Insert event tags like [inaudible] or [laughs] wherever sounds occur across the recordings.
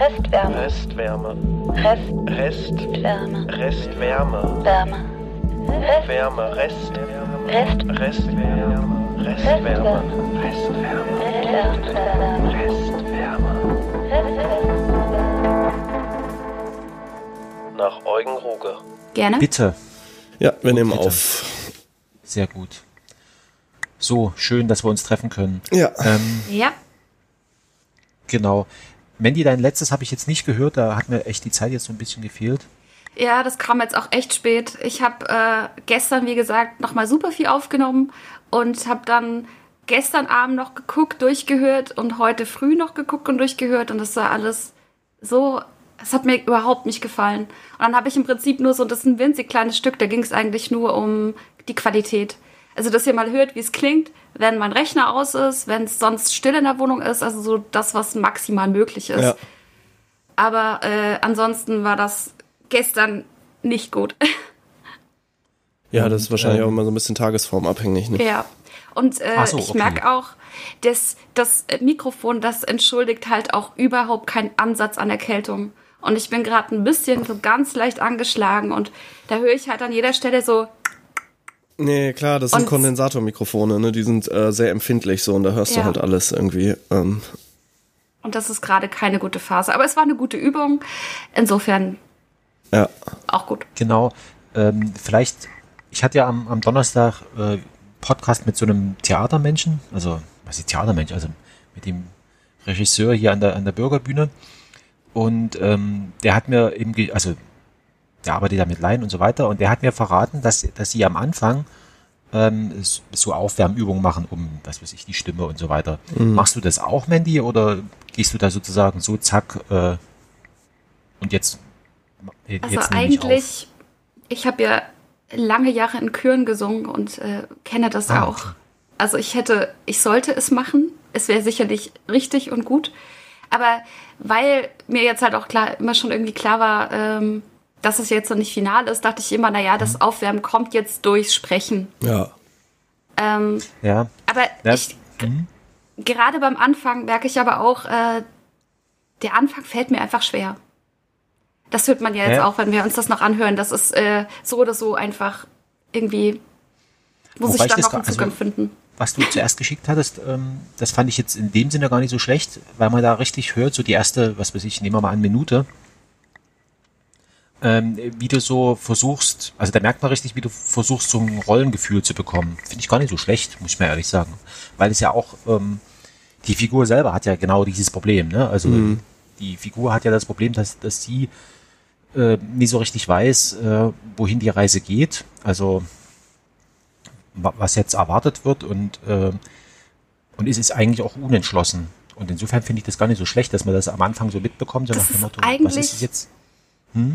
Restwärme. Restwärme. Rest. Restwärme. Restwärme. Restwärme. Wärme. Rest. Wärme. Rest. Rest. Restwärme. Restwärme. Restwärme. Restwärme. Nach Eugen Ruge. Gerne. Bitte. Ja, wir nehmen bitte. auf. Sehr gut. So, schön, dass wir uns treffen können. Ja. Ähm, Ja. genau. Mandy, dein letztes habe ich jetzt nicht gehört, da hat mir echt die Zeit jetzt so ein bisschen gefehlt. Ja, das kam jetzt auch echt spät. Ich habe äh, gestern, wie gesagt, nochmal super viel aufgenommen und habe dann gestern Abend noch geguckt, durchgehört und heute früh noch geguckt und durchgehört und das war alles so, es hat mir überhaupt nicht gefallen. Und dann habe ich im Prinzip nur so, das ist ein winzig kleines Stück, da ging es eigentlich nur um die Qualität. Also, dass ihr mal hört, wie es klingt, wenn mein Rechner aus ist, wenn es sonst still in der Wohnung ist, also so das, was maximal möglich ist. Ja. Aber äh, ansonsten war das gestern nicht gut. [laughs] Ja, das ist wahrscheinlich ähm, auch immer so ein bisschen tagesformabhängig. Ne? ja. Und äh, so, ich okay. merke auch, dass das Mikrofon, das entschuldigt halt auch überhaupt keinen Ansatz an Erkältung. Und ich bin gerade ein bisschen so ganz leicht angeschlagen und da höre ich halt an jeder Stelle so, Nee, klar, das sind Und- Kondensatormikrofone, ne? Die sind äh, sehr empfindlich so und da hörst du Ja. halt alles irgendwie. Ähm, und das ist gerade keine gute Phase. Aber es war eine gute Übung. Insofern ja. auch gut. Genau. Ähm, vielleicht, ich hatte ja am, am Donnerstag äh, Podcast mit so einem Theatermenschen, also was ist Theatermensch, also mit dem Regisseur hier an der, an der Bürgerbühne. Und ähm, der hat mir eben, also der arbeitet ja mit Laien und so weiter, und der hat mir verraten, dass, dass sie am Anfang ähm, so Aufwärmübungen machen, um, was weiß ich, die Stimme und so weiter. Machst du das auch, Mandy, oder gehst du da sozusagen so zack äh, und jetzt, jetzt Also nehme ich eigentlich, ich habe ja lange Jahre in Chören gesungen und äh, kenne das Ah, auch. okay. Also ich hätte, ich sollte es machen. Es wäre sicherlich richtig und gut. Aber weil mir jetzt halt auch klar, immer schon irgendwie klar war, ähm, dass es jetzt noch nicht final ist, dachte ich immer, naja, Mhm. das Aufwärmen kommt jetzt durchs Sprechen. Ja. Ähm, Ja, aber Ja, ich, gerade beim Anfang merke ich aber auch, äh, der Anfang fällt mir einfach schwer. Das hört man ja jetzt Ja. auch, wenn wir uns das noch anhören. Das ist äh, so oder so einfach irgendwie, muss Wobei ich das noch einen gar- Zugang also- finden. was du zuerst geschickt hattest, ähm, das fand ich jetzt in dem Sinne gar nicht so schlecht, weil man da richtig hört, so die erste, was weiß ich, nehmen wir mal an, Minute, ähm, wie du so versuchst, also da merkt man richtig, wie du versuchst, so ein Rollengefühl zu bekommen. Finde ich gar nicht so schlecht, muss ich mir ehrlich sagen. Weil es ja auch, ähm, die Figur selber hat ja genau dieses Problem, ne? Also die Figur hat ja das Problem, dass, dass sie äh, nie so richtig weiß, äh, wohin die Reise geht. Also wa- was jetzt erwartet wird und, äh, und es ist eigentlich auch unentschlossen. Und insofern finde ich das gar nicht so schlecht, dass man das am Anfang so mitbekommt, so Das nach dem ist Motto, was ist es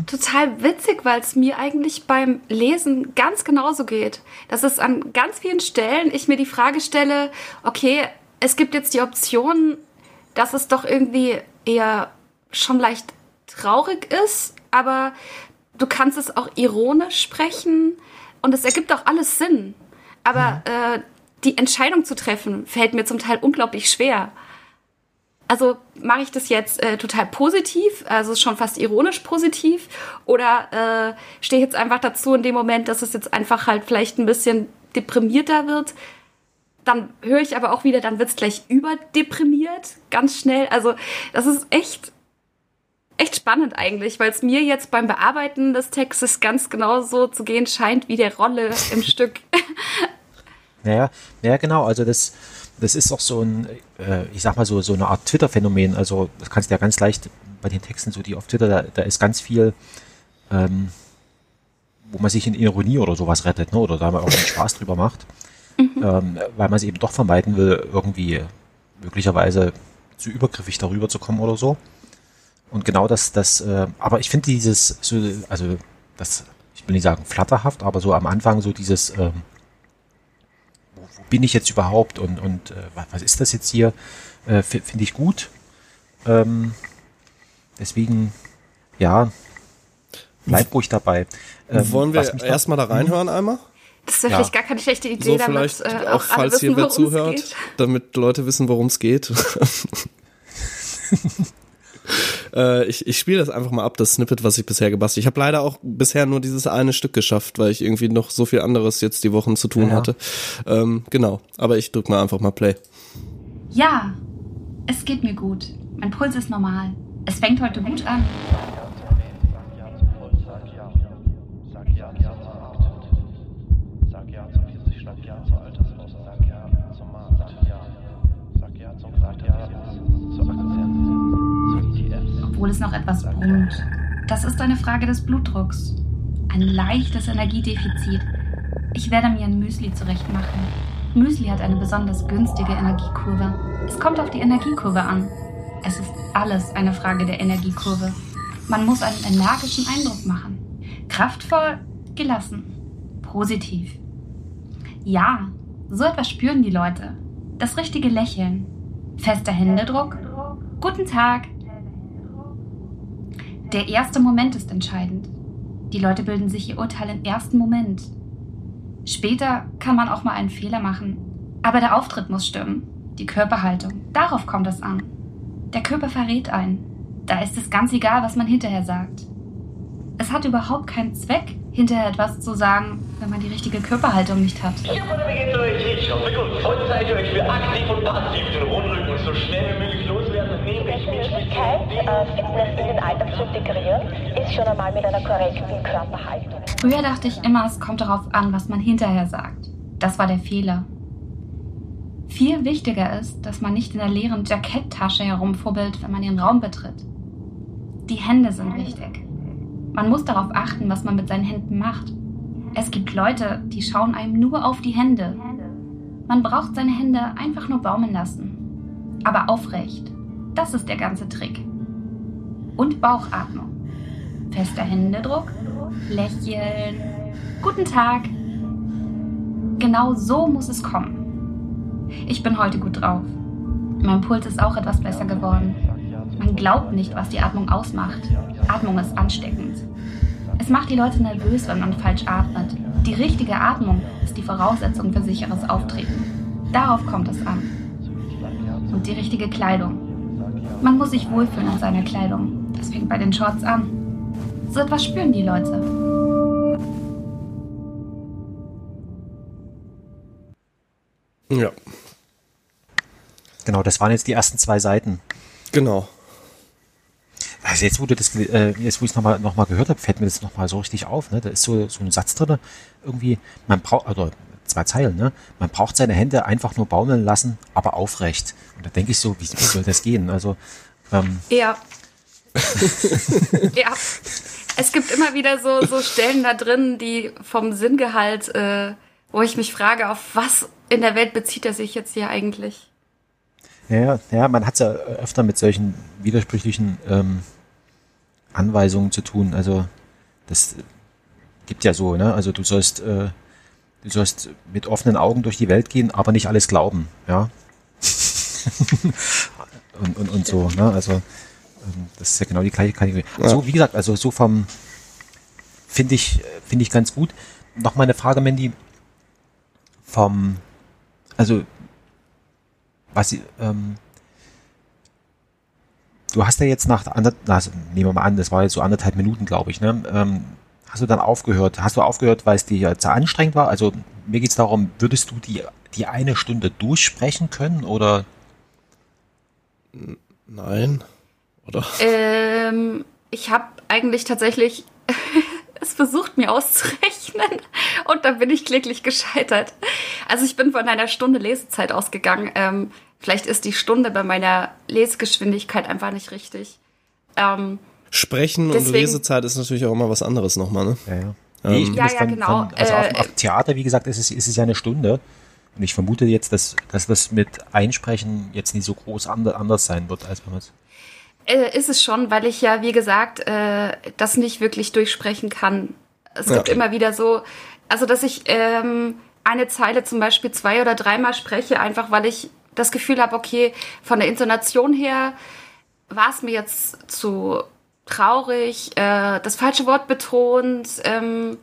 Total witzig, weil es mir eigentlich beim Lesen ganz genauso geht. Dass es an ganz vielen Stellen ich mir die Frage stelle, okay, es gibt jetzt die Option, dass es doch irgendwie eher schon leicht traurig ist, aber du kannst es auch ironisch sprechen und es ergibt auch alles Sinn. Aber äh, die Entscheidung zu treffen, fällt mir zum Teil unglaublich schwer. Also mache ich das jetzt äh, total positiv, also schon fast ironisch positiv, oder äh, stehe ich jetzt einfach dazu in dem Moment, dass es jetzt einfach halt vielleicht ein bisschen deprimierter wird? Dann höre ich aber auch wieder, dann wird es gleich überdeprimiert, ganz schnell. Also das ist echt, echt spannend eigentlich, weil es mir jetzt beim Bearbeiten des Textes ganz genau so zu gehen scheint wie der Rolle im [laughs] Stück. Naja, ja genau, also das, das ist auch so ein, äh, ich sag mal so, so eine Art Twitter-Phänomen. Also das kannst du ja ganz leicht bei den Texten, so die auf Twitter, da, da ist ganz viel, ähm, wo man sich in Ironie oder sowas rettet, ne? oder da mal irgendwie Spaß drüber macht, ähm, weil man es eben doch vermeiden will, irgendwie möglicherweise zu übergriffig darüber zu kommen oder so. Und genau das, das, äh, aber ich finde dieses, so, also das, ich will nicht sagen flatterhaft, aber so am Anfang so dieses, ähm, bin ich jetzt überhaupt und, und äh, was, ist das jetzt hier, äh, fi- finde ich gut. Ähm, deswegen, ja, bleib ruhig dabei. Ähm, Wollen wir erstmal da reinhören einmal? Das wäre Ja. vielleicht gar keine schlechte Idee, So damit vielleicht äh, auch, auch alle falls wissen, hier wer zuhört, geht. damit Leute wissen, worum es geht. [laughs] [laughs] [laughs] Äh, ich ich spiele das einfach mal ab, das Snippet, was ich bisher gebastelt. Ich habe leider auch bisher nur dieses eine Stück geschafft, weil ich irgendwie noch so viel anderes jetzt die Wochen zu tun Ja. hatte. Ähm, genau, aber ich drück mal einfach mal Play. Ja, es geht mir gut. Mein Puls ist normal. Es fängt heute gut an. Obwohl es noch etwas brummt. Das ist eine Frage des Blutdrucks. Ein leichtes Energiedefizit. Ich werde mir ein Müsli zurechtmachen. Müsli hat eine besonders günstige Energiekurve. Es kommt auf die Energiekurve an. Es ist alles eine Frage der Energiekurve. Man muss einen energischen Eindruck machen. Kraftvoll, gelassen, positiv. Ja, so etwas spüren die Leute. Das richtige Lächeln. Fester Händedruck. Guten Tag. Der erste Moment ist entscheidend. Die Leute bilden sich ihr Urteil im ersten Moment. Später kann man auch mal einen Fehler machen. Aber der Auftritt muss stimmen. Die Körperhaltung. Darauf kommt es an. Der Körper verrät einen. Da ist es ganz egal, was man hinterher sagt. Es hat überhaupt keinen Zweck, hinterher etwas zu sagen, wenn man die richtige Körperhaltung nicht hat. Hier von der Vegetarier Ich hoffe, gut. Heute euch für aktiv und passiv den Rundrücken so schnell wie möglich loswerden. Mit Möglichkeit, äh, Fitness in den Alltag zu integrieren, ist schon einmal mit einer korrekten Körperhaltung. Früher dachte ich immer, es kommt darauf an, was man hinterher sagt. Das war der Fehler. Viel wichtiger ist, dass man nicht in der leeren Jacketttasche herumfubbelt, wenn man den Raum betritt. Die Hände sind wichtig. Man muss darauf achten, was man mit seinen Händen macht. Es gibt Leute, die schauen einem nur auf die Hände. Man braucht seine Hände einfach nur baumeln lassen. Aber aufrecht. Das ist der ganze Trick. Und Bauchatmung. Fester Händedruck, Lächeln, guten Tag. Genau so muss es kommen. Ich bin heute gut drauf. Mein Puls ist auch etwas besser geworden. Man glaubt nicht, was die Atmung ausmacht. Atmung ist ansteckend. Es macht die Leute nervös, wenn man falsch atmet. Die richtige Atmung ist die Voraussetzung für sicheres Auftreten. Darauf kommt es an. Und die richtige Kleidung. Man muss sich wohlfühlen in seiner Kleidung. Das fängt bei den Shorts an. So etwas spüren die Leute. Ja, Genau, das waren jetzt die ersten zwei Seiten. genau. Also jetzt, wo du das, äh, jetzt, wo ich es nochmal noch mal gehört habe, fällt mir das nochmal so richtig auf. Ne? Da ist so, so ein Satz drin, irgendwie, man braucht, also zwei Zeilen, ne? Man braucht seine Hände einfach nur baumeln lassen, aber aufrecht. Und da denke ich so, wie, wie soll das gehen? Also, ähm, Ja. [laughs] ja. Es gibt immer wieder so, so Stellen da drin, die vom Sinngehalt, äh, wo ich mich frage, auf was in der Welt bezieht er sich jetzt hier eigentlich? ja, ja, man hat es ja öfter mit solchen widersprüchlichen ähm, Anweisungen zu tun. Also, das gibt ja so, ne? Also du sollst, äh, du sollst mit offenen Augen durch die Welt gehen, aber nicht alles glauben, ja. [laughs] und, und, und so, ne? Also ähm, das ist ja genau die gleiche Kategorie. So, wie gesagt, also so vom finde ich, finde ich ganz gut. Noch mal eine Frage, Mandy. Vom, also was ähm, du hast ja jetzt nach ander, also, nehmen wir mal an, das war jetzt so anderthalb Minuten, glaube ich, ne? Ähm, hast du dann aufgehört? Hast du aufgehört, weil es dir zu anstrengend war? Also mir geht's darum, würdest du die, die eine Stunde durchsprechen können oder Nein. Oder? Ähm, ich habe eigentlich tatsächlich [laughs] es versucht, mir auszurechnen [laughs] und da bin ich kläglich gescheitert. Also ich bin von einer Stunde Lesezeit ausgegangen. Ähm, vielleicht ist die Stunde bei meiner Lesegeschwindigkeit einfach nicht richtig. Ähm, Sprechen und Deswegen- Lesezeit ist natürlich auch immer was anderes nochmal, ne? Ja, ja. Nee, ich Ähm, Ja, ja, von, genau. Von, also Äh, auf, auf Theater, wie gesagt, ist es, ist es ja eine Stunde. Und ich vermute jetzt, dass, dass das mit Einsprechen jetzt nicht so groß ander, anders sein wird, als wenn man es. ist es schon, weil ich ja, wie gesagt, äh, das nicht wirklich durchsprechen kann. Es Ja. gibt immer wieder so, also dass ich ähm, eine Zeile zum Beispiel zwei oder dreimal spreche, einfach weil ich das Gefühl habe, okay, von der Intonation her war es mir jetzt zu traurig, äh, das falsche Wort betont. Ähm,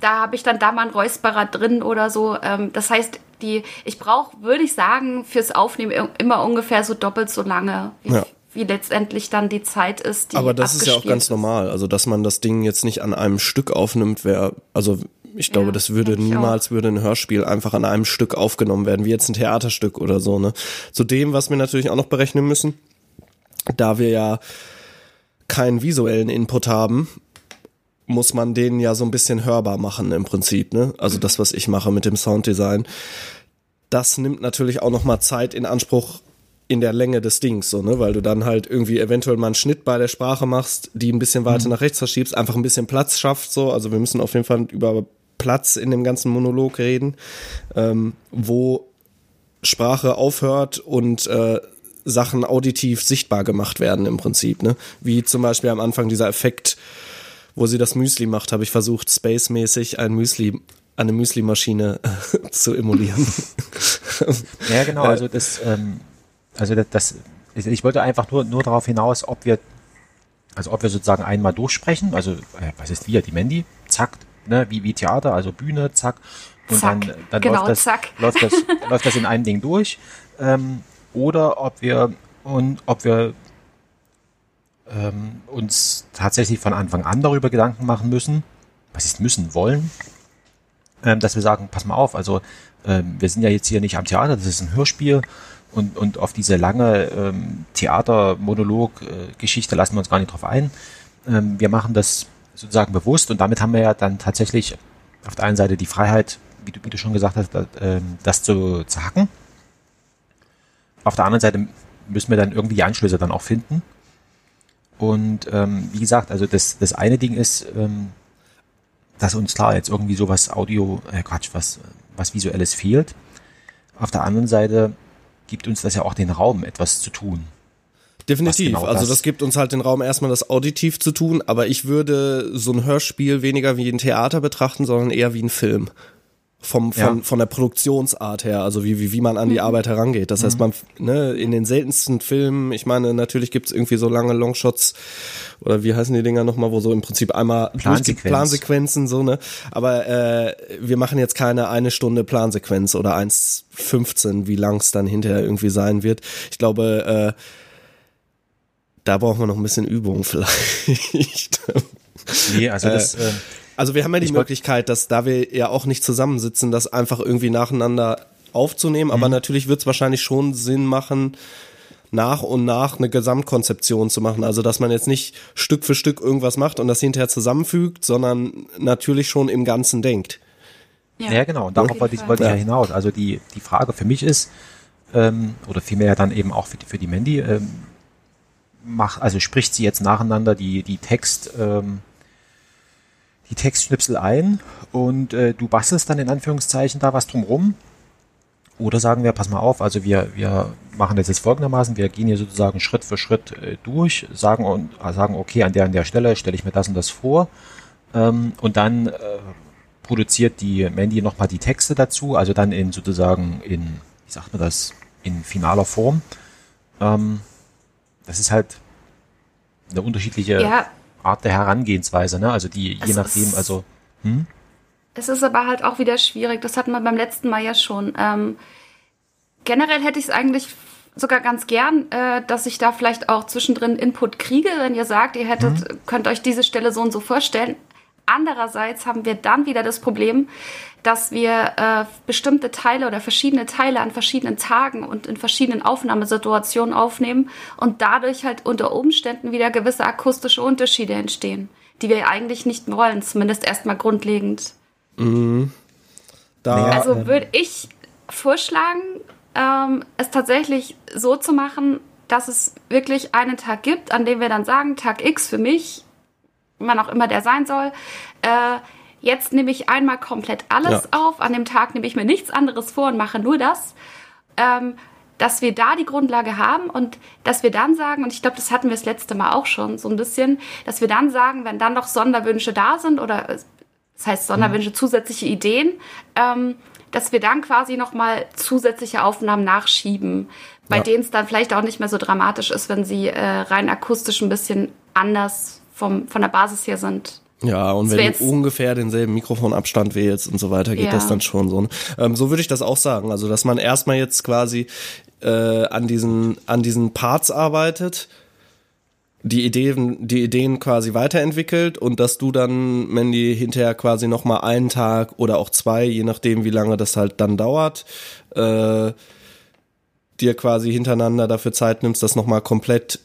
Da habe ich dann da mal einen Räusperer drin oder so. Ähm, das heißt, die, ich brauche, würde ich sagen, fürs Aufnehmen immer ungefähr so doppelt so lange wie Ja. wie letztendlich dann die Zeit ist, die Aber das ist ja auch ganz normal. Also, dass man das Ding jetzt nicht an einem Stück aufnimmt, wäre, also ich glaube, Ja, das würde niemals würde ein Hörspiel einfach an einem Stück aufgenommen werden, wie jetzt ein Theaterstück oder so, ne? Zudem, was wir natürlich auch noch berechnen müssen, da wir ja keinen visuellen Input haben, muss man den ja so ein bisschen hörbar machen im Prinzip, ne? Also das, was ich mache mit dem Sounddesign. Das nimmt natürlich auch noch mal Zeit in Anspruch in der Länge des Dings, so, ne? Weil du dann halt irgendwie eventuell mal einen Schnitt bei der Sprache machst, die ein bisschen weiter nach rechts verschiebst, einfach ein bisschen Platz schafft, so. Also wir müssen auf jeden Fall über Platz in dem ganzen Monolog reden, ähm, wo Sprache aufhört und äh, Sachen auditiv sichtbar gemacht werden im Prinzip, ne? Wie zum Beispiel am Anfang dieser Effekt, wo sie das Müsli macht, habe ich versucht, spacemäßig ein Müsli, eine Müsli-Maschine äh, [laughs] zu emulieren. [laughs] Ja, genau, also das, ähm, also das, das ich, ich wollte einfach nur, nur darauf hinaus, ob wir, also ob wir sozusagen einmal durchsprechen, also äh, was ist wir, die Mandy, zack, ne, wie, wie Theater, also Bühne, zack, und Zack, dann, dann genau, läuft, das, zack. läuft das, [laughs] läuft das in einem Ding durch, ähm, oder ob wir und ob wir ähm, uns tatsächlich von Anfang an darüber Gedanken machen müssen, was ist müssen wollen, ähm, dass wir sagen, pass mal auf, also ähm, wir sind ja jetzt hier nicht am Theater, das ist ein Hörspiel und, und auf diese lange ähm, Theater-Monolog-Geschichte lassen wir uns gar nicht drauf ein. Ähm, wir machen das sozusagen bewusst und damit haben wir ja dann tatsächlich auf der einen Seite die Freiheit, wie du, wie du schon gesagt hast, das, ähm, das zu, zu hacken. Auf der anderen Seite müssen wir dann irgendwie die Anschlüsse dann auch finden. Und ähm, wie gesagt, also das, das eine Ding ist, ähm, dass uns klar jetzt irgendwie sowas Audio, äh Quatsch, was, was Visuelles fehlt. Auf der anderen Seite gibt uns das ja auch den Raum, etwas zu tun. Definitiv. Genau also das- das gibt uns halt den Raum, erstmal das auditiv zu tun, aber ich würde so ein Hörspiel weniger wie ein Theater betrachten, sondern eher wie ein Film. Vom, von, Ja. von der Produktionsart her, also wie, wie, wie man an die Arbeit herangeht. Das heißt, man, ne, in den seltensten Filmen, ich meine, natürlich gibt's irgendwie so lange Longshots oder wie heißen die Dinger nochmal, wo so im Prinzip einmal Plansequenz. Plansequenzen, so, ne? Aber äh, wir machen jetzt keine eine Stunde Plansequenz oder 1,15, wie lang es dann hinterher irgendwie sein wird. Ich glaube, äh, da brauchen wir noch ein bisschen Übung [laughs] vielleicht. Nee, also das, äh, Also wir haben ja die Ich Möglichkeit, dass da wir ja auch nicht zusammensitzen, das einfach irgendwie nacheinander aufzunehmen. Aber natürlich wird es wahrscheinlich schon Sinn machen, nach und nach eine Gesamtkonzeption zu machen. Also dass man jetzt nicht Stück für Stück irgendwas macht und das hinterher zusammenfügt, sondern natürlich schon im Ganzen denkt. Ja, genau. Und darauf Auf wollte ich, wollte ich ja Ja. hinaus. Also die, die Frage für mich ist, ähm, oder vielmehr dann eben auch für die, für die Mandy, ähm, mach, also spricht sie jetzt nacheinander die, die Text, ähm, die Textschnipsel ein und äh, du bastelst dann in Anführungszeichen da was drumrum. Oder sagen wir, pass mal auf, also wir, wir machen das jetzt folgendermaßen, wir gehen hier sozusagen Schritt für Schritt äh, durch, sagen und äh, sagen, okay, an der an der Stelle stelle ich mir das und das vor. Ähm, und dann äh, produziert die Mandy nochmal die Texte dazu, also dann in sozusagen in, wie sagt man das, in finaler Form. Ähm, das ist halt eine unterschiedliche Ja. Art der Herangehensweise, ne? Also die, je Es nachdem, also Es ist aber halt auch wieder schwierig. Das hatten wir beim letzten Mal ja schon. Ähm, generell hätte ich es eigentlich sogar ganz gern, äh, dass ich da vielleicht auch zwischendrin Input kriege, wenn ihr sagt, ihr hättet, könnt euch diese Stelle so und so vorstellen. Andererseits haben wir dann wieder das Problem, dass wir äh, bestimmte Teile oder verschiedene Teile an verschiedenen Tagen und in verschiedenen Aufnahmesituationen aufnehmen und dadurch halt unter Umständen wieder gewisse akustische Unterschiede entstehen, die wir eigentlich nicht wollen, zumindest erstmal grundlegend. Da, Naja, Also ähm, würde ich vorschlagen, ähm, es tatsächlich so zu machen, dass es wirklich einen Tag gibt, an dem wir dann sagen, Tag X für mich, wann auch immer der sein soll, äh, jetzt nehme ich einmal komplett alles Ja. auf, an dem Tag nehme ich mir nichts anderes vor und mache nur das. Ähm, dass wir da die Grundlage haben und dass wir dann sagen, und ich glaube, das hatten wir das letzte Mal auch schon so ein bisschen, dass wir dann sagen, wenn dann noch Sonderwünsche da sind oder äh, das heißt Sonderwünsche, zusätzliche Ideen, ähm, dass wir dann quasi nochmal zusätzliche Aufnahmen nachschieben, bei Ja. denen es dann vielleicht auch nicht mehr so dramatisch ist, wenn sie äh, rein akustisch ein bisschen anders vom, von der Basis her sind. Ja, und Das wenn du ungefähr denselben Mikrofonabstand wählst und so weiter, geht Ja. das dann schon so. ne? Ähm, so würde ich das auch sagen. Also, dass man erstmal jetzt quasi äh, an diesen an diesen Parts arbeitet, die Ideen die Ideen quasi weiterentwickelt und dass du dann Mandy hinterher quasi noch mal einen Tag oder auch zwei, je nachdem wie lange das halt dann dauert, äh, dir quasi hintereinander dafür Zeit nimmst, das noch mal komplett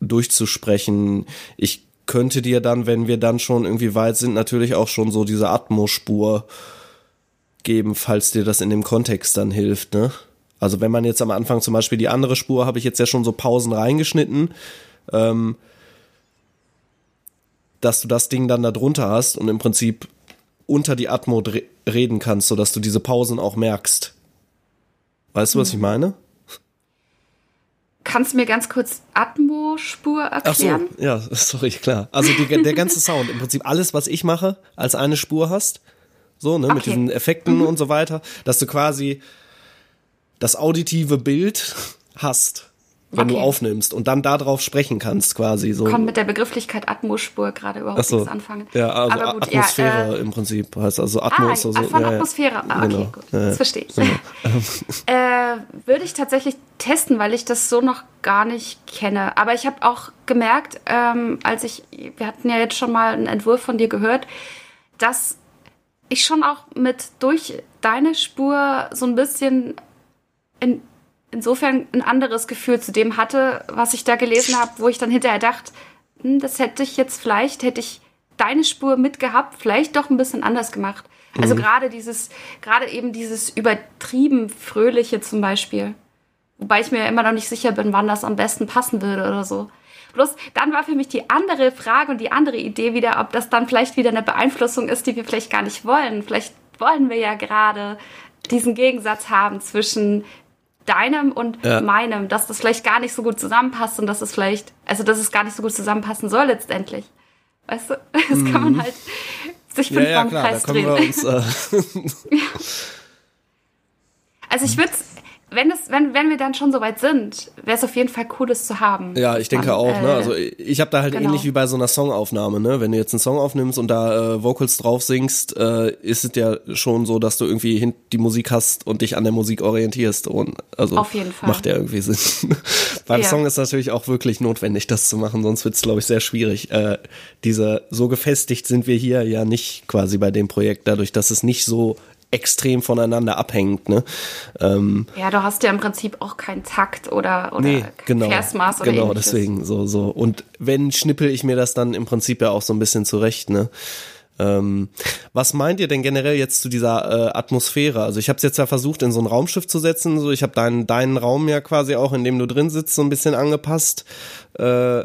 durchzusprechen. Ich könnte dir dann, wenn wir dann schon irgendwie weit sind, natürlich auch schon so diese Atmospur geben, falls dir das in dem Kontext dann hilft, ne? Also wenn man jetzt am Anfang zum Beispiel die andere Spur, habe ich jetzt ja schon so Pausen reingeschnitten, ähm, dass du das Ding dann da drunter hast und im Prinzip unter die Atmo reden kannst, sodass du diese Pausen auch merkst. Weißt du, was ich meine? Kannst du mir ganz kurz Atmo-Spur Ach so, erklären? ja, sorry, klar. Also die, der ganze Sound, im Prinzip alles, was ich mache, als eine Spur hast, so, ne, mit Okay. diesen Effekten und so weiter, dass du quasi das auditive Bild hast, wenn du Okay. aufnimmst und dann darauf sprechen kannst, quasi so. Konnte mit der Begrifflichkeit Atmo-Spur gerade überhaupt so. nichts anfangen. Ja, also Aber gut, Atmosphäre ja, äh, im Prinzip heißt also Atmo Ah, ist so, so ach, von ja, ja. Atmosphäre. Ah, okay, Genau. gut. Das verstehe ich. [laughs] äh, würde ich tatsächlich testen, weil ich das so noch gar nicht kenne. Aber ich habe auch gemerkt, ähm, als ich, wir hatten ja jetzt schon mal einen Entwurf von dir gehört, dass ich schon auch mit durch deine Spur so ein bisschen in, insofern ein anderes Gefühl zu dem hatte, was ich da gelesen habe, wo ich dann hinterher dachte, hm, das hätte ich jetzt vielleicht, hätte ich deine Spur mitgehabt, vielleicht doch ein bisschen anders gemacht. Also gerade dieses, gerade eben dieses übertrieben Fröhliche zum Beispiel. Wobei ich mir immer noch nicht sicher bin, wann das am besten passen würde oder so. Bloß dann war für mich die andere Frage und die andere Idee wieder, ob das dann vielleicht wieder eine Beeinflussung ist, die wir vielleicht gar nicht wollen. Vielleicht wollen wir ja gerade diesen Gegensatz haben zwischen deinem und Ja. meinem, dass das vielleicht gar nicht so gut zusammenpasst und dass es vielleicht, also dass es gar nicht so gut zusammenpassen soll letztendlich. Weißt du, [laughs] das kann man halt sich Mhm. Ja, fünfmal ja, im klar, Kreis drehen. wir uns äh, [laughs] Also ich würde wenn es, wenn, wenn wir dann schon so weit sind, wäre es auf jeden Fall cool, das zu haben. Ja, ich denke auch, ne? äh, Also ich habe da halt genau. ähnlich wie bei so einer Songaufnahme, ne? Wenn du jetzt einen Song aufnimmst und da äh, Vocals drauf singst, äh, ist es ja schon so, dass du irgendwie hin die Musik hast und dich an der Musik orientierst. Und also Auf jeden Fall. macht ja irgendwie Sinn. [laughs] Beim Ja. Song ist natürlich auch wirklich notwendig, das zu machen, sonst wird's, glaube ich, sehr schwierig. Äh, diese so gefestigt sind wir hier ja nicht quasi bei dem Projekt, dadurch, dass es nicht so extrem voneinander abhängt, ne? Ähm, Ja, du hast ja im Prinzip auch keinen Takt oder, oder Nee, genau. Versmaß oder Genau, ähnliches. deswegen so, so. Und wenn schnippel ich mir das dann im Prinzip ja auch so ein bisschen zurecht, ne? Ähm, was meint ihr denn generell jetzt zu dieser äh, Atmosphäre? Also ich habe es jetzt ja versucht, in so ein Raumschiff zu setzen. So, ich habe deinen deinen Raum ja quasi auch, in dem du drin sitzt, so ein bisschen angepasst. Äh,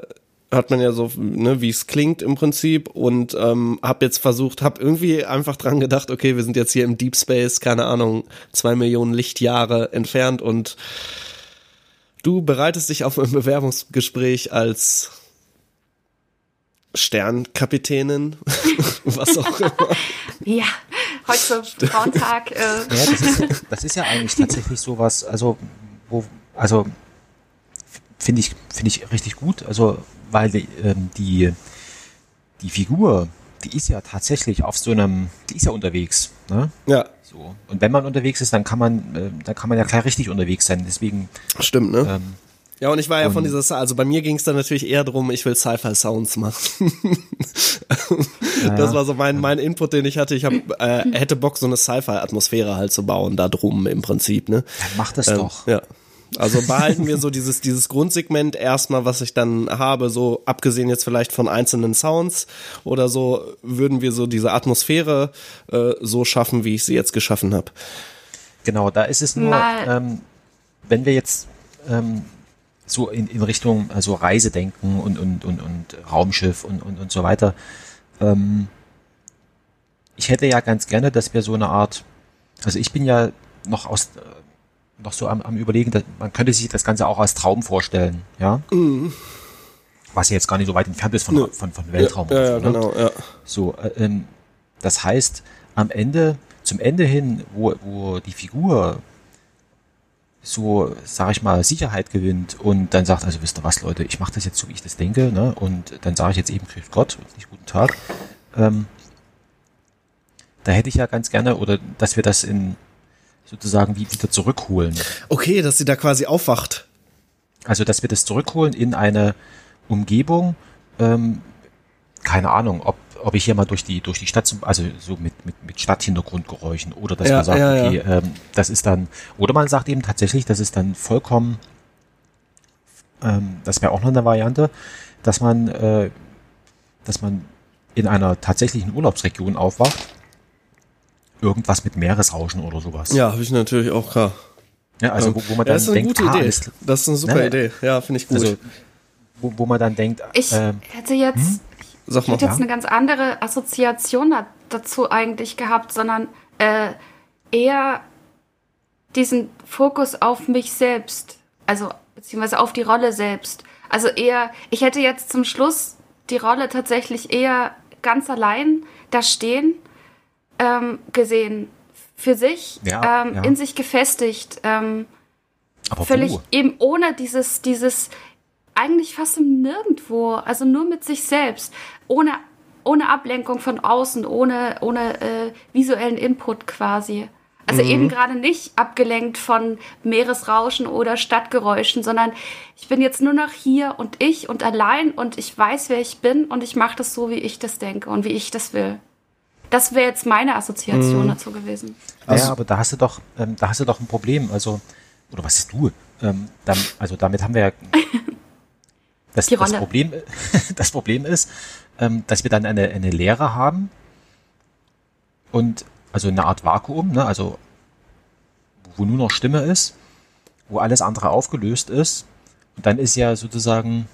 hat man ja so, ne, wie es klingt im Prinzip und ähm, habe jetzt versucht, habe irgendwie einfach dran gedacht, okay, wir sind jetzt hier im Deep Space, keine Ahnung, zwei Millionen Lichtjahre entfernt und du bereitest dich auf ein Bewerbungsgespräch als Sternkapitänin, [laughs] was auch immer. Ja, heute Frauentag. Äh, Ja, das ist, das ist ja eigentlich tatsächlich sowas, also, wo, also, finde ich, finde ich richtig gut, also, weil die, ähm, die, die Figur, die ist ja tatsächlich auf so einem, die ist ja unterwegs, ne? Ja, So. Und wenn man unterwegs ist, dann kann man, äh, dann kann man ja gleich richtig unterwegs sein. Deswegen, stimmt, ne? ähm, Ja, und ich war ja von dieser, also bei mir ging es dann natürlich eher drum, ich will Sci-Fi-Sounds machen. [laughs] Das war so mein, mein Input, den ich hatte. Ich hab, äh, hätte Bock, so eine Sci-Fi-Atmosphäre halt zu bauen, da drum im Prinzip, ne? dann mach das Ähm, doch. Ja. Also [laughs] behalten wir so dieses, dieses Grundsegment erstmal, was ich dann habe, so abgesehen jetzt vielleicht von einzelnen Sounds oder so, würden wir so diese Atmosphäre äh, so schaffen, wie ich sie jetzt geschaffen habe. Genau, da ist es nur, ähm, wenn wir jetzt ähm, so in, in Richtung also Reise denken und, und, und, und Raumschiff und, und, und so weiter. Ähm, ich hätte ja ganz gerne, dass wir so eine Art, also ich bin ja noch aus äh, noch so am, am überlegen, dass, man könnte sich das Ganze auch als Traum vorstellen, ja. Was ja jetzt gar nicht so weit entfernt ist von, Nö. von, von Weltraum. ja, ja, so, ne? genau, ja. So, äh, ähm, das heißt, am Ende, zum Ende hin, wo, wo die Figur so, sag ich mal, Sicherheit gewinnt und dann sagt, also wisst ihr was, Leute, ich mache das jetzt so, wie ich das denke, ne? Und dann sage ich jetzt eben, grüß Gott und nicht guten Tag. Ähm, da hätte ich ja ganz gerne, oder dass wir das in sozusagen wie- wieder zurückholen. Okay, dass sie da quasi aufwacht. Also, dass wir das zurückholen in eine Umgebung, ähm, keine Ahnung, ob, ob ich hier mal durch die, durch die Stadt, zum, also so mit, mit, mit Stadthintergrundgeräuschen oder dass Ja, man sagt, ja, ja. okay, Ähm, das ist dann, oder man sagt eben tatsächlich, das ist dann vollkommen, ähm, das wäre auch noch eine Variante, dass man, äh, dass man in einer tatsächlichen Urlaubsregion aufwacht, irgendwas mit Meeresrauschen oder sowas. Ja, habe ich natürlich auch klar. Ja, also wo, wo man ja, dann das ist eine denkt, gute ah, Idee. alles- Das ist eine super Naja. Idee. Ja, finde ich gut. also wo, wo man dann denkt, Ich ähm, hätte jetzt, Sag ich hätte jetzt eine ganz andere Assoziation da, dazu eigentlich gehabt, sondern äh, eher diesen Fokus auf mich selbst, also beziehungsweise auf die Rolle selbst. Also eher, ich hätte jetzt zum Schluss die Rolle tatsächlich eher ganz allein da stehen ähm, gesehen, für sich, Ja, ähm, ja. in sich gefestigt. Ähm, aber völlig wo? eben ohne dieses, dieses, eigentlich fast im Nirgendwo, also nur mit sich selbst, ohne, ohne Ablenkung von außen, ohne, ohne äh, visuellen Input quasi. Also eben gerade nicht abgelenkt von Meeresrauschen oder Stadtgeräuschen, sondern ich bin jetzt nur noch hier und ich und allein und ich weiß, wer ich bin und ich mache das so, wie ich das denke und wie ich das will. Das wäre jetzt meine Assoziation dazu gewesen. ja, aber da hast du doch, ähm, da hast du doch ein Problem. Also, oder was ist du? Ähm, dann, also damit haben wir ja. [laughs] Das, das. Problem, [laughs] das Problem ist, ähm, dass wir dann eine, eine Leere haben und also eine Art Vakuum, ne? also wo nur noch Stimme ist, wo alles andere aufgelöst ist. Und dann ist ja sozusagen,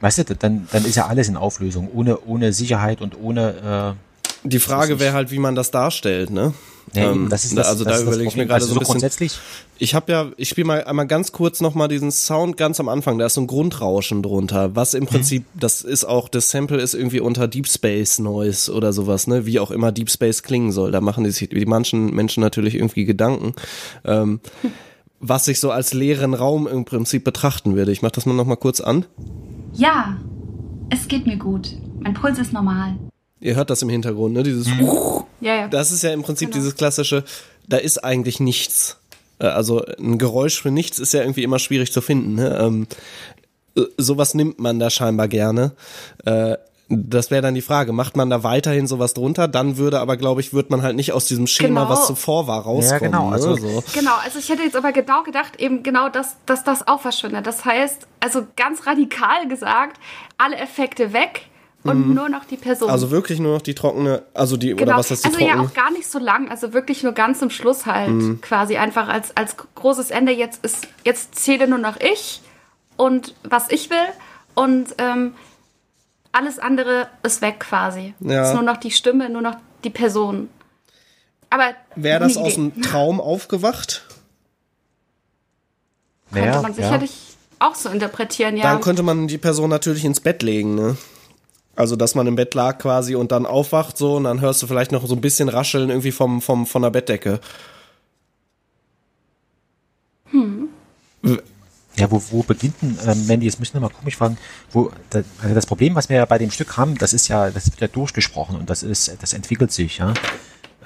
weißt du, dann, dann ist ja alles in Auflösung, ohne, ohne Sicherheit und ohne äh, Die Frage wäre halt, wie man das darstellt, ne? Nee, Ähm, das ist das, also das da überlege ich mir gerade also so ein bisschen. grundsätzlich. Ich habe ja, ich spiele mal einmal ganz kurz nochmal diesen Sound ganz am Anfang. Da ist so ein Grundrauschen drunter, was Mhm. im Prinzip, das ist auch, das Sample ist irgendwie unter Deep Space Noise oder sowas, ne? Wie auch immer Deep Space klingen soll. Da machen die sich die manchen Menschen natürlich irgendwie Gedanken. Ähm, [laughs] was ich so als leeren Raum im Prinzip betrachten würde. Ich mach das mal nochmal kurz an. Ja, es geht mir gut. Mein Puls ist normal. Ihr hört das im Hintergrund, ne? Dieses Ja, ja. Das ist ja im Prinzip Genau. dieses klassische, da ist eigentlich nichts. Äh, Also ein Geräusch für nichts ist ja irgendwie immer schwierig zu finden. Ne? Ähm, äh, sowas nimmt man da scheinbar gerne. Äh, das wäre dann die Frage, macht man da weiterhin sowas drunter? Dann würde aber, glaube ich, wird man halt nicht aus diesem Schema, Genau. was zuvor war, rauskommen. genau, also- ne? so. Genau, also ich hätte jetzt aber genau gedacht, eben genau, dass, dass das auch verschwindet. Das heißt, also ganz radikal gesagt, alle Effekte weg und nur noch die Person. Mhm. Also wirklich nur noch die trockene, also die, genau. oder was ist die also trockene? ja auch gar nicht so lang, also wirklich nur ganz zum Schluss halt Mhm. quasi einfach als, als großes Ende. Jetzt ist, jetzt zähle nur noch ich und was ich will und ähm, alles andere ist weg quasi. Ja. Ist nur noch die Stimme, nur noch die Person. Aber Wäre das aus dem Traum aufgewacht? könnte Naja, man ja. sicherlich auch so interpretieren, ja. Dann könnte man die Person natürlich ins Bett legen, ne? Also, dass man im Bett lag quasi und dann aufwacht so und dann hörst du vielleicht noch so ein bisschen Rascheln irgendwie vom, vom, von der Bettdecke. Ja, wo, wo beginnt denn, ähm, Mandy, jetzt müssen wir mal komisch fragen, wo, da, also das Problem, was wir ja bei dem Stück haben, das ist ja, das wird ja durchgesprochen und das ist, das entwickelt sich, ja.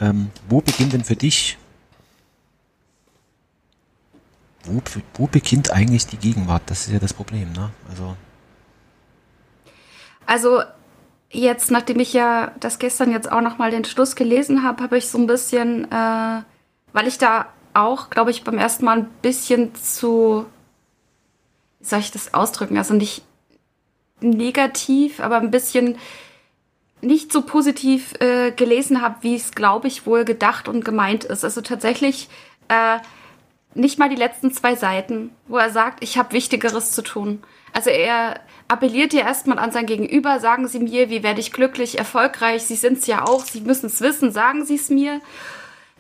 Ähm, wo beginnt denn für dich, wo, wo beginnt eigentlich die Gegenwart? Das ist ja das Problem, ne? Also, Also jetzt, nachdem ich ja das gestern jetzt auch noch mal den Schluss gelesen habe, habe ich so ein bisschen, äh, weil ich da auch, glaube ich, beim ersten Mal ein bisschen zu, soll ich das ausdrücken? Also nicht negativ, aber ein bisschen nicht so positiv äh, gelesen habe, wie es, glaube ich, wohl gedacht und gemeint ist. Also tatsächlich äh, nicht mal die letzten zwei Seiten, wo er sagt, ich habe Wichtigeres zu tun. Also er appelliert ja erstmal an sein Gegenüber, sagen Sie mir, wie werde ich glücklich, erfolgreich, Sie sind es ja auch, Sie müssen es wissen, sagen Sie es mir.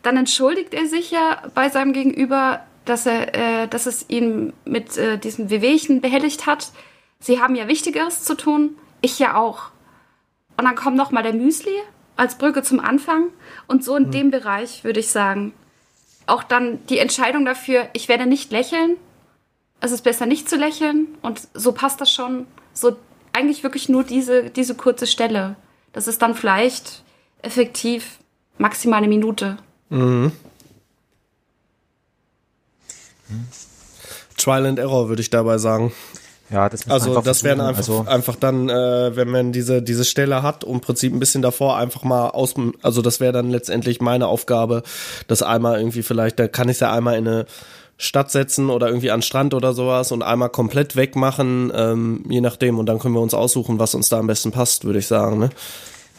Dann entschuldigt er sich ja bei seinem Gegenüber, dass er, äh, dass es ihn mit äh, diesem Wehwehchen behelligt hat. Sie haben ja Wichtigeres zu tun, ich ja auch. Und dann kommt noch mal der Müsli als Brücke zum Anfang und so in dem Bereich würde ich sagen, auch dann die Entscheidung dafür, ich werde nicht lächeln. Es ist besser nicht zu lächeln und so passt das schon. So eigentlich wirklich nur diese, diese kurze Stelle. Das ist dann vielleicht effektiv maximal eine Minute. Trial and Error würde ich dabei sagen. Ja, das Also einfach das wären einfach, also, einfach dann, äh, wenn man diese, diese Stelle hat, um im Prinzip ein bisschen davor einfach mal aus, also das wäre dann letztendlich meine Aufgabe, das einmal irgendwie vielleicht, da kann ich ja einmal in eine Stadt setzen oder irgendwie an den Strand oder sowas und einmal komplett wegmachen, ähm, je nachdem. Und dann können wir uns aussuchen, was uns da am besten passt, würde ich sagen. Ne?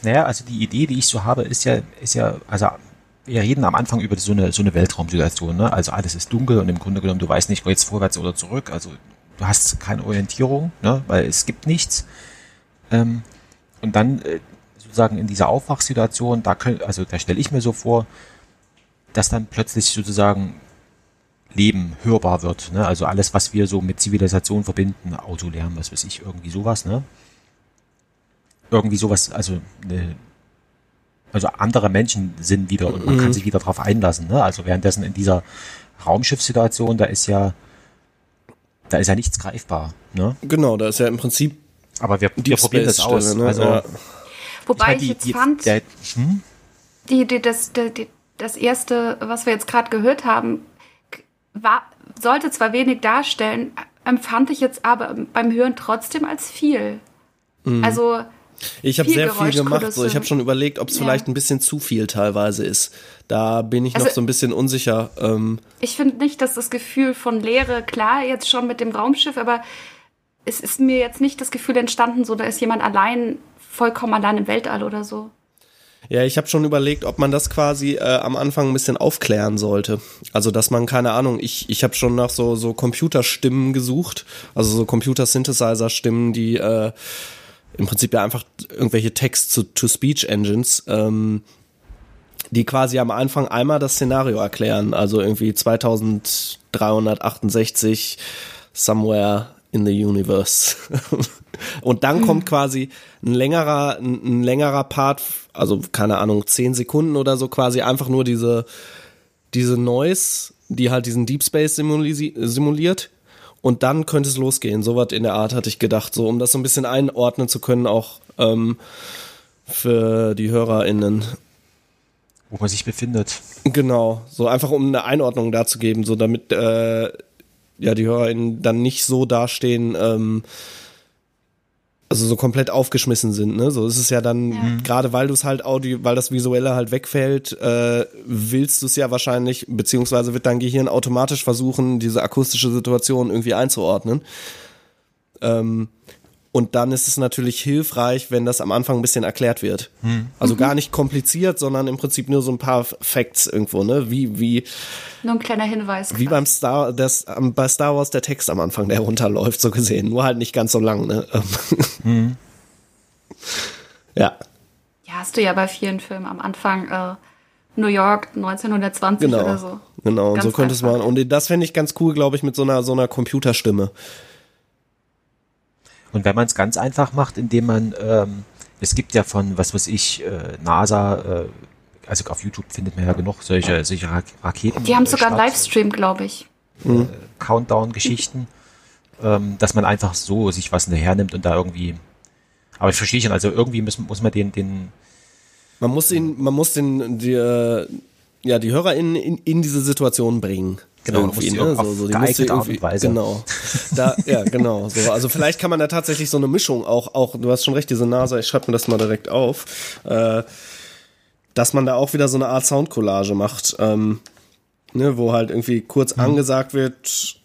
Naja, also die Idee, die ich so habe, ist ja, ist ja, also wir reden am Anfang über so eine, so eine Weltraumsituation, ne? Also alles ist dunkel und im Grunde genommen, du weißt nicht, wo jetzt vorwärts oder zurück. Also du hast keine Orientierung, ne? Weil es gibt nichts. Ähm, und dann äh, sozusagen in dieser Aufwachsituation, da können, also da stelle ich mir so vor, dass dann plötzlich sozusagen Leben hörbar wird. Ne? Also alles, was wir so mit Zivilisation verbinden, Autolärm, was weiß ich, irgendwie sowas, ne? Irgendwie sowas, also eine, also andere Menschen sind wieder und man kann sich wieder drauf einlassen. Ne? Also währenddessen in dieser Raumschiffssituation, da ist ja, da ist ja nichts greifbar. Ne? Genau, da ist ja im Prinzip Aber wir, wir probieren das aus. Stelle, ne? Also, Ja. Wobei meine, ich, die- jetzt die- fand, der, hm? die, die, das, die, das erste, was wir jetzt gerade gehört haben, war, sollte zwar wenig darstellen, empfand ich jetzt aber beim Hören trotzdem als viel. Mhm. Also Ich habe sehr viel gemacht. So, ich habe schon überlegt, ob es Ja. vielleicht ein bisschen zu viel teilweise ist. Da bin ich noch Also- so ein bisschen unsicher. Ähm, ich finde nicht, dass das Gefühl von Leere, klar, jetzt schon mit dem Raumschiff, aber es ist mir jetzt nicht das Gefühl entstanden, so da ist jemand allein, vollkommen allein im Weltall oder so. ja, ich habe schon überlegt, ob man das quasi äh, am Anfang ein bisschen aufklären sollte. Also, dass man keine Ahnung. Ich ich habe schon nach so so Computerstimmen gesucht, also so Computer-Synthesizer-Stimmen, die äh, im Prinzip ja einfach irgendwelche Text-to-Speech-Engines. Ähm, die quasi am Anfang einmal das Szenario erklären. Also irgendwie 2368 somewhere in the universe. [laughs] Und dann kommt quasi ein längerer, ein, ein längerer Part, also keine Ahnung, zehn Sekunden oder so, quasi einfach nur diese, diese Noise, die halt diesen Deep Space simuli simuliert. Und dann könnte es losgehen. So was in der Art hatte ich gedacht, so um das so ein bisschen einordnen zu können, auch ähm, für die HörerInnen. wo man sich befindet. Genau, so einfach um eine Einordnung dazu geben, so damit äh, ja die HörerInnen dann nicht so dastehen, ähm, also so komplett aufgeschmissen sind, ne? So ist es ja dann, gerade weil du es halt Audio, weil das Visuelle halt wegfällt, äh, willst du es ja wahrscheinlich, beziehungsweise wird dein Gehirn automatisch versuchen, diese akustische Situation irgendwie einzuordnen. Ähm, und dann ist es natürlich hilfreich, wenn das am Anfang ein bisschen erklärt wird. Also gar nicht kompliziert, sondern im Prinzip nur so ein paar Facts irgendwo, ne? Wie, wie, Nur ein kleiner Hinweis. wie beim Star, das, ähm, bei Star Wars der Text am Anfang, der runterläuft, so gesehen. Nur halt nicht ganz so lang, ne? [laughs] Ja, Ja, hast du ja bei vielen Filmen am Anfang äh, New York 1920 genau. oder so. Genau, und Ganz so könnte es man. Und das fände ich ganz cool, glaube ich, mit so einer, so einer Computerstimme. Und wenn man es ganz einfach macht, indem man, ähm, es gibt ja von, was weiß ich, äh, NASA, äh, also auf YouTube findet man ja genug solche, solche Ra Raketen. Die haben äh, sogar einen Livestream, glaube ich. Countdown-Geschichten, ähm, dass man einfach so sich was hernimmt und da irgendwie. Aber ich verstehe schon, also irgendwie muss, muss man den, den, Man muss ihn, man muss den, die, äh, ja, die HörerInnen in, in diese Situation bringen. Genau, Irgendwie, die ne? auf So, so, die geeignete Art und Weise. Genau. Da, ja, genau. So, also vielleicht kann man da tatsächlich so eine Mischung auch, auch, du hast schon recht, diese NASA, ich schreibe mir das mal direkt auf, äh, dass man da auch wieder so eine Art Soundcollage macht, ähm, ne, wo halt irgendwie kurz Mhm. angesagt wird,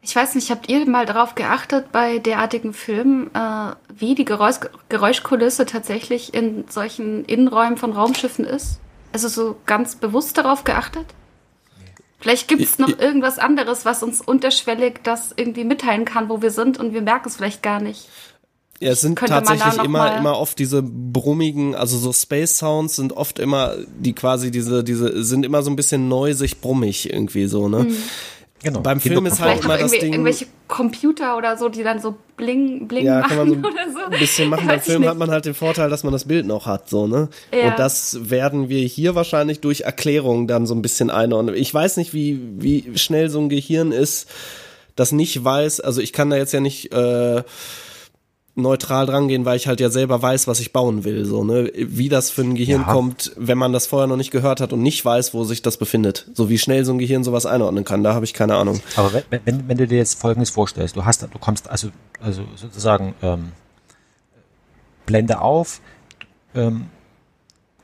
Ich weiß nicht, habt ihr mal darauf geachtet bei derartigen Filmen, äh, wie die Geräusch Geräuschkulisse tatsächlich in solchen Innenräumen von Raumschiffen ist? Also so ganz bewusst darauf geachtet? Vielleicht gibt es noch irgendwas anderes, was uns unterschwellig das irgendwie mitteilen kann, wo wir sind und wir merken es vielleicht gar nicht. Ja, es sind tatsächlich immer, immer oft diese brummigen, also so Space Sounds sind oft immer, die quasi diese, diese, sind immer so ein bisschen neusig, brummig irgendwie so, ne? Genau. Beim Film ist halt immer das Ding. irgendwelche Computer oder so, die dann so bling, bling Ja, machen kann man so oder so. ein bisschen [laughs] machen. Beim Film nicht. hat man halt den Vorteil, dass man das Bild noch hat, so, ne? Ja. Und das werden wir hier wahrscheinlich durch Erklärung dann so ein bisschen einordnen. Ich weiß nicht, wie, wie schnell so ein Gehirn ist, das nicht weiß, also ich kann da jetzt ja nicht, äh, neutral drangehen, weil ich halt ja selber weiß, was ich bauen will. So, ne? Wie das für ein Gehirn Ja. kommt, wenn man das vorher noch nicht gehört hat und nicht weiß, wo sich das befindet. So wie schnell so ein Gehirn sowas einordnen kann, da habe ich keine Ahnung. Aber wenn, wenn, wenn du dir jetzt Folgendes vorstellst, du hast, du kommst also, also sozusagen ähm, Blende auf, ähm,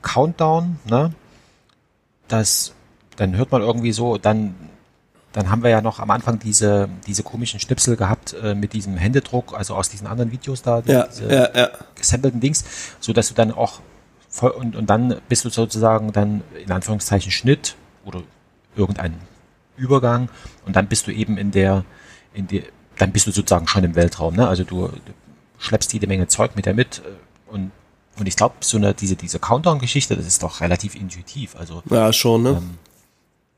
Countdown, ne? Das, dann hört man irgendwie so, dann, dann haben wir ja noch am Anfang diese, diese komischen Schnipsel gehabt äh, mit diesem Händedruck, also aus diesen anderen Videos da, die- Ja, diese ja, ja. gesampelten Dings, so dass du dann auch voll, und, und dann bist du sozusagen dann in Anführungszeichen Schnitt oder irgendein Übergang und dann bist du eben in der, in der, dann bist du sozusagen schon im Weltraum, ne? Also du, du schleppst jede Menge Zeug mit dir mit äh, und und ich glaube, so eine, diese, diese Countdown-Geschichte, das ist doch relativ intuitiv. Also, Ja, schon, ne? ähm,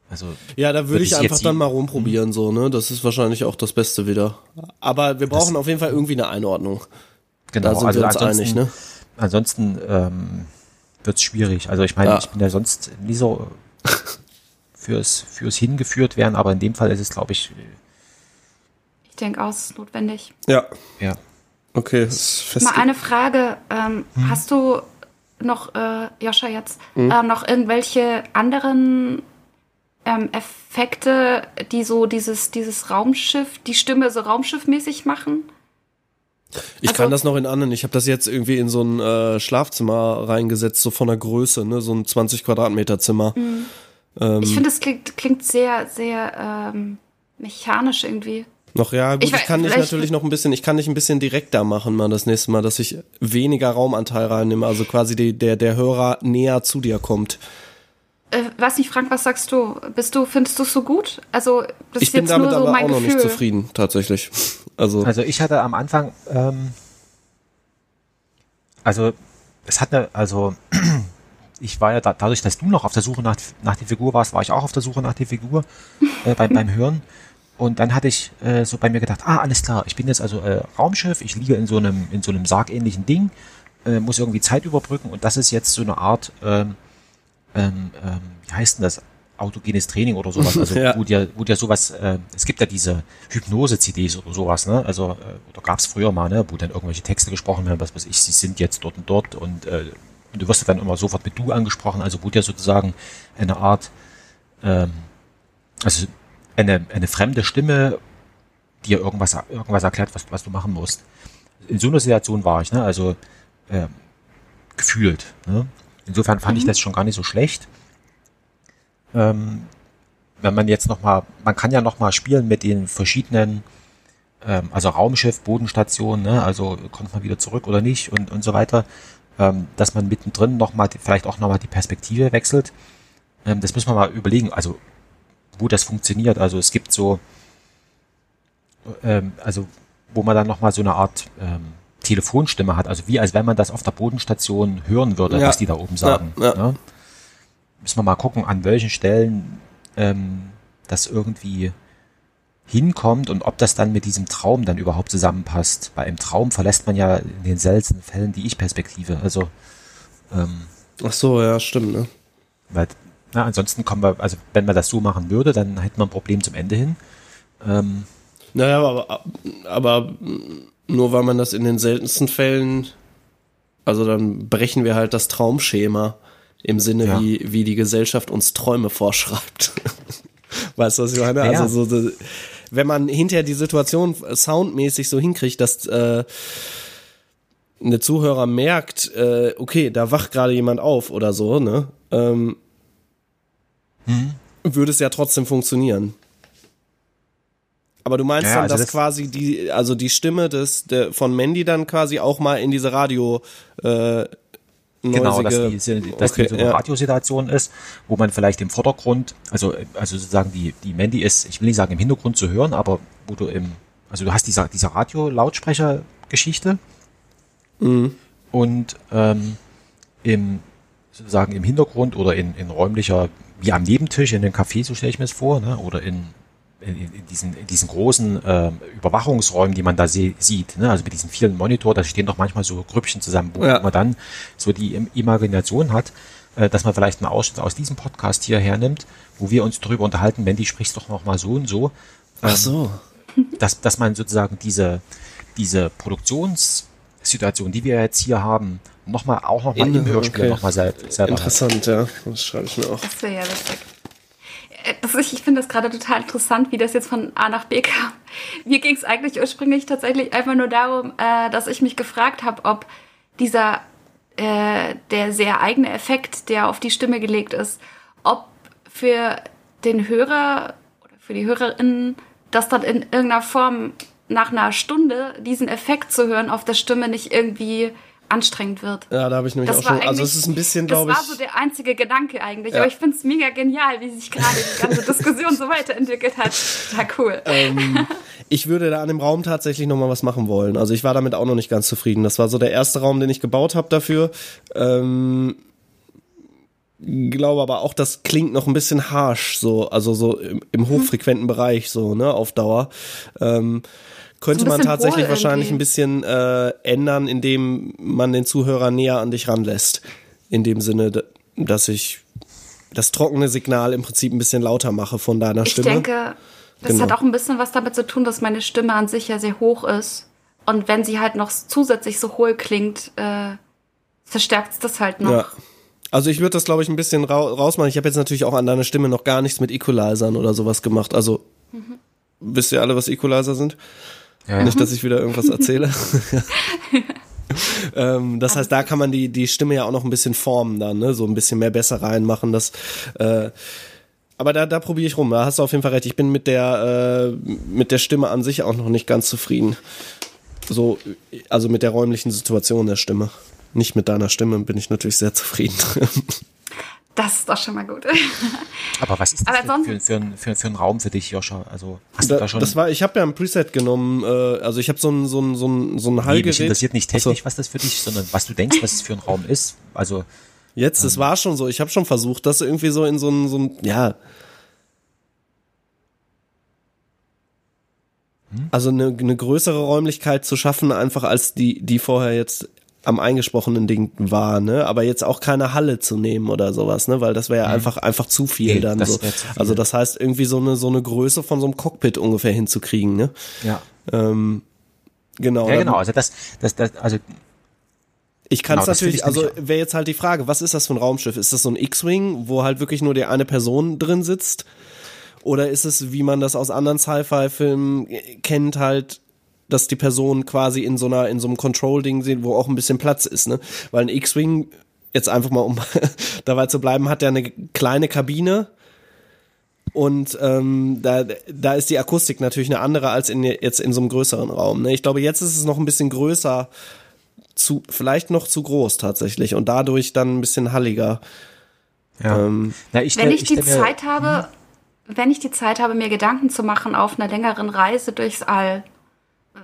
also Ja, da würde ich einfach dann mal rumprobieren, so, ne? Das ist wahrscheinlich auch das Beste wieder. Aber wir brauchen auf jeden Fall irgendwie eine Einordnung. genau, Da sind also wir uns ansonsten, einig, ne? Ansonsten ähm, wird es schwierig. Also ich meine, Ja. ich bin ja sonst nie so fürs, fürs hingeführt werden, aber in dem Fall ist es, glaube ich, Ich denke auch, es ist notwendig. Ja, ja. okay, ist fest. Mal eine Frage. Ähm, Hm. Hast du noch, äh, Joscha jetzt, ähm, noch irgendwelche anderen ähm, Effekte, die so dieses, dieses Raumschiff, die Stimme so raumschiffmäßig machen? Ich Also- kann das noch in anderen. Ich habe das jetzt irgendwie in so ein äh, Schlafzimmer reingesetzt, so von der Größe, ne, so ein 20 Quadratmeter Zimmer. Ähm, Ich finde, es klingt, klingt sehr, sehr ähm, mechanisch irgendwie. Noch ja, gut, Ich ich, kann dich natürlich noch ein bisschen, ich kann dich ein bisschen direkter machen, mal das nächste Mal, dass ich weniger Raumanteil reinnehme, also quasi die, der der Hörer näher zu dir kommt. Äh, weiß nicht, Frank, was sagst du? Bist du, findest du es so gut? Also, das Ich ist bin jetzt damit nur so aber mein auch noch Gefühl. nicht zufrieden, tatsächlich. Also, Also ich hatte am Anfang, ähm, also es hat eine, also [clears throat] ich war ja da, dadurch, dass du noch auf der Suche nach, nach der Figur warst, war ich auch auf der Suche nach der Figur äh, beim, beim Hören. Und dann hatte ich äh, so bei mir gedacht, ah, alles klar, ich bin jetzt also äh, Raumschiff, ich liege in so einem, in so einem sargähnlichen Ding, äh, muss irgendwie Zeit überbrücken und das ist jetzt so eine Art, ähm, ähm, ähm, wie heißt denn das? Autogenes Training oder sowas, also [laughs] Ja. wo dir, wo dir sowas, äh, es gibt ja diese Hypnose-CDs oder sowas, ne? Also, äh, oder gab es früher mal, ne, wo dann irgendwelche Texte gesprochen werden, was weiß ich, sie sind jetzt dort und dort und, äh, und du wirst ja dann immer sofort mit du angesprochen, also wo dir sozusagen eine Art, ähm, also eine, eine fremde Stimme dir irgendwas, irgendwas erklärt, was, was du machen musst. In so einer Situation war ich, ne? Also ähm, gefühlt. Ne? Insofern fand ich das schon gar nicht so schlecht. Ähm, wenn man jetzt noch mal, man kann ja noch mal spielen mit den verschiedenen, ähm, also Raumschiff, Bodenstation, ne? also kommt man wieder zurück oder nicht und, und so weiter, ähm, dass man mittendrin noch mal die, vielleicht auch noch mal die Perspektive wechselt. Ähm, das müssen wir mal überlegen, also wo das funktioniert. Also es gibt so, ähm, also wo man dann noch mal so eine Art ähm, Telefonstimme hat, also wie als wenn man das auf der Bodenstation hören würde, Ja. was die da oben sagen. Ja, ja. Ne? Müssen wir mal gucken, an welchen Stellen ähm, das irgendwie hinkommt und ob das dann mit diesem Traum dann überhaupt zusammenpasst. Bei einem Traum verlässt man ja in den seltensten Fällen die Ich-Perspektive. Also, ähm, ach so, ja, stimmt, ne? weil, na, ansonsten kommen wir, also wenn man das so machen würde, dann hätten wir ein Problem zum Ende hin. Ähm, Naja, aber, aber nur weil man das in den seltensten Fällen, also dann brechen wir halt das Traumschema im Sinne, Ja. wie, wie die Gesellschaft uns Träume vorschreibt. [laughs] weißt du, was ich meine? Ja. Also so, so, wenn man hinterher die Situation soundmäßig so hinkriegt, dass äh, eine Zuhörer merkt, äh, okay, da wacht gerade jemand auf oder so, ne? Ähm, Mhm. würde es ja trotzdem funktionieren. Aber du meinst Ja, dann, also dass das- quasi die, also die Stimme des, der, von Mandy dann quasi auch mal in diese Radio äh, Genau, dass die, dass okay, die so eine ja. Radiosituation ist, wo man vielleicht im Vordergrund, also, also sozusagen die, die Mandy ist, ich will nicht sagen im Hintergrund zu hören, aber wo du im, also du hast diese, diese Radio-Lautsprecher-Geschichte Mhm. und ähm, im, sozusagen im Hintergrund oder in, in räumlicher, wie am Nebentisch in den Café, so stelle ich mir es vor, ne? oder in, in, diesen, in diesen großen ähm, Überwachungsräumen, die man da se sieht, ne? also mit diesen vielen Monitor, da stehen doch manchmal so Grüppchen zusammen, wo Ja. man dann so die Im- Imagination hat, äh, dass man vielleicht einen Ausschnitt aus diesem Podcast hier hernimmt, wo wir uns darüber unterhalten, Mandy sprichst doch noch mal so und so, ähm, Ach so. [laughs] dass, dass man sozusagen diese, diese Produktions, Raumschiff, Bodenstation, Hören würde, was die wir jetzt hier haben, nochmal auch nochmal In- im Hörspiel okay. nochmal sel selber hat. Interessant, ja. Das schreibe ich mir auch. Das wäre ja witzig. Äh, Das, ich finde das gerade total interessant, wie das jetzt von A nach B kam. Mir ging es eigentlich ursprünglich tatsächlich einfach nur darum, äh, dass ich mich gefragt habe, ob dieser äh, der sehr eigene Effekt, der auf die Stimme gelegt ist, ob für den Hörer oder für die HörerInnen das dann in irgendeiner Form nach einer Stunde diesen Effekt zu hören auf der Stimme nicht irgendwie anstrengend wird. Ja, da habe ich nämlich Das auch schon. Also es ist ein bisschen, Das glaube ich. war so der einzige Gedanke eigentlich. Ja. Aber ich finde es mega genial, wie sich gerade die ganze [laughs] Diskussion so weiterentwickelt hat. Total cool. Ähm, [laughs] ich würde da an dem Raum tatsächlich noch mal was machen wollen. Also ich war damit auch noch nicht ganz zufrieden. Das war so der erste Raum, den ich gebaut habe dafür. Ähm, glaube aber auch, das klingt noch ein bisschen harsh, so also so im, im hochfrequenten Bereich so ne auf Dauer. Ähm, könnte So man tatsächlich wahrscheinlich irgendwie. ein bisschen äh, ändern, indem man den Zuhörer näher an dich ranlässt. In dem Sinne, dass ich das trockene Signal im Prinzip ein bisschen lauter mache von deiner Ich Stimme. denke, das Genau. hat auch ein bisschen was damit zu tun, dass meine Stimme an sich ja sehr hoch ist. Und wenn sie halt noch zusätzlich so hohl klingt, äh, verstärkt das halt noch. Ja. Also ich würde das, glaube ich, ein bisschen ra rausmachen. Ich habe jetzt natürlich auch an deiner Stimme noch gar nichts mit Equalizern oder sowas gemacht. Also wisst ihr alle, was Equalizer sind? Ja, ja. Nicht, dass ich wieder irgendwas erzähle. [laughs] ähm, das heißt, da kann man die, die Stimme ja auch noch ein bisschen formen dann, ne? so ein bisschen mehr besser reinmachen. Das, äh, aber da, da probiere ich rum. Da hast du auf jeden Fall recht. Ich bin mit der, äh, mit der Stimme an sich auch noch nicht ganz zufrieden. So, also mit der räumlichen Situation der Stimme. Nicht mit deiner Stimme bin ich natürlich sehr zufrieden. [laughs] Das ist doch schon mal gut. [laughs] Aber was ist das für, für, für, ein- für, für ein Raum für dich, Joscha? Also hast du Da, da schon... das war, ich habe ja ein Preset genommen, äh, also ich habe so ein so ein so ein so ein nee, mich Hallgerät. interessiert nicht Ach so. technisch, was das für dich, sondern was du denkst, was es für ein Raum ist. Also Jetzt, das war schon so. Ich habe schon versucht, das irgendwie so in so ein, so ein ja. Also eine, eine größere Räumlichkeit zu schaffen, einfach als die, die vorher jetzt am eingesprochenen Ding war, ne? Aber jetzt auch keine Halle zu nehmen oder sowas, ne? Weil das wäre ja einfach, einfach zu viel Nee, dann so. viel. Also das heißt, irgendwie so eine, so eine Größe von so einem Cockpit ungefähr hinzukriegen, ne? ja, Ähm, genau. ja genau. Also das, das, das, also Ich kann es Genau, natürlich, also wäre jetzt halt die Frage, was ist das für ein Raumschiff? Ist das so ein X-Wing, wo halt wirklich nur die eine Person drin sitzt? Oder ist es, wie man das aus anderen Sci-Fi-Filmen kennt, halt, dass die Person quasi in so einer, in so einem Control-Ding sieht, wo auch ein bisschen Platz ist, ne? Weil ein X-Wing, jetzt einfach mal um [laughs] dabei zu bleiben, hat ja eine kleine Kabine. Und ähm, da, da ist die Akustik natürlich eine andere als in, jetzt in so einem größeren Raum. Ne? Ich glaube, jetzt ist es noch ein bisschen größer, zu, vielleicht noch zu groß tatsächlich und dadurch dann ein bisschen halliger. ja. Ähm, Na, ich Wenn stell, ich die Zeit habe, wenn ich die Zeit habe, mir Gedanken zu machen auf einer längeren Reise durchs All,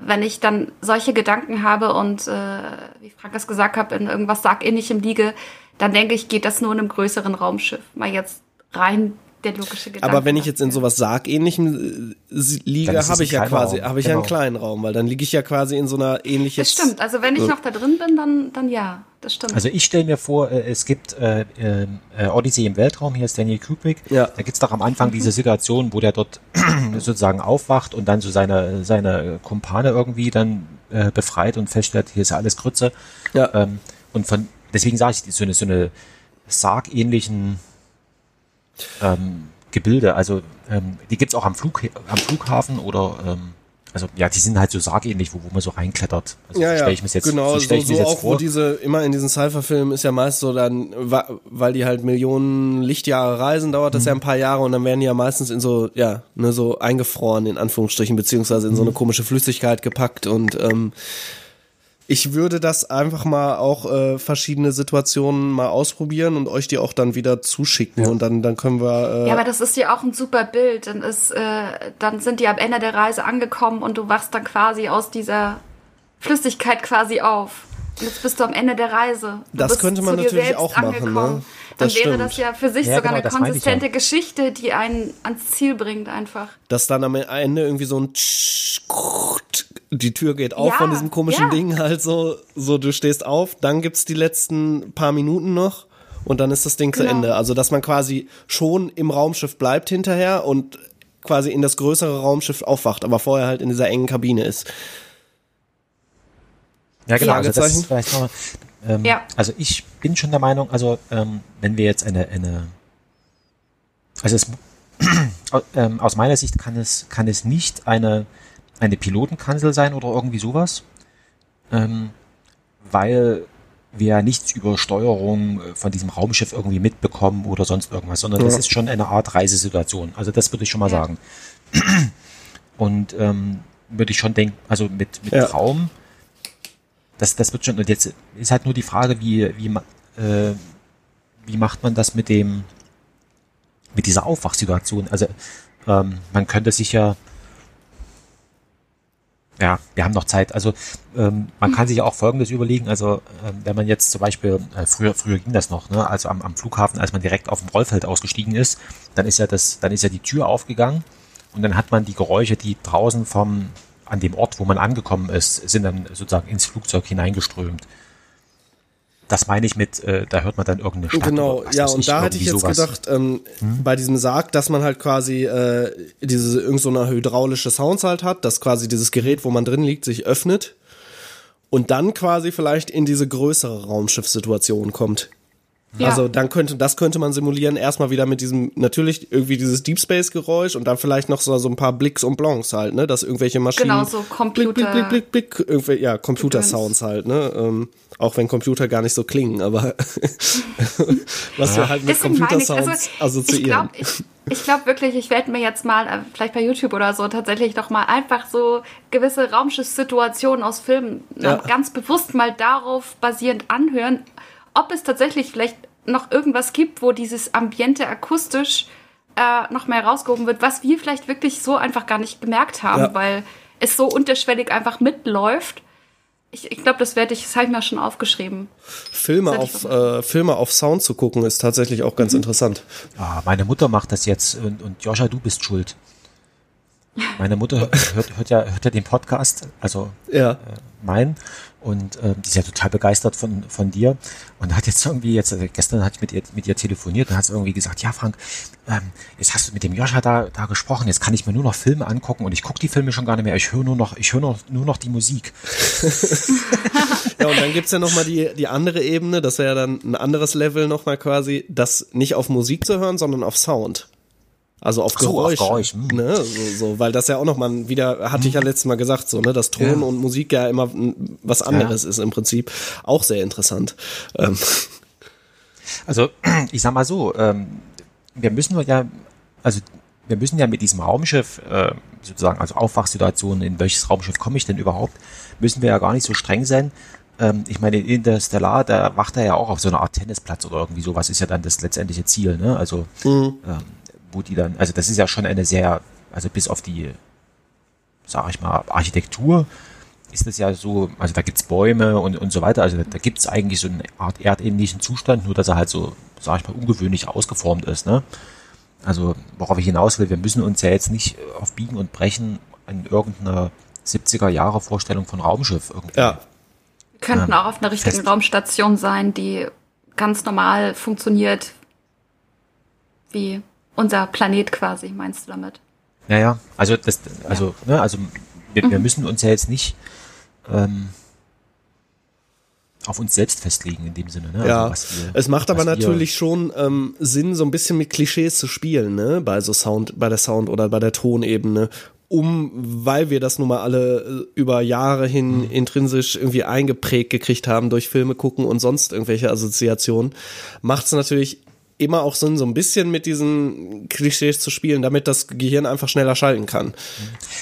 wenn ich dann solche Gedanken habe und, äh, wie Frank es gesagt hat, in irgendwas Sargähnlichem liege, dann denke ich, geht das nur in einem größeren Raumschiff. Mal jetzt rein der logische Gedanke. aber wenn ich jetzt in sowas Sargähnlichem äh, liege, es habe ich ja quasi, habe ich ja einen genau. kleinen Raum, weil dann liege ich ja quasi in so einer ähnlichen. Das stimmt. Also wenn ich so- noch da drin bin, dann, dann ja. Das stimmt. Also ich stelle mir vor, äh, es gibt äh, äh, Odyssey im Weltraum, hier ist Daniel Kubrick. Ja. Da gibt's doch am Anfang diese Situation, wo der dort [clears throat] sozusagen aufwacht und dann so seine, seine Kumpane irgendwie dann äh, befreit und feststellt, hier ist ja alles Grütze. Ja. Ähm, und von deswegen sage ich, so eine, so eine sargähnlichen ähm, Gebilde, also ähm, die gibt's auch am, Flug, am Flughafen oder ähm, also ja, die sind halt so sargähnlich, wo, wo man so reinklettert. Also ja, so stelle ich mir jetzt, genau, so ich so jetzt auch, wo vor. diese, immer in diesen Cypher-Filmen ist ja meist so dann, weil die halt Millionen Lichtjahre reisen, dauert Mhm. das ja ein paar Jahre und dann werden die ja meistens in so, ja, ne, so eingefroren, in Anführungsstrichen, beziehungsweise in so eine Mhm. komische Flüssigkeit gepackt und, ähm, ich würde das einfach mal auch äh, verschiedene Situationen mal ausprobieren und euch die auch dann wieder zuschicken und dann dann können wir äh, Ja, aber das ist ja auch ein super Bild. Dann, ist, äh, dann sind die am Ende der Reise angekommen und du wachst dann quasi aus dieser Flüssigkeit quasi auf. Und jetzt bist du am Ende der Reise. Du Das bist könnte man zu dir natürlich selbst auch machen, angekommen. ne? Dann Das wäre stimmt. das ja für sich Ja, sogar genau, eine konsistente ja. Geschichte, die einen ans Ziel bringt einfach. dass dann am Ende irgendwie so ein Tsch- die Tür geht auf Ja, von diesem komischen ja. Ding halt so, so du stehst auf, dann gibt's die letzten paar Minuten noch und dann ist das Ding zu Genau. Ende. Also dass man quasi schon im Raumschiff bleibt hinterher und quasi in das größere Raumschiff aufwacht, aber vorher halt in dieser engen Kabine ist. Ja, genau. Also das ist vielleicht noch, ähm, Ja. Also ich bin schon der Meinung, also ähm, wenn wir jetzt eine, eine also es, [clears throat] ähm, aus meiner Sicht kann es, kann es nicht eine, eine Pilotenkanzel sein oder irgendwie sowas, ähm, weil wir ja nichts über Steuerung äh, von diesem Raumschiff irgendwie mitbekommen oder sonst irgendwas, sondern das Ja. ist schon eine Art Reisesituation. Also das würde ich schon mal Ja. sagen. Und ähm, würde ich schon denken, also mit, mit Ja. Raum, das, das wird schon, und jetzt ist halt nur die Frage, wie, wie, äh, wie macht man das mit dem, mit dieser Aufwachsituation? Also, ähm, man könnte sich ja, ja, wir haben noch Zeit. Also, ähm, man kann sich auch Folgendes überlegen. Also, ähm, wenn man jetzt zum Beispiel, äh, früher, früher ging das noch, ne? Also am, am Flughafen, als man direkt auf dem Rollfeld ausgestiegen ist, dann ist ja das, dann ist ja die Tür aufgegangen und dann hat man die Geräusche, die draußen vom, an dem Ort, wo man angekommen ist, sind dann sozusagen ins Flugzeug hineingeströmt. Das meine ich mit, äh, da hört man dann irgendeine Stadt. Genau, ja, und da hätte ich jetzt sowas. gedacht, ähm, bei diesem Sarg, dass man halt quasi äh, diese irgend so eine hydraulische Sounds halt hat, dass quasi dieses Gerät, wo man drin liegt, sich öffnet und dann quasi vielleicht in diese größere Raumschiffssituation kommt. Ja. Also dann könnte, das könnte man simulieren, erstmal wieder mit diesem, natürlich irgendwie dieses Deep Space Geräusch und dann vielleicht noch so, so ein paar Blicks und Blonks halt, ne, dass irgendwelche Maschinen. Genau, so Computer- Blick, Blick, Blick, Blick, Blick, irgendwie, ja, Computer-Sounds halt, ne, ähm, auch wenn Computer gar nicht so klingen, aber [laughs] was wir halt mit ich, Computer-Sounds also, ich assoziieren. glaube ich, ich glaub wirklich, ich werde mir jetzt mal, äh, vielleicht bei YouTube oder so, tatsächlich doch mal einfach so gewisse Raumschiffssituationen aus Filmen Ja. ganz bewusst mal darauf basierend anhören, ob es tatsächlich vielleicht noch irgendwas gibt, wo dieses Ambiente akustisch äh, noch mehr rausgehoben wird, was wir vielleicht wirklich so einfach gar nicht gemerkt haben, Ja. weil es so unterschwellig einfach mitläuft. Ich, ich glaube, das werde ich, das habe ich mir schon aufgeschrieben. Filme auf, äh, Filme auf Sound zu gucken, ist tatsächlich auch Mhm. ganz interessant. Ah, meine Mutter macht das jetzt und, und Joscha, du bist schuld. Meine Mutter hört, hört, ja, hört ja den Podcast, also Ja. mein, und ähm, die ist ja total begeistert von, von dir und hat jetzt irgendwie, jetzt also gestern hatte ich mit ihr, mit ihr telefoniert und hat irgendwie gesagt, ja Frank, ähm, jetzt hast du mit dem Joscha da, da gesprochen, jetzt kann ich mir nur noch Filme angucken und ich gucke die Filme schon gar nicht mehr, ich höre nur noch, ich höre noch, nur noch die Musik. [laughs] Ja, und dann gibt's ja nochmal die, die andere Ebene, das wäre ja dann ein anderes Level nochmal quasi, das nicht auf Musik zu hören, sondern auf Sound. Also auf so, auf Geräusch. Geräusch, hm. ne? so, so, weil das ja auch nochmal wieder, hatte ich ja letztes Mal gesagt, so, ne, dass Ton Ja. und Musik ja immer mm, was anderes ist im Prinzip. Auch sehr interessant. Ähm, Also ich sag mal so, ähm, wir müssen ja, also wir müssen ja mit diesem Raumschiff, äh, sozusagen, also Aufwachsituationen, in welches Raumschiff komme ich denn überhaupt, müssen wir ja gar nicht so streng sein. Ähm, ich meine, in Interstellar, da wacht er ja auch auf so einer Art Tennisplatz oder irgendwie sowas, ist ja dann das letztendliche Ziel, ne? Also, ähm, wo die dann, also das ist ja schon eine sehr, also bis auf die, sag ich mal, Architektur, ist es ja so, also da gibt's Bäume und, und so weiter, also da, da gibt's eigentlich so eine Art erdähnlichen Zustand, nur dass er halt so, sag ich mal, ungewöhnlich ausgeformt ist, ne? Also, worauf ich hinaus will, wir müssen uns ja jetzt nicht auf Biegen und Brechen an irgendeiner 70er Jahre Vorstellung von Raumschiff irgendwie. ja. Wir könnten Ja, auch auf einer richtigen fest. Raumstation sein, die ganz normal funktioniert, wie unser Planet quasi, meinst du damit? Ja, ja, also das, also, ne, also wir, Mhm. wir müssen uns ja jetzt nicht ähm, auf uns selbst festlegen in dem Sinne, ne? Ja, also, was wir, es macht aber was wir- natürlich schon ähm, Sinn, so ein bisschen mit Klischees zu spielen, ne? Bei so Sound, bei der Sound oder bei der Tonebene, um, weil wir das nun mal alle äh, über Jahre hin intrinsisch irgendwie eingeprägt gekriegt haben durch Filme gucken und sonst irgendwelche Assoziationen, macht es natürlich immer auch Sinn, so ein bisschen mit diesen Klischees zu spielen, damit das Gehirn einfach schneller schalten kann.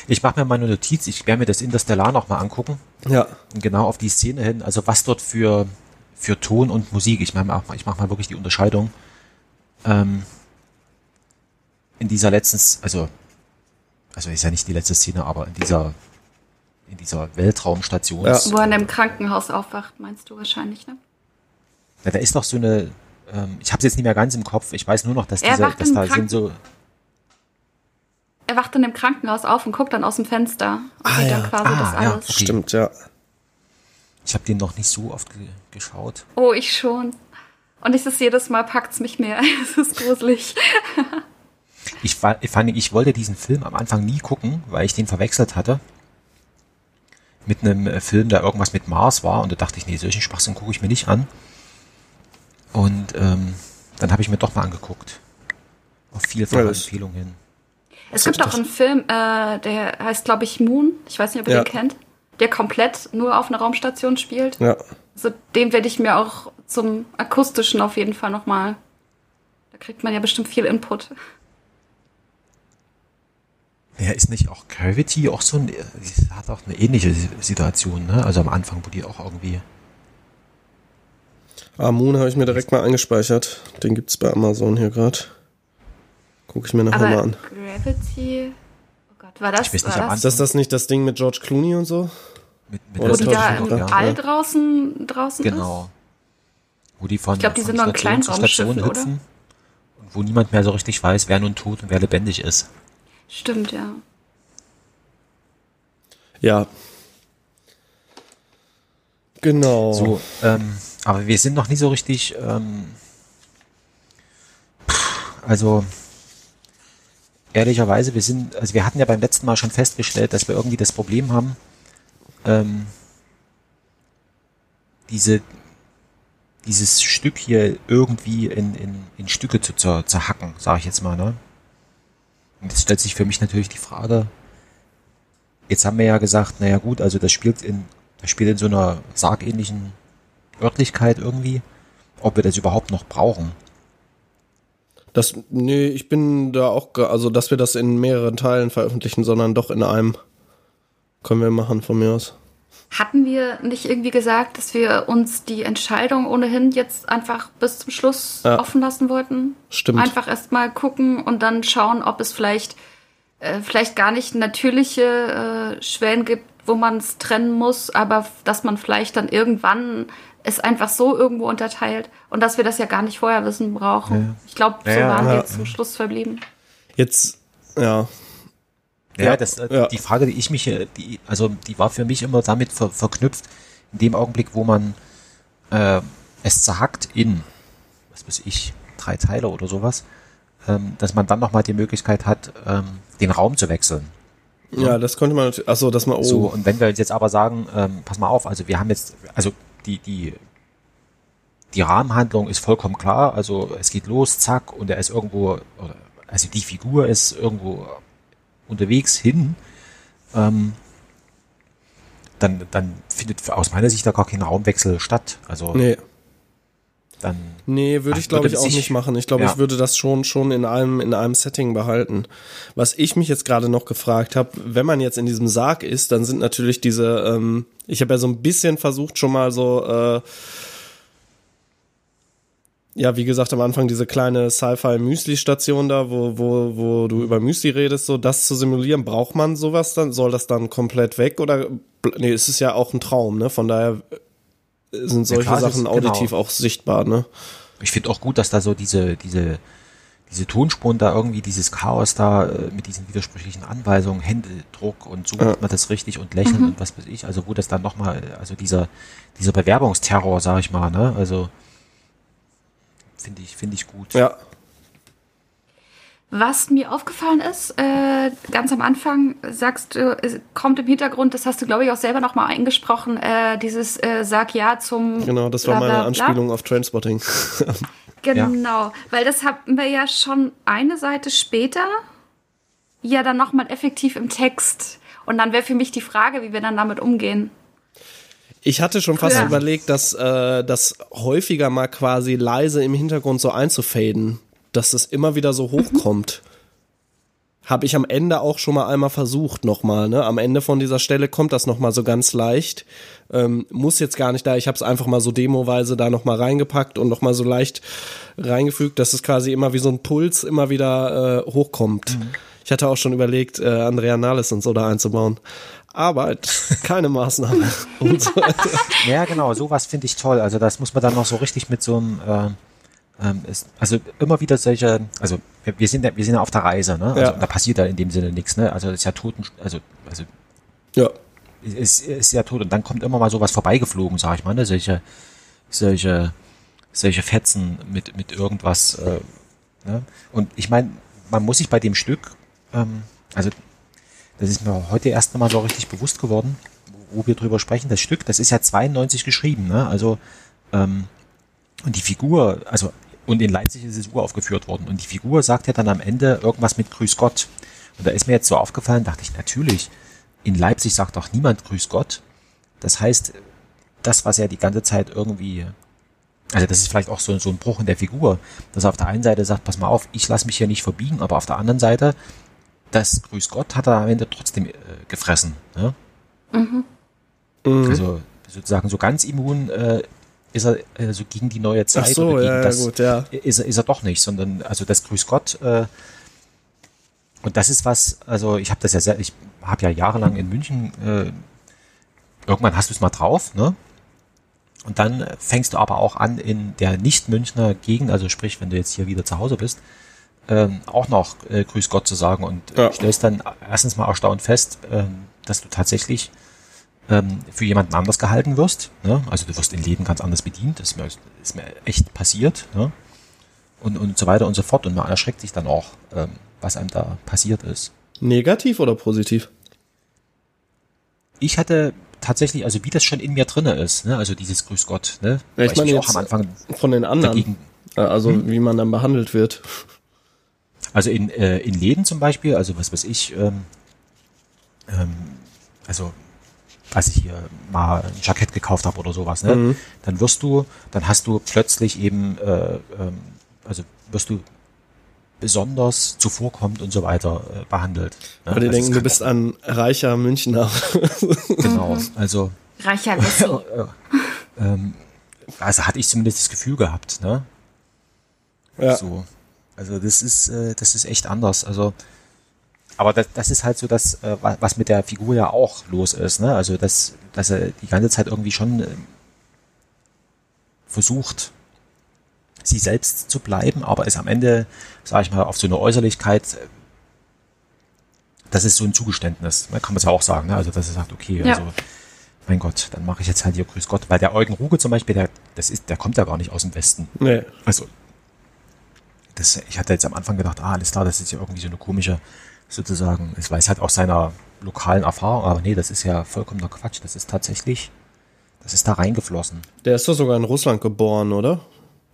Ich mache mir mal eine Notiz, ich werde mir das Interstellar nochmal angucken. Ja. genau auf die Szene hin, also was dort für, für Ton und Musik, ich mache mal, ich mach mal wirklich die Unterscheidung, ähm, in dieser letzten, also, also ist ja nicht die letzte Szene, aber in dieser, in dieser Weltraumstation, Ja. Wo er in einem Krankenhaus aufwacht, meinst du wahrscheinlich, ne? da ist doch so eine, ähm, ich habe es jetzt nicht mehr ganz im Kopf, ich weiß nur noch, dass Er diese, wacht dass da Kranken- sind so, Er wacht in dem Krankenhaus auf und guckt dann aus dem Fenster und Ah, sieht ja. dann quasi Ah, das ja. alles. Okay. Stimmt, ja. ich habe den noch nicht so oft ge geschaut. Oh, ich schon. Und es ist jedes Mal packt's mich mehr. [laughs] Es ist gruselig. Ich, war, ich, fand, ich wollte diesen Film am Anfang nie gucken, weil ich den verwechselt hatte mit einem äh, Film, der irgendwas mit Mars war. Und da dachte ich, nee, solchen Schwachsinn gucke ich mir nicht an. Und ähm, dann habe ich mir doch mal angeguckt. Auf vielfache Ja, Empfehlungen hin. Es gibt auch einen Film, äh, der heißt, glaube ich, Moon. Ich weiß nicht, ob ihr Ja. den kennt. Der komplett nur auf einer Raumstation spielt. Ja. Also den werde ich mir auch zum akustischen auf jeden Fall nochmal. Da kriegt man ja bestimmt viel Input. Ja, ist nicht auch Gravity auch so ein, die hat auch eine ähnliche Situation, ne? Also am Anfang, wo die auch irgendwie. Ah, Moon habe ich mir direkt mal eingespeichert. Den gibt's bei Amazon hier gerade. Gucke ich mir nachher mal Aber an. Gravity. Oh Gott, war das, Ich weiß nicht, war das Ist das das nicht das Ding mit George Clooney und so? Mit, mit Oder wo die da im da? All Ja. draußen, draußen Genau. Wo die von, Ich glaub, die sind zu Station Kleinraumschiff, oder? hüpfen und wo niemand mehr so richtig weiß, wer nun tot und wer lebendig ist. ist? Stimmt, ja. Ja. Genau. So, ähm, aber wir sind noch nie so richtig, ähm, also ehrlicherweise, wir sind, also wir hatten ja beim letzten Mal schon festgestellt, dass wir irgendwie das Problem haben, ähm, diese, dieses Stück hier irgendwie in, in, in Stücke zu zer, zerhacken, sage ich jetzt mal, ne? Und jetzt stellt sich für mich natürlich die Frage, jetzt haben wir ja gesagt, naja gut, also das spielt in, das spielt in so einer sargähnlichen Örtlichkeit irgendwie, ob wir das überhaupt noch brauchen. Das, nee, ich bin da auch, also dass wir das in mehreren Teilen veröffentlichen, sondern doch in einem. Können wir machen von mir aus. Hatten wir nicht irgendwie gesagt, dass wir uns die Entscheidung ohnehin jetzt einfach bis zum Schluss Ja. offen lassen wollten? Stimmt. Einfach erstmal gucken und dann schauen, ob es vielleicht, äh, vielleicht gar nicht natürliche äh, Schwellen gibt, wo man es trennen muss, aber dass man vielleicht dann irgendwann es einfach so irgendwo unterteilt und dass wir das ja gar nicht vorher wissen brauchen. Ich glaube, so Ja, ja, waren ja. wir jetzt zum Schluss verblieben. Jetzt, ja. Ja, Ja, das, äh, ja. die Frage, die ich mich, äh, die, also die war für mich immer damit ver, verknüpft, in dem Augenblick, wo man äh, es zerhackt in, was weiß ich, drei Teile oder sowas, ähm, dass man dann nochmal die Möglichkeit hat, ähm, den Raum zu wechseln. Ja, das konnte man, natürlich- ach so, dass man, oh, So, und wenn wir jetzt aber sagen, ähm, pass mal auf, also wir haben jetzt, also die, die, die Rahmenhandlung ist vollkommen klar, also es geht los, zack, und er ist irgendwo, also die Figur ist irgendwo unterwegs hin, ähm, dann, dann findet aus meiner Sicht da gar kein Raumwechsel statt. Also nee. Dann, Nee, würde ich glaube ich auch nicht machen. Ich glaube, Ja. ich würde das schon schon in einem in einem Setting behalten. Was ich mich jetzt gerade noch gefragt habe, wenn man jetzt in diesem Sarg ist, dann sind natürlich diese ähm, ich habe ja so ein bisschen versucht schon mal so äh, ja, wie gesagt, am Anfang diese kleine Sci-Fi-Müsli-Station da, wo, wo, wo du über Müsli redest, so das zu simulieren, braucht man sowas dann? Soll das dann komplett weg? Oder nee, es ist ja auch ein Traum, ne? Von daher sind solche klar, es ist- Sachen genau. auditiv auch sichtbar, ne? ich finde auch gut, dass da so diese, diese, diese Tonspuren da irgendwie, dieses Chaos da äh, mit diesen widersprüchlichen Anweisungen, Händedruck und so macht man das richtig und lächeln und was weiß ich, also wo das dann nochmal, also dieser, dieser Bewerbungsterror, sag ich mal, ne, also finde ich, finde ich gut. Ja. Was mir aufgefallen ist, äh, ganz am Anfang sagst du, es kommt im Hintergrund, das hast du, glaube ich, auch selber noch mal eingesprochen, äh, dieses äh, Sag ja zum Genau, das war bla, meine bla. Anspielung auf Trainspotting. [laughs] Genau, weil das hatten wir ja schon eine Seite später ja dann noch mal effektiv im Text. Und dann wäre für mich die Frage, wie wir dann damit umgehen. Ich hatte schon fast Ja. überlegt, dass äh, das häufiger mal quasi leise im Hintergrund so einzufaden, dass es immer wieder so hochkommt. Habe ich am Ende auch schon mal einmal versucht nochmal. Ne? Am Ende von dieser Stelle kommt das nochmal so ganz leicht. Ähm, muss jetzt gar nicht da. Ich habe es einfach mal so demoweise da nochmal reingepackt und nochmal so leicht reingefügt, dass es quasi immer wie so ein Puls immer wieder äh, hochkommt. Ich hatte auch schon überlegt, äh, Andrea Nahles und so da einzubauen. Aber keine Maßnahme. So. [laughs] Ja, genau, sowas finde ich toll. Also das muss man dann noch so richtig mit so einem, äh, ähm, ist, also immer wieder solche, also wir, wir sind ja, wir sind ja auf der Reise, ne? Also Ja. da passiert ja in dem Sinne nichts, ne? Also das ist ja Toten, also, also Ja. ist, ist ja tot und dann kommt immer mal sowas vorbeigeflogen, sag ich mal, ne? Solche, solche, solche Fetzen mit, mit irgendwas, äh, ne? Und ich meine, man muss sich bei dem Stück, ähm, also das ist mir heute erst mal so richtig bewusst geworden, wo wir drüber sprechen, das Stück, das ist ja 92 geschrieben, ne? Also ähm, und die Figur, also und in Leipzig ist es uraufgeführt worden und die Figur sagt ja dann am Ende irgendwas mit Grüß Gott. Und da ist mir jetzt so aufgefallen, dachte ich, natürlich, in Leipzig sagt doch niemand Grüß Gott. Das heißt, das, was er die ganze Zeit irgendwie, also das ist vielleicht auch so, so ein Bruch in der Figur, dass er auf der einen Seite sagt, pass mal auf, ich lasse mich hier nicht verbiegen, aber auf der anderen Seite, das Grüß Gott hat er am Ende trotzdem äh, gefressen. Ne? Mhm. Also sozusagen so ganz immun äh, ist er also gegen die neue Zeit Ach so, oder gegen ja, das gut, ja. ist er ist er doch nicht, sondern also das Grüß Gott äh, und das ist was, also ich habe das ja sehr, ich habe ja jahrelang in München äh, irgendwann hast du es mal drauf, ne? Und dann fängst du aber auch an in der Nicht-Münchner Gegend, also sprich, wenn du jetzt hier wieder zu Hause bist, ähm, auch noch äh, Grüß Gott zu sagen und äh, Ja. stellst dann erstens mal erstaunt fest, ähm, dass du tatsächlich für jemanden anders gehalten wirst. Ne? Also du wirst in Läden ganz anders bedient, das ist mir, ist mir echt passiert. Ne? Und, und so weiter und so fort. Und man erschreckt sich dann auch, ähm, was einem da passiert ist. Negativ oder positiv? Ich hatte tatsächlich, also wie das schon in mir drinne ist, ne? also dieses Grüß Gott, ne? Ja, ich meine auch am Anfang Von den anderen. dagegen Also wie man dann behandelt wird. Also in, äh, in Läden zum Beispiel, also was weiß ich, ähm, ähm, also als ich hier mal ein Jackett gekauft habe oder sowas, ne, dann wirst du, dann hast du plötzlich eben, äh, ähm, also wirst du besonders zuvorkommend und so weiter äh, behandelt. Ne? Weil die Also denken, du bist ein reicher Münchner. [laughs] genau, also Reicher [laughs] ähm, also hatte ich zumindest das Gefühl gehabt, ne? ja. So. Also das ist, äh, das ist echt anders. Also, aber das, das ist halt so das, äh, wa- was mit der Figur ja auch los ist, ne? Also dass, dass er die ganze Zeit irgendwie schon ähm, versucht, sie selbst zu bleiben, aber ist am Ende, sage ich mal, auf so eine Äußerlichkeit, äh, das ist so ein Zugeständnis, ne? kann man es ja auch sagen, ne? Also dass er sagt, okay, Ja. also mein Gott, dann mache ich jetzt halt hier Grüß Gott, weil der Eugen Ruge zum Beispiel, der, das ist, der kommt ja gar nicht aus dem Westen. Nee. Also, das, ich hatte jetzt am Anfang gedacht, ah, alles klar, das ist ja irgendwie so eine komische, sozusagen, es weiß halt aus seiner lokalen Erfahrung, aber nee, das ist ja vollkommener Quatsch. Das ist tatsächlich, das ist da reingeflossen. Der ist doch sogar in Russland geboren, oder?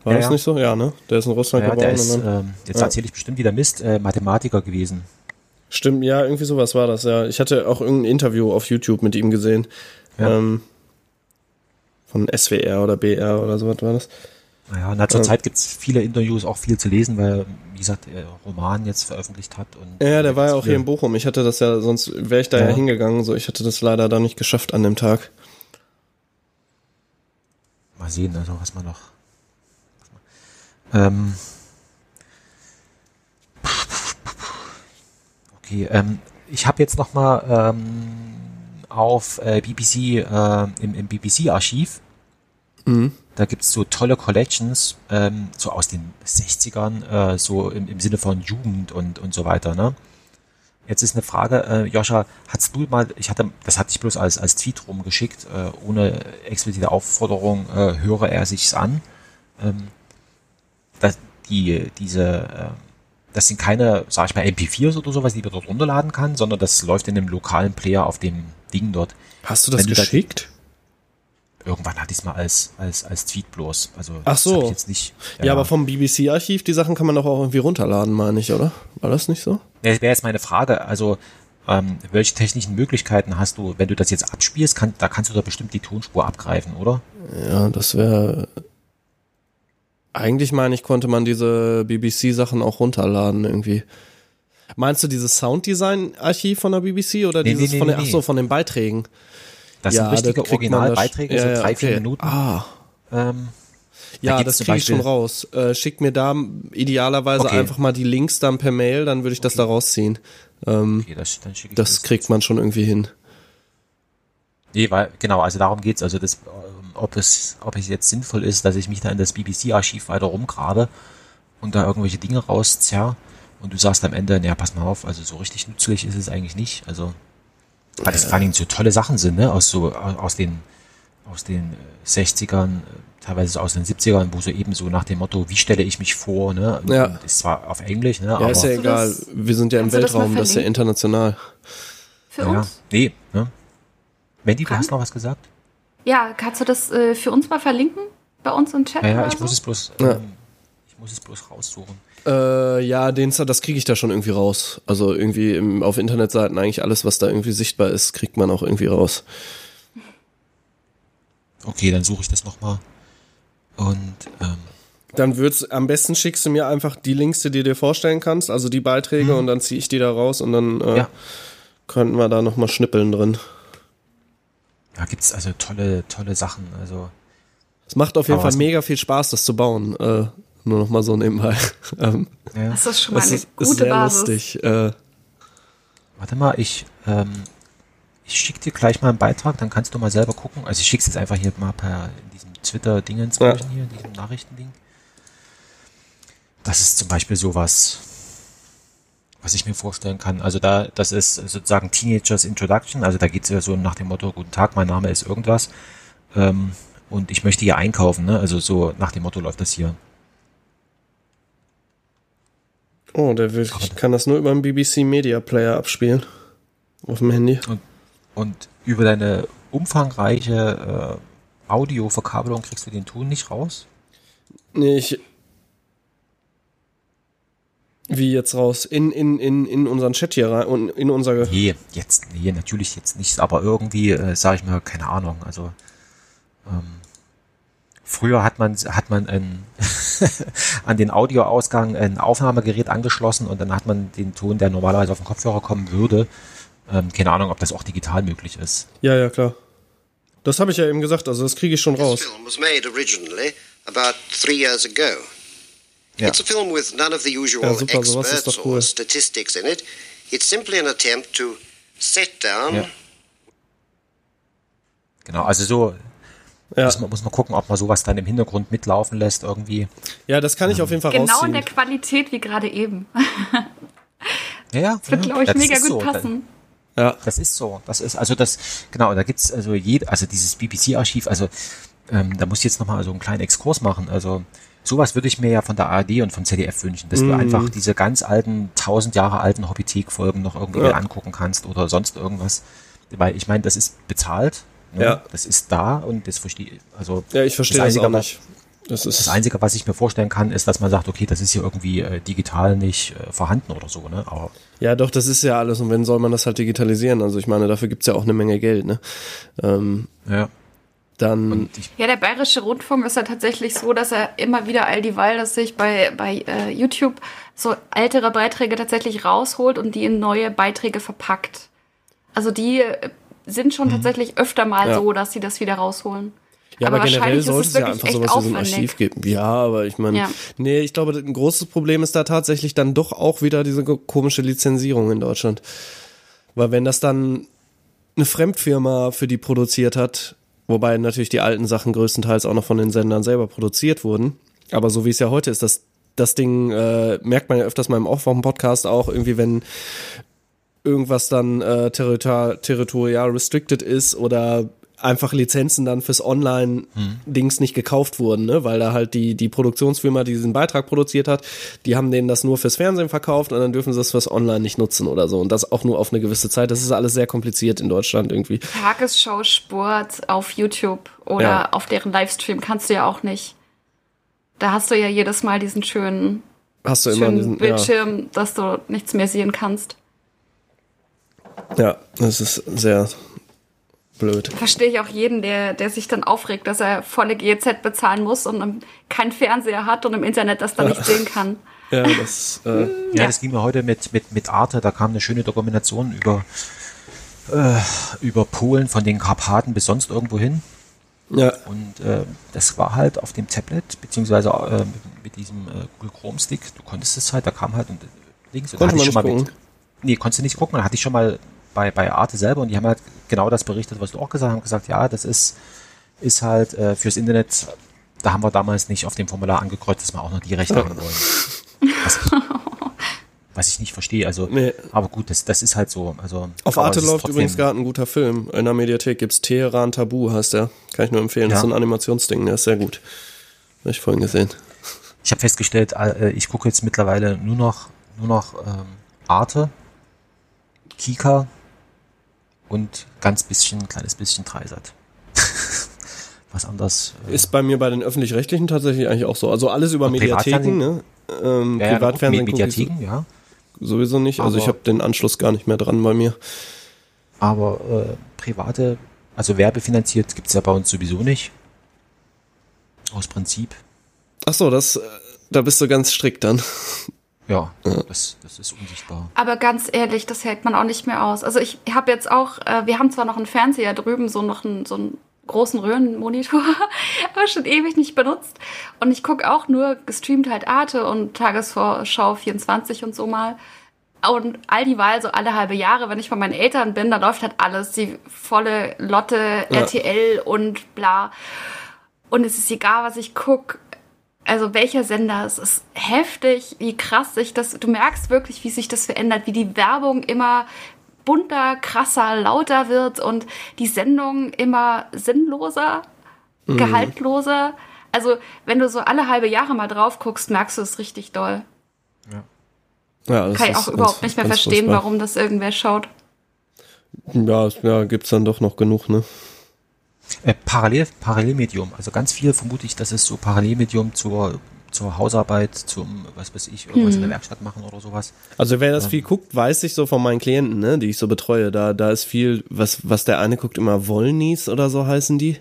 War Ja, das nicht so? Ja, ne? Der ist in Russland Ja, der geboren. ist, und dann, ähm, jetzt Ja. erzähle ich bestimmt wieder Mist, äh, Mathematiker gewesen. Stimmt, ja, irgendwie sowas war das, ja. Ich hatte auch irgendein Interview auf YouTube mit ihm gesehen. Ja. Ähm, von SWR oder BR oder sowas war das. Naja, na, zur Ähm. Zeit gibt's viele Interviews, auch viel zu lesen, weil, wie gesagt, er Roman jetzt veröffentlicht hat. Und Ja, der war ja auch hier in Bochum. Ich hatte das ja, sonst wäre ich da ja. Ja. hingegangen. So, ich hatte das leider da nicht geschafft an dem Tag. Mal sehen, also was man noch. Ähm, okay, ähm, ich habe jetzt noch mal ähm, auf äh, BBC äh, im, im BBC-Archiv. Da gibt's so tolle Collections, ähm, so aus den 60ern, äh, so im, im Sinne von Jugend und, und so weiter. Ne? Jetzt ist eine Frage, äh, Joscha, hast du mal, ich hatte, das hatte ich bloß als, als Tweet rumgeschickt, äh, ohne explizite Aufforderung, äh, höre er sich's an. Ähm, dass die, diese, äh, das sind keine, sag ich mal, MP4s oder sowas, die man dort runterladen kann, sondern das läuft in einem lokalen Player auf dem Ding dort. Hast du das Wenn du da- geschickt? Irgendwann hatte ich es mal als, als, als Tweet bloß. Also, Ach so. ich jetzt nicht. ja, aber vom BBC-Archiv, die Sachen kann man doch auch irgendwie runterladen, meine ich, oder? War das nicht so? Das wäre jetzt meine Frage. Also, ähm, welche technischen Möglichkeiten hast du, wenn du das jetzt abspielst, kann, da kannst du da bestimmt die Tonspur abgreifen, oder? Ja, das wäre. Eigentlich meine ich, konnte man diese BBC-Sachen auch runterladen irgendwie. Meinst du dieses Sounddesign-Archiv von der BBC oder Nee, dieses nee, nee, von den, ach so, von den Beiträgen? Das ja, sind richtige das Originalbeiträge, das- so ja, ja, drei, vier okay. Minuten. Ah, Ähm, ja, gibt's das kriege ich schon raus. Äh, schick mir da idealerweise Okay. einfach mal die Links dann per Mail, dann würde ich das da rausziehen. Ähm, okay, das, dann ich das kriegt man schon irgendwie hin. Nee, weil, genau, also darum geht's. Also das, ähm, ob es, ob es jetzt sinnvoll ist, dass ich mich da in das BBC-Archiv weiter rumgrabe und da irgendwelche Dinge rauszerr und du sagst am Ende, naja, pass mal auf, also so richtig nützlich ist es eigentlich nicht. Also, weil das vor allen Dingen so tolle Sachen sind, ne, aus so, aus den, aus den äh, 60ern, äh, teilweise so aus den 70ern, wo so eben so nach dem Motto, wie stelle ich mich vor, ne, Ja. Ist zwar auf Englisch, ne, Ja, aber, ist ja egal. das- Wir sind ja im du das Weltraum, das ist ja international. Für ja, uns? nee, ne. Wendy, du hast noch was gesagt? Ja, kannst du das äh, für uns mal verlinken? Bei uns im Chat? Ja, ja, oder ich so? muss es bloß, Ja. ähm, ich muss es bloß raussuchen. Äh, ja, den, das kriege ich da schon irgendwie raus. Also irgendwie im, auf Internetseiten eigentlich alles, was da irgendwie sichtbar ist, kriegt man auch irgendwie raus. Okay, dann suche ich das nochmal. Und ähm, Dann wird's, am besten schickst du mir einfach die Links, die du dir vorstellen kannst, also die Beiträge, und dann ziehe ich die da raus und dann äh, Ja. könnten wir da nochmal schnippeln drin. ja, gibt's also tolle, tolle Sachen. Also Es macht auf jeden Fall mega viel Spaß, das zu bauen. Äh, nur noch mal so nebenbei. [laughs] ähm, ja. Das ist schon mal eine ist, ist gute sehr Basis. lustig. Äh, Warte mal, ich, ähm, ich schicke dir gleich mal einen Beitrag, dann kannst du mal selber gucken. Also ich schicke es jetzt einfach hier mal per in diesem Twitter-Dingens Ja. hier, in diesem Nachrichtending. Das ist zum Beispiel sowas, was ich mir vorstellen kann. Also da, das ist sozusagen Teenagers Introduction. Also da geht es ja so nach dem Motto, guten Tag, mein Name ist irgendwas. Ähm, und ich möchte hier einkaufen, ne? Also so nach dem Motto läuft das hier. Oh, der will, ich kann das nur über den BBC Media Player abspielen. Auf dem Handy. Und über deine umfangreiche äh, Audioverkabelung kriegst du den Ton nicht raus? Nee, ich. Wie jetzt raus? In, in, in, in unseren Chat hier rein und in unser. Nee, jetzt, nee, natürlich jetzt nicht, aber irgendwie, äh, sage ich mal, keine Ahnung, also ähm, früher hat man, hat man ein, [laughs] an den Audioausgang ein Aufnahmegerät angeschlossen und dann hat man den Ton, der normalerweise auf den Kopfhörer kommen würde, ähm, keine Ahnung, ob das auch digital möglich ist. Ja, ja, klar. Das habe ich ja eben gesagt, also das kriege ich schon This raus. film was made originally about three years ago. Ja. It's a film with none of the usual Ja, super, experts doch cool. or statistics in it. It's simply an attempt to set down Ja. Genau, also so Ja, muss, man, muss man gucken, ob man sowas dann im Hintergrund mitlaufen lässt irgendwie. ja das kann ich auf jeden Fall Genau in rausziehen. der Qualität wie gerade eben. [laughs] Ja, ja. Das wird, glaube ich, ja, mega gut so. passen. Ja, Das ist so. Das ist, also das, genau, da gibt's also jed, also dieses BBC-Archiv, also ähm, da muss ich jetzt nochmal so einen kleinen Exkurs machen. Also sowas würde ich mir ja von der ARD und vom ZDF wünschen, dass du Mhm. einfach diese ganz alten, tausend Jahre alten Hobbythek-Folgen noch irgendwie Ja. angucken kannst oder sonst irgendwas. Weil ich meine, das ist bezahlt. Ne? Ja. Das ist da und das verstehe also ja, ich verstehe das, Einzige, auch was- nicht. Das ist. Das Einzige, was ich mir vorstellen kann, ist, dass man sagt, okay, das ist hier irgendwie äh, digital nicht äh, vorhanden oder so, ne? Aber Ja, doch, das ist ja alles. Und wenn soll man das halt digitalisieren? Also ich meine, dafür gibt's ja auch eine Menge Geld, ne? Ähm, ja. dann. Ja, der Bayerische Rundfunk ist ja tatsächlich so, dass er immer wieder all dieweil, dass sich bei, bei äh, YouTube so ältere Beiträge tatsächlich rausholt und die in neue Beiträge verpackt. Also die sind schon tatsächlich öfter mal Mhm. Ja. so, dass sie das wieder rausholen. Ja, aber, generell wahrscheinlich sollte es ja einfach sowas wie so ein. Archiv geben. Ja, aber ich meine, Ja. nee, ich glaube, ein großes Problem ist da tatsächlich dann doch auch wieder diese ko- komische Lizenzierung in Deutschland. Weil wenn das dann eine Fremdfirma für die produziert hat, wobei natürlich die alten Sachen größtenteils auch noch von den Sendern selber produziert wurden, aber so wie es ja heute ist, das, das Ding äh, merkt man ja öfters mal im Aufwachen-Podcast auch irgendwie, wenn irgendwas dann äh, territorial, territorial restricted ist oder einfach Lizenzen dann fürs Online-Dings nicht gekauft wurden, ne? weil da halt die, die Produktionsfirma, die diesen Beitrag produziert hat, die haben denen das nur fürs Fernsehen verkauft und dann dürfen sie es fürs Online nicht nutzen oder so. Und das auch nur auf eine gewisse Zeit. Das ist alles sehr kompliziert in Deutschland irgendwie. Tagesschau Sport auf YouTube oder Ja. auf deren Livestream kannst du ja auch nicht. Da hast du ja jedes Mal diesen schönen, Hast du immer schönen diesen, ja, Bildschirm, dass du nichts mehr sehen kannst. Ja, das ist sehr blöd. Verstehe ich auch jeden, der, der sich dann aufregt, dass er volle GEZ bezahlen muss und keinen Fernseher hat und im Internet das dann nicht sehen kann. [laughs] Ja, das, äh, Ja, das ging mir heute mit, mit, mit Arte, da kam eine schöne Dokumentation über, äh, über Polen von den Karpaten bis sonst irgendwo hin. ja, Und äh, das war halt auf dem Tablet, beziehungsweise äh, mit, mit diesem äh, Google Chrome Stick. Du konntest es halt, da kam halt und äh, links. Und da Konnte hatte ich schon mal mit, nee, konntest du nicht gucken. Da hatte ich schon mal bei, bei Arte selber und die haben halt genau das berichtet, was du auch gesagt hast. Haben gesagt, ja, das ist, ist halt äh, fürs Internet, da haben wir damals nicht auf dem Formular angekreuzt, dass wir auch noch die Rechte haben wollen. Was ich, [laughs] was ich nicht verstehe. Also, Nee. aber gut, das, das ist halt so. Also, Auf Arte es ist läuft übrigens gerade ein guter Film. In der Mediathek gibt's Teheran Tabu, heißt der. Kann ich nur empfehlen. Das Ja. ist so ein Animationsding, der ist sehr gut. Habe ich vorhin gesehen. Ich habe festgestellt, äh, ich gucke jetzt mittlerweile nur noch, nur noch ähm, Arte, Kika und ganz bisschen, kleines bisschen Dreisat. [laughs] Was anders. äh, Ist bei mir bei den öffentlich-rechtlichen tatsächlich eigentlich auch so. Also alles über Mediatheken, ne? Ähm, ja, ja, Privatfernsehen ich Mediatheken, ja. sowieso nicht. Also Aber- ich habe den Anschluss gar nicht mehr dran bei mir. Aber äh, private, also werbefinanziert gibt's ja bei uns sowieso nicht. Aus Prinzip. Ach so, das, äh, da bist du ganz strikt dann. Ja, das, das ist unsichtbar. Aber ganz ehrlich, das hält man auch nicht mehr aus. Also ich habe jetzt auch, äh, wir haben zwar noch einen Fernseher drüben, so noch einen, so einen großen Röhrenmonitor, [laughs] aber schon ewig nicht benutzt. Und ich gucke auch nur gestreamt halt Arte und Tagesvorschau 24 und so mal. Und all die Wahl, so alle halbe Jahre, wenn ich bei meinen Eltern bin, da läuft halt alles, die volle Lotte, Ja. RTL und bla. Und es ist egal, was ich guck. Also welcher Sender, es ist heftig, wie krass sich das, du merkst wirklich, wie sich das verändert, wie die Werbung immer bunter, krasser, lauter wird und die Sendung immer sinnloser, gehaltloser. Also wenn du so alle halbe Jahre mal drauf guckst, merkst du es richtig doll. Ja, das Kann ich ist auch ganz- überhaupt nicht mehr ganz verstehen, furchtbar. warum das irgendwer schaut. Ja, ja, gibt's dann doch noch genug, ne? Äh, Parallel, Parallelmedium. Also ganz viel vermute ich, dass es so Parallelmedium zur, zur Hausarbeit, zum, was weiß ich, irgendwas in der Werkstatt machen oder sowas. Also wer das viel guckt, weiß ich so von meinen Klienten, ne, die ich so betreue. Da, da ist viel, was, was der eine guckt, immer Wollnies oder so heißen die.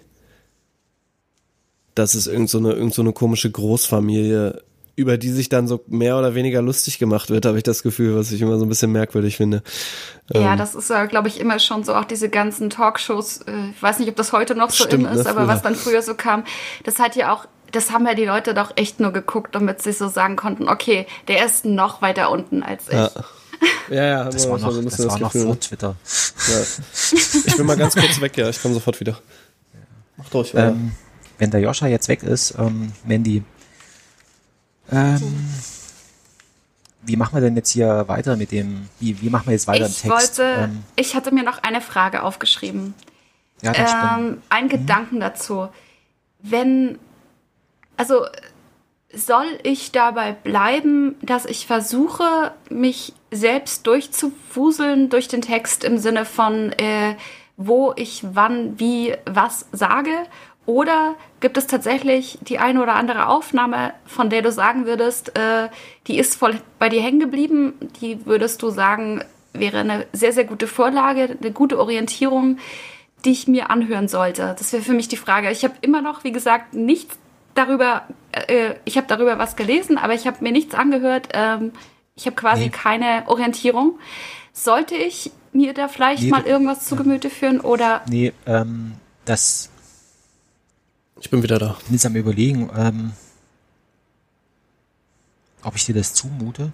Das ist irgend so eine, irgend so eine komische Großfamilie, über die sich dann so mehr oder weniger lustig gemacht wird, habe ich das Gefühl, was ich immer so ein bisschen merkwürdig finde. Ja, das ist ja, glaube ich, immer schon so auch diese ganzen Talkshows. Äh, ich weiß nicht, ob das heute noch so Stimmt, in ist, ne, aber früher. was dann früher so kam, das hat ja auch, das haben ja die Leute doch echt nur geguckt, damit sie so sagen konnten, okay, der ist noch weiter unten als ich. Ja. Ja, ja, Das war so noch, ein das bisschen war noch vor ne? Twitter. Ja. Ich bin mal ganz kurz weg, ja, ich komme sofort wieder. Mach durch. Ähm, wenn der Joscha jetzt weg ist, ähm, Mandy, ähm, wie machen wir denn jetzt hier weiter mit dem, wie, wie machen wir jetzt weiter ich im Text? wollte, Ähm, ich hatte mir noch eine Frage aufgeschrieben. ja, das. Ähm, ein Gedanken dazu. Wenn, also soll ich dabei bleiben, dass ich versuche, mich selbst durchzuwuseln durch den Text im Sinne von, äh, wo ich wann, wie, was sage? Oder gibt es tatsächlich die eine oder andere Aufnahme, von der du sagen würdest, äh, die ist voll bei dir hängen geblieben, die würdest du sagen, wäre eine sehr, sehr gute Vorlage, eine gute Orientierung, die ich mir anhören sollte? Das wäre für mich die Frage. Ich habe immer noch, wie gesagt, nichts darüber, äh, ich habe darüber was gelesen, aber ich habe mir nichts angehört. Ähm, ich habe quasi Nee. keine Orientierung. Sollte ich mir da vielleicht Nee, mal irgendwas zu Gemüte führen oder Nee, ähm, das Ich bin wieder da. bin jetzt am überlegen, ähm, ob ich dir das zumute.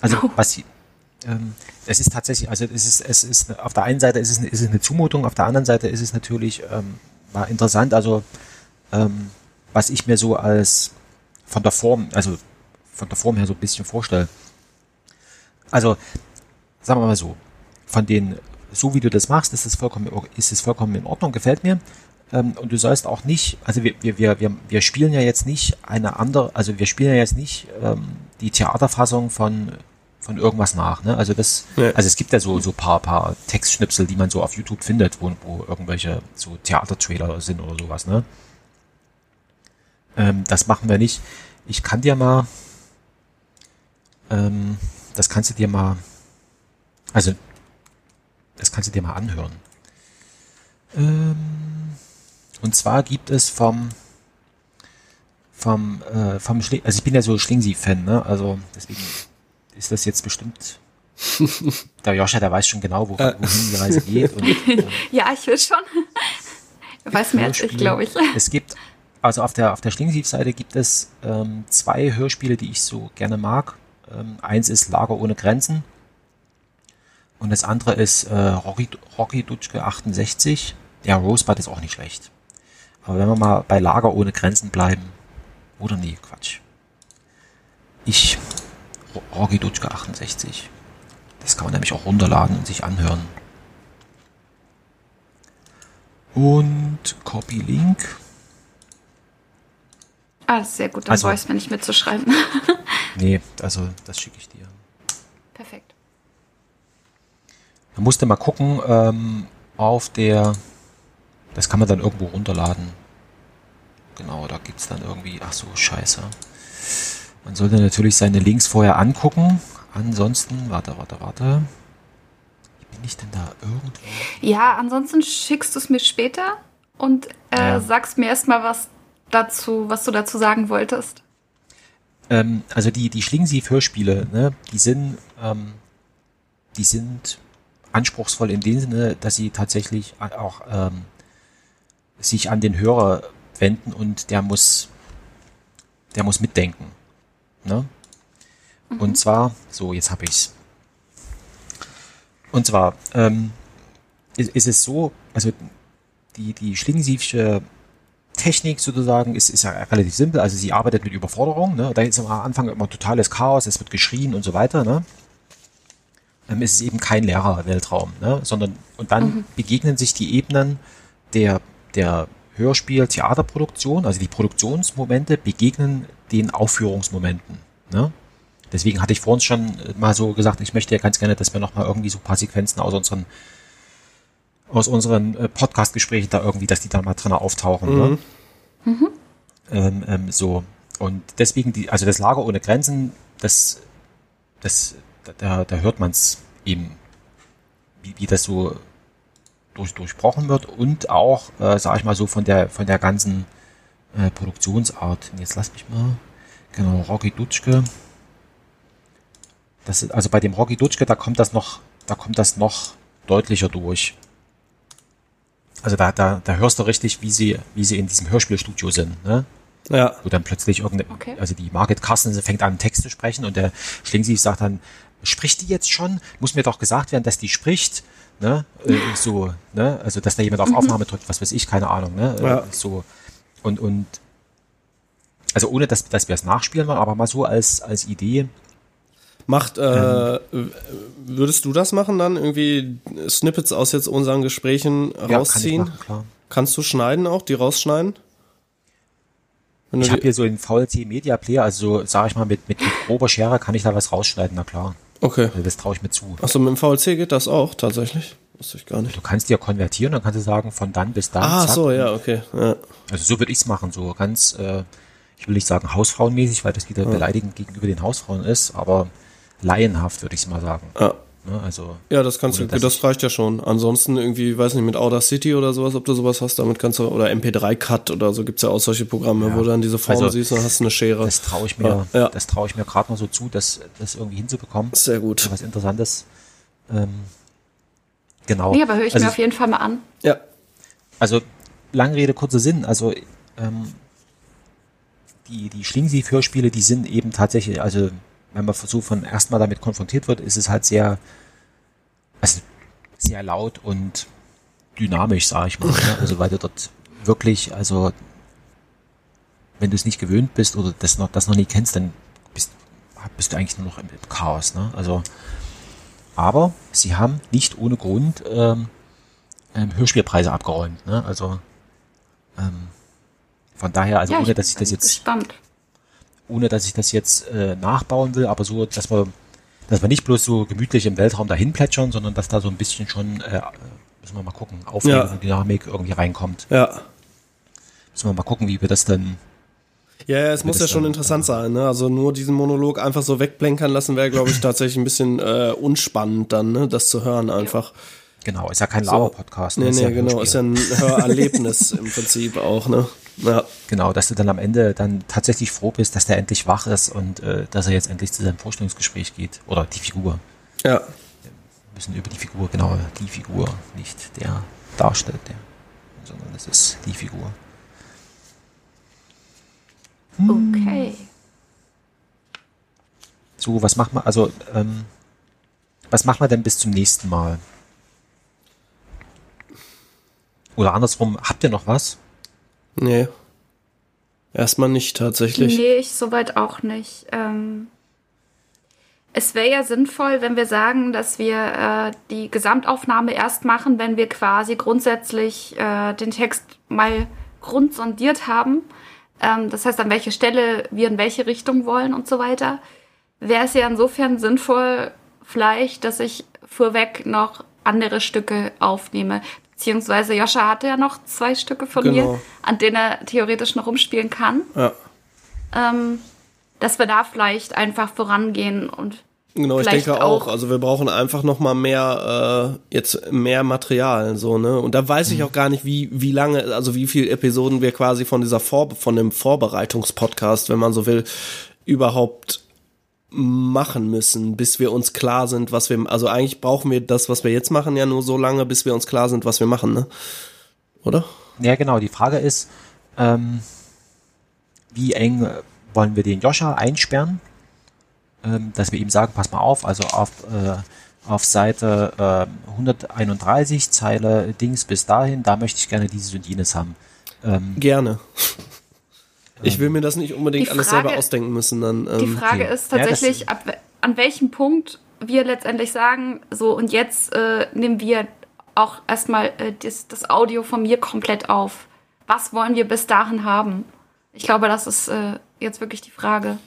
Also Oh. was sie- ähm, es ist tatsächlich, also es ist, es ist auf der einen Seite ist es, eine, ist es eine Zumutung, auf der anderen Seite ist es natürlich ähm, war interessant, also ähm, was ich mir so als von der Form, also von der Form her so ein bisschen vorstelle. Also sagen wir mal so, von den, so wie du das machst, ist es vollkommen, ist es vollkommen in Ordnung, gefällt mir. Ähm, und du sollst auch nicht, also wir, wir, wir, wir, spielen ja jetzt nicht eine andere, also wir spielen ja jetzt nicht ähm, die Theaterfassung von von irgendwas nach, ne? Also das, Nee. also es gibt ja so so paar paar Textschnipsel, die man so auf YouTube findet, wo, wo irgendwelche so Theatertrailer sind oder sowas, ne? Ähm, das machen wir nicht. Ich kann dir mal, ähm, das kannst du dir mal, also das kannst du dir mal anhören. Ähm, und zwar gibt es vom vom äh, vom Schling, also ich bin ja so Schlingsi-Fan, ne? Also deswegen ist das jetzt bestimmt. [laughs] Der Joscha, der weiß schon genau, wo, wohin die Reise geht. Und, und [laughs] ja, ich will schon. Er weiß mehr als ich, glaube ich. Es gibt, also auf der, auf der Schlingensief-Seite gibt es ähm, zwei Hörspiele, die ich so gerne mag. Ähm, eins ist Lager ohne Grenzen und das andere ist äh, Rocky, Rocky Dutschke 68. Ja, Rosebud ist auch nicht schlecht. Aber wenn wir mal bei Lager ohne Grenzen bleiben, oder nee, Quatsch. Ich, Rocky Dutschke 68. Das kann man nämlich auch runterladen und sich anhören. Und Copy Link. Ah, das ist sehr gut, dann Also- brauche ich es mir nicht mitzuschreiben. [laughs] Nee, also das schicke ich dir. Perfekt. Man musste mal gucken, ähm, auf der, das kann man dann irgendwo runterladen. Genau, da gibt's dann irgendwie, ach so, scheiße. Man sollte natürlich seine Links vorher angucken. Ansonsten, warte, warte, warte. Wie bin ich denn da irgendwo? Ja, ansonsten schickst du es mir später und äh, Ja. sagst mir erstmal was dazu, was du dazu sagen wolltest. Ähm, also die, die Schlingensief-Hörspiele, ne, die sind, ähm, die sind anspruchsvoll in dem Sinne, dass sie tatsächlich auch ähm, sich an den Hörer wenden und der muss, der muss mitdenken. Ne? Und zwar, so, jetzt habe ich's. Und zwar ähm, ist, ist es so, also die, die Schlingensiefsche Technik sozusagen ist, ist ja relativ simpel. Also sie arbeitet mit Überforderung. Ne? Da ist am Anfang immer totales Chaos, es wird geschrien und so weiter. Ne? Ähm, es ist eben kein leerer Weltraum, ne? sondern und dann begegnen sich die Ebenen der, der Hörspiel-Theaterproduktion, also die Produktionsmomente begegnen den Aufführungsmomenten. Ne? Deswegen hatte ich vorhin schon mal so gesagt, ich möchte ja ganz gerne, dass wir nochmal irgendwie so ein paar Sequenzen aus unseren aus unseren äh, Podcast-Gesprächen da irgendwie, dass die da mal drin auftauchen. Ne? Ähm, ähm, so. Und deswegen, die, also das Lager ohne Grenzen, das, das, da, da hört man es eben, wie, wie das so durch, durchbrochen wird und auch, äh, sag ich mal so, von der, von der ganzen äh, Produktionsart. Und Jetzt lass mich mal, genau, Rocky Dutschke. Das, ist- also bei dem Rocky Dutschke, da kommt das noch, da kommt das noch deutlicher durch. Also da, da, da hörst du richtig, wie sie, wie sie in diesem Hörspielstudio sind, ne? Ja. Wo dann plötzlich irgendeine, Okay. also die Margit Carsten fängt an, Text zu sprechen und der Schlingsief sagt dann, spricht die jetzt schon? Muss mir doch gesagt werden, dass die spricht, ne? Äh, so, ne? Also, dass da jemand auf Aufnahme drückt, was weiß ich, keine Ahnung, ne? Äh, Ja. So. Und, und, also ohne, dass, dass wir es nachspielen wollen, aber mal so als, als Idee, Macht, äh, würdest du das machen dann? Irgendwie Snippets aus jetzt unseren Gesprächen ja, kann ich rausziehen? machen, klar. Kannst du schneiden auch, die rausschneiden? Wenn Ich habe hier so einen VLC Media Player, also so, sag ich mal, mit, mit, mit grober Schere kann ich da was rausschneiden, na klar. Okay. Also das traue ich mir zu. Achso, mit dem VLC geht das auch tatsächlich? Wusste ich gar nicht. Du kannst dir konvertieren, dann kannst du sagen, von dann bis dann. Ah, zack. so, ja, okay. Ja. Also so würde ich's machen, so ganz, äh, ich will nicht sagen hausfrauenmäßig, weil das wieder beleidigend gegenüber den Hausfrauen ist, aber laienhaft würde ich mal sagen. Ja. Ne? Also Ja, das kannst du, das ich- reicht ja schon. Ansonsten irgendwie, weiß nicht, mit Outer City oder sowas, ob du sowas hast, damit kannst du, oder MP3 Cut oder so, gibt's ja auch solche Programme, Ja. wo du dann diese Form Also, siehst und hast eine Schere. das traue ich mir, Ja, ja. das traue ich mir gerade noch so zu, das, das irgendwie hinzubekommen. Sehr gut. Was Interessantes. Ähm, genau. Nee, aber höre ich also, mir auf jeden Fall mal an. Ja. Also, lange Rede, kurzer Sinn. Also, ähm, die, die Schlingensief-Hörspiele, die sind eben tatsächlich, also, wenn man so von erstmal damit konfrontiert wird, ist es halt sehr, also, sehr laut und dynamisch, sage ich mal. ne? Also, weil du dort wirklich, also, wenn du es nicht gewöhnt bist oder das noch, das noch nie kennst, dann bist, bist du eigentlich nur noch im, im Chaos, ne? Also, aber sie haben nicht ohne Grund ähm, ähm, Hörspielpreise abgeräumt. Ne? Also ähm, von daher, also ja, ohne dass ich das jetzt, gespannt. Ohne dass ich das jetzt äh, nachbauen will, aber so, dass wir, dass wir nicht bloß so gemütlich im Weltraum dahin plätschern, sondern dass da so ein bisschen schon, äh, müssen wir mal gucken, Aufregung Ja. und Dynamik irgendwie reinkommt. Ja. Müssen wir mal gucken, wie wir das dann. Ja, ja, es muss ja schon dann- interessant sein, ne? Also nur diesen Monolog einfach so wegblenkern lassen wäre, glaube ich, [laughs] tatsächlich ein bisschen äh, unspannend dann, ne? Das zu hören einfach. Genau, ist ja kein So. Laber-Podcast. ne? Nee, ist nee, ja ein genau, ist ja ein [laughs] Hörerlebnis im Prinzip auch, ne? Ja. Genau, dass du dann am Ende dann tatsächlich froh bist, dass der endlich wach ist und äh, dass er jetzt endlich zu seinem Vorstellungsgespräch geht. Oder die Figur. Ja. Wir müssen über die Figur, genau, die Figur, nicht der darstellt, der, sondern es ist die Figur. Okay. So, was macht man, also, ähm, was machen wir denn bis zum nächsten Mal? Oder andersrum, habt ihr noch was? Nee. Erstmal nicht tatsächlich. Nee, ich soweit auch nicht. Ähm, es wäre ja sinnvoll, wenn wir sagen, dass wir äh, die Gesamtaufnahme erst machen, wenn wir quasi grundsätzlich äh, den Text mal grundsondiert haben. Ähm, das heißt, an welche Stelle wir in welche Richtung wollen und so weiter. Wäre es ja insofern sinnvoll, vielleicht, dass ich vorweg noch andere Stücke aufnehme. Beziehungsweise Joscha hatte ja noch zwei Stücke von Genau. mir, an denen er theoretisch noch rumspielen kann. Ja. Ähm, dass wir da vielleicht einfach vorangehen und Genau, ich denke auch. auch- Also wir brauchen einfach noch mal mehr äh, jetzt mehr Material so ne. Und da weiß ich auch gar nicht, wie wie lange, also wie viele Episoden wir quasi von dieser Vor von dem Vorbereitungspodcast, wenn man so will, überhaupt machen müssen, bis wir uns klar sind, was wir. Also eigentlich brauchen wir das, was wir jetzt machen, ja nur so lange, bis wir uns klar sind, was wir machen, ne? Oder? Ja, genau. Die Frage ist, ähm, wie eng äh, wollen wir den Joscha einsperren? Ähm, dass wir ihm sagen, pass mal auf, also auf, äh, auf Seite äh, 131, Zeile Dings bis dahin, da möchte ich gerne dieses und jenes haben. Ähm, Gerne. Ich will mir das nicht unbedingt Die alles Frage- selber ausdenken müssen. Dann, Die ähm, Frage okay. ist Ja, tatsächlich, ab, an welchem Punkt wir letztendlich sagen, so und jetzt äh, nehmen wir auch erstmal äh, das, das Audio von mir komplett auf. Was wollen wir bis dahin haben? Ich glaube, das ist äh, jetzt wirklich die Frage.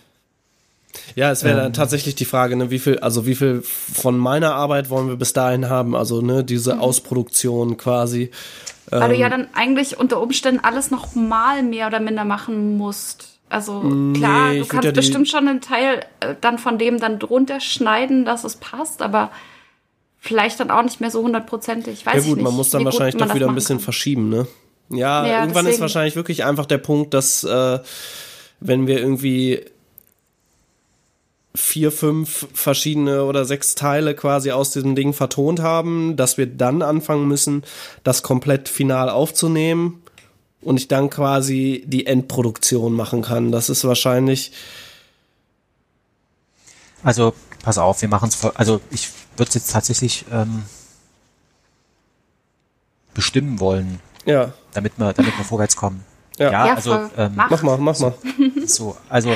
Ja, es wäre Ähm. dann tatsächlich die Frage, ne, wie viel, also wie viel von meiner Arbeit wollen wir bis dahin haben, also ne, diese Mhm. Ausproduktion quasi. Weil du ja Ähm. dann eigentlich unter Umständen alles noch mal mehr oder minder machen musst. Also klar, Nee, du ich kannst ja bestimmt schon einen Teil äh, dann von dem dann drunter schneiden, dass es passt, aber vielleicht dann auch nicht mehr so hundertprozentig. Weiß Ja ich gut, nicht, man muss dann wahrscheinlich doch wieder ein bisschen kann. verschieben, ne? Ja, Ja, irgendwann ist deswegen. wahrscheinlich wirklich einfach der Punkt, dass äh, wenn wir irgendwie vier, fünf verschiedene oder sechs Teile quasi aus diesem Ding vertont haben, dass wir dann anfangen müssen, das komplett final aufzunehmen und ich dann quasi die Endproduktion machen kann. Das ist wahrscheinlich, Also, pass auf, wir machen es voll. Also, ich würde es jetzt tatsächlich ähm, bestimmen wollen, ja, damit wir, damit wir vorwärts kommen. Ja. Ja, also, ähm, mach mal, mach mal. so, also,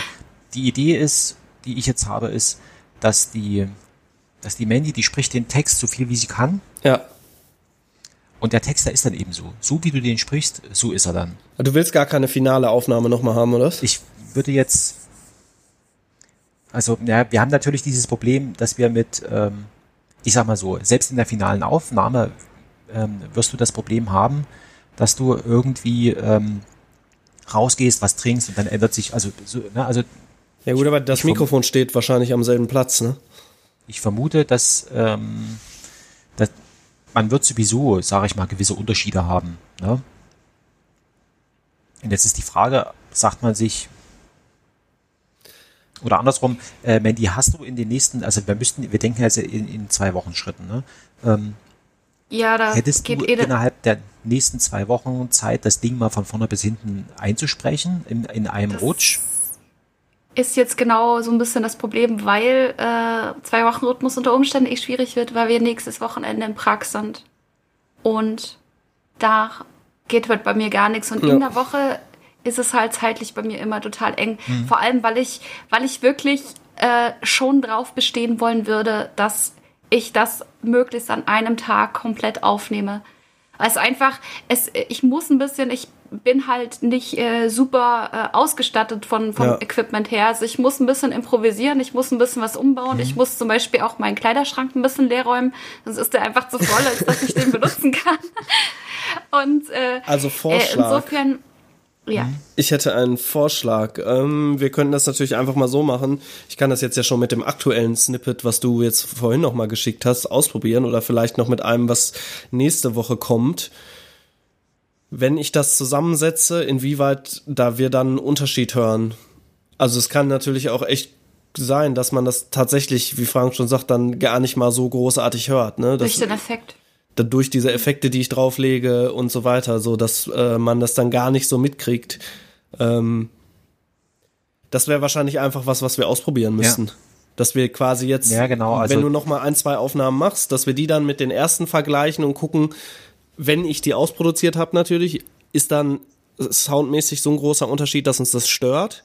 die Idee ist, die ich jetzt habe, ist, dass die, dass die Mandy, die spricht den Text so viel wie sie kann. Ja. Und der Text, der ist dann eben so. So wie du den sprichst, so ist er dann. Du willst gar keine finale Aufnahme nochmal haben, oder? Ich würde jetzt, also, ja, wir haben natürlich dieses Problem, dass wir mit, ähm, ich sag mal so, selbst in der finalen Aufnahme ähm, wirst du das Problem haben, dass du irgendwie ähm, rausgehst, was trinkst und dann ändert sich, also, so, ne, also Ja gut, aber das Ich Mikrofon steht wahrscheinlich am selben Platz, ne? ich vermute, dass, ähm, dass man wird sowieso, sage ich mal, gewisse Unterschiede haben. Ne? Und jetzt ist die Frage, sagt man sich, oder andersrum, äh, Mandy, hast du in den nächsten, also wir müssten, wir denken jetzt in, in zwei Wochen Schritten, ne? Ähm, Ja, da hättest geht du eh innerhalb der nächsten zwei Wochen Zeit, das Ding mal von vorne bis hinten einzusprechen, in, in einem Das- Rutsch? Ist jetzt genau so ein bisschen das Problem, weil äh, zwei Wochen Rhythmus unter Umständen eh schwierig wird, weil wir nächstes Wochenende in Prag sind. Und da geht halt bei mir gar nichts. Und Ja. in der Woche ist es halt zeitlich bei mir immer total eng. Mhm. Vor allem, weil ich, weil ich wirklich äh, schon drauf bestehen wollen würde, dass ich das möglichst an einem Tag komplett aufnehme. Also einfach, es, ich muss ein bisschen, ich bin halt nicht äh, super äh, ausgestattet von, vom Ja. Equipment her. Also ich muss ein bisschen improvisieren, ich muss ein bisschen was umbauen. Ich muss zum Beispiel auch meinen Kleiderschrank ein bisschen leer räumen. Sonst ist der einfach zu voll, als dass ich den benutzen kann. [laughs] Und äh, Also äh, Vorschlag. insofern, ja. Ich hätte einen Vorschlag. Ähm, wir könnten das natürlich einfach mal so machen. Ich kann das jetzt ja schon mit dem aktuellen Snippet, was du jetzt vorhin noch mal geschickt hast, ausprobieren oder vielleicht noch mit einem, was nächste Woche kommt. Wenn ich das zusammensetze, inwieweit da wir dann einen Unterschied hören. Also es kann natürlich auch echt sein, dass man das tatsächlich, wie Frank schon sagt, dann gar nicht mal so großartig hört. Ne? Durch den Effekt. durch diese Effekte, die ich drauflege und so weiter, so dass äh, man das dann gar nicht so mitkriegt. Ähm, das wäre wahrscheinlich einfach was, was wir ausprobieren müssten. Dass wir quasi jetzt, Ja, genau, also- wenn du noch mal ein, zwei Aufnahmen machst, dass wir die dann mit den ersten vergleichen und gucken, wenn ich die ausproduziert habe natürlich, ist dann soundmäßig so ein großer Unterschied, dass uns das stört?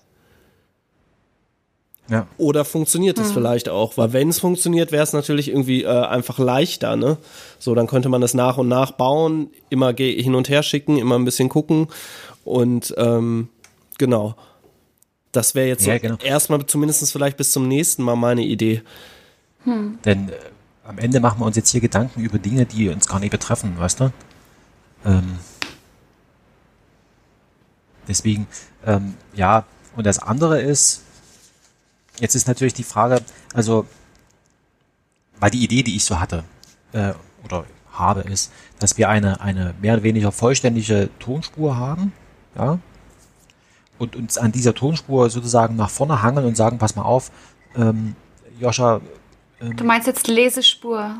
Ja. Oder funktioniert Hm. es vielleicht auch? Weil wenn es funktioniert, wäre es natürlich irgendwie äh, einfach leichter, ne? So, dann könnte man das nach und nach bauen, immer hin und her schicken, immer ein bisschen gucken und ähm, genau. Das wäre jetzt Ja, so genau. erstmal zumindest vielleicht bis zum nächsten Mal meine Idee. Denn, äh, am Ende machen wir uns jetzt hier Gedanken über Dinge, die uns gar nicht betreffen, weißt du? Ähm, deswegen, ähm, ja, und das andere ist, jetzt ist natürlich die Frage, also, weil die Idee, die ich so hatte, äh, oder habe, ist, dass wir eine, eine mehr oder weniger vollständige Tonspur haben, ja, und uns an dieser Tonspur sozusagen nach vorne hangeln und sagen, pass mal auf, ähm, Joscha, ähm, Du meinst jetzt Lesespur?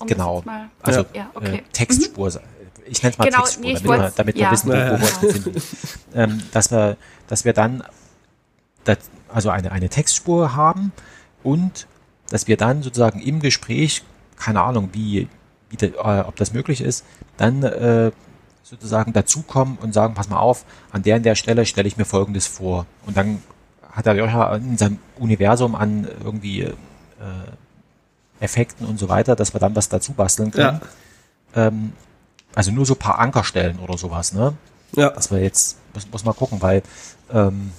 Um genau, jetzt mal- also ja, okay. Mhm. äh, Textspur, ich nenne es mal Genau, Textspur, nee, damit, wir, damit wir ja. wissen, wo, wo wir uns befinden. [laughs] ähm, dass, wir, dass wir dann das, also eine, eine Textspur haben und dass wir dann sozusagen im Gespräch, keine Ahnung, wie, wie de, äh, ob das möglich ist, dann äh, sozusagen dazukommen und sagen, pass mal auf, an der und der Stelle stelle ich mir Folgendes vor. Und dann hat er ja in seinem Universum an irgendwie äh, Effekten und so weiter, dass wir dann was dazu basteln können. Ähm, also nur so ein paar Ankerstellen oder sowas, ne? Ja. Dass wir jetzt, muss, muss mal gucken, weil ähm,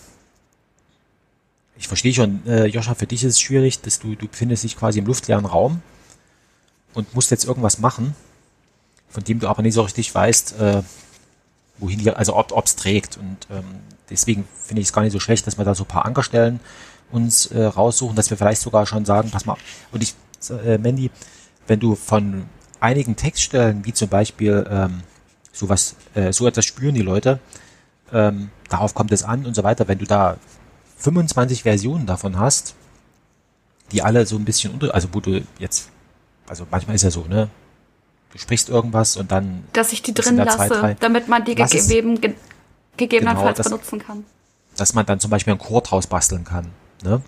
ich verstehe schon, äh, Joscha, für dich ist es schwierig, dass du, du befindest dich quasi im luftleeren Raum und musst jetzt irgendwas machen, von dem du aber nicht so richtig weißt, äh, wohin die, also ob es trägt. Und ähm, deswegen finde ich es gar nicht so schlecht, dass wir da so ein paar Ankerstellen uns äh, raussuchen, dass wir vielleicht sogar schon sagen, pass mal, und ich, äh, Mandy, wenn du von einigen Textstellen, wie zum Beispiel ähm, sowas, äh, so etwas spüren die Leute, ähm, darauf kommt es an und so weiter, wenn du da 25 Versionen davon hast, die alle so ein bisschen unter, also wo du jetzt, also manchmal ist ja so, ne? Du sprichst irgendwas und dann Dass ich die drin da zwei, lasse, drei. damit man die gegeben, ge gegebenenfalls Genau, benutzen kann. dass man dann zum Beispiel einen Chor draus basteln kann. Ne?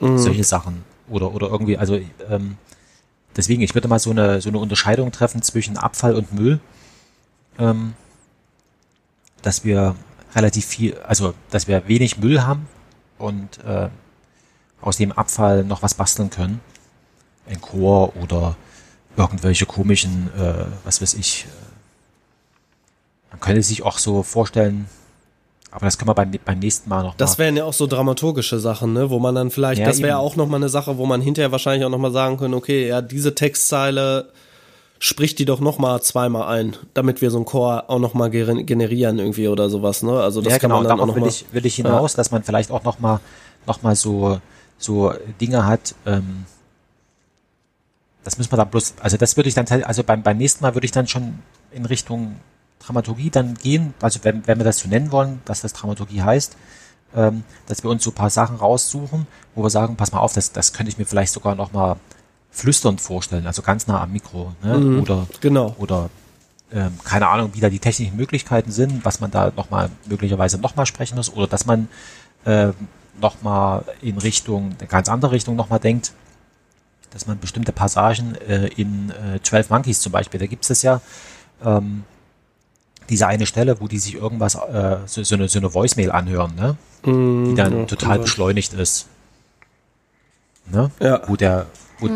Solche Sachen. Oder, oder irgendwie, also ähm, deswegen, ich würde mal so eine, so eine Unterscheidung treffen zwischen Abfall und Müll. Ähm, dass wir relativ viel, also dass wir wenig Müll haben und äh, aus dem Abfall noch was basteln können. Ein Chor oder irgendwelche komischen, äh, was weiß ich. Äh, man könnte sich auch so vorstellen, aber das können wir beim, beim nächsten Mal noch Das wären ja auch so dramaturgische Sachen, ne? wo man dann vielleicht, Ja, das wäre eben. auch nochmal eine Sache, wo man hinterher wahrscheinlich auch nochmal sagen können, okay, ja, diese Textzeile spricht die doch nochmal zweimal ein, damit wir so einen Chor auch nochmal generieren irgendwie oder sowas, ne? Also das ja, kann genau, man dann auch darauf will nochmal. ich, will ich hinaus, dass man vielleicht auch noch mal, noch mal so, so Dinge hat, ähm, das müssen wir dann bloß, also das würde ich dann, also beim, beim nächsten Mal würde ich dann schon in Richtung Dramaturgie dann gehen, also wenn, wenn wir das so nennen wollen, dass das Dramaturgie heißt, ähm, dass wir uns so ein paar Sachen raussuchen, wo wir sagen, pass mal auf, das, das könnte ich mir vielleicht sogar noch mal flüsternd vorstellen, also ganz nah am Mikro, ne? Mhm, oder, genau. oder ähm, keine Ahnung, wie da die technischen Möglichkeiten sind, was man da nochmal möglicherweise nochmal sprechen muss oder dass man ähm, nochmal in Richtung, eine ganz andere Richtung nochmal denkt, dass man bestimmte Passagen äh, in äh, 12 Monkeys zum Beispiel, da gibt es das ja, ähm, diese eine Stelle, wo die sich irgendwas, äh, so, so, eine, so eine Voicemail anhören, ne? die dann Mhm, ja, total sein. beschleunigt ist. Ne? Ja. Wo der, wo,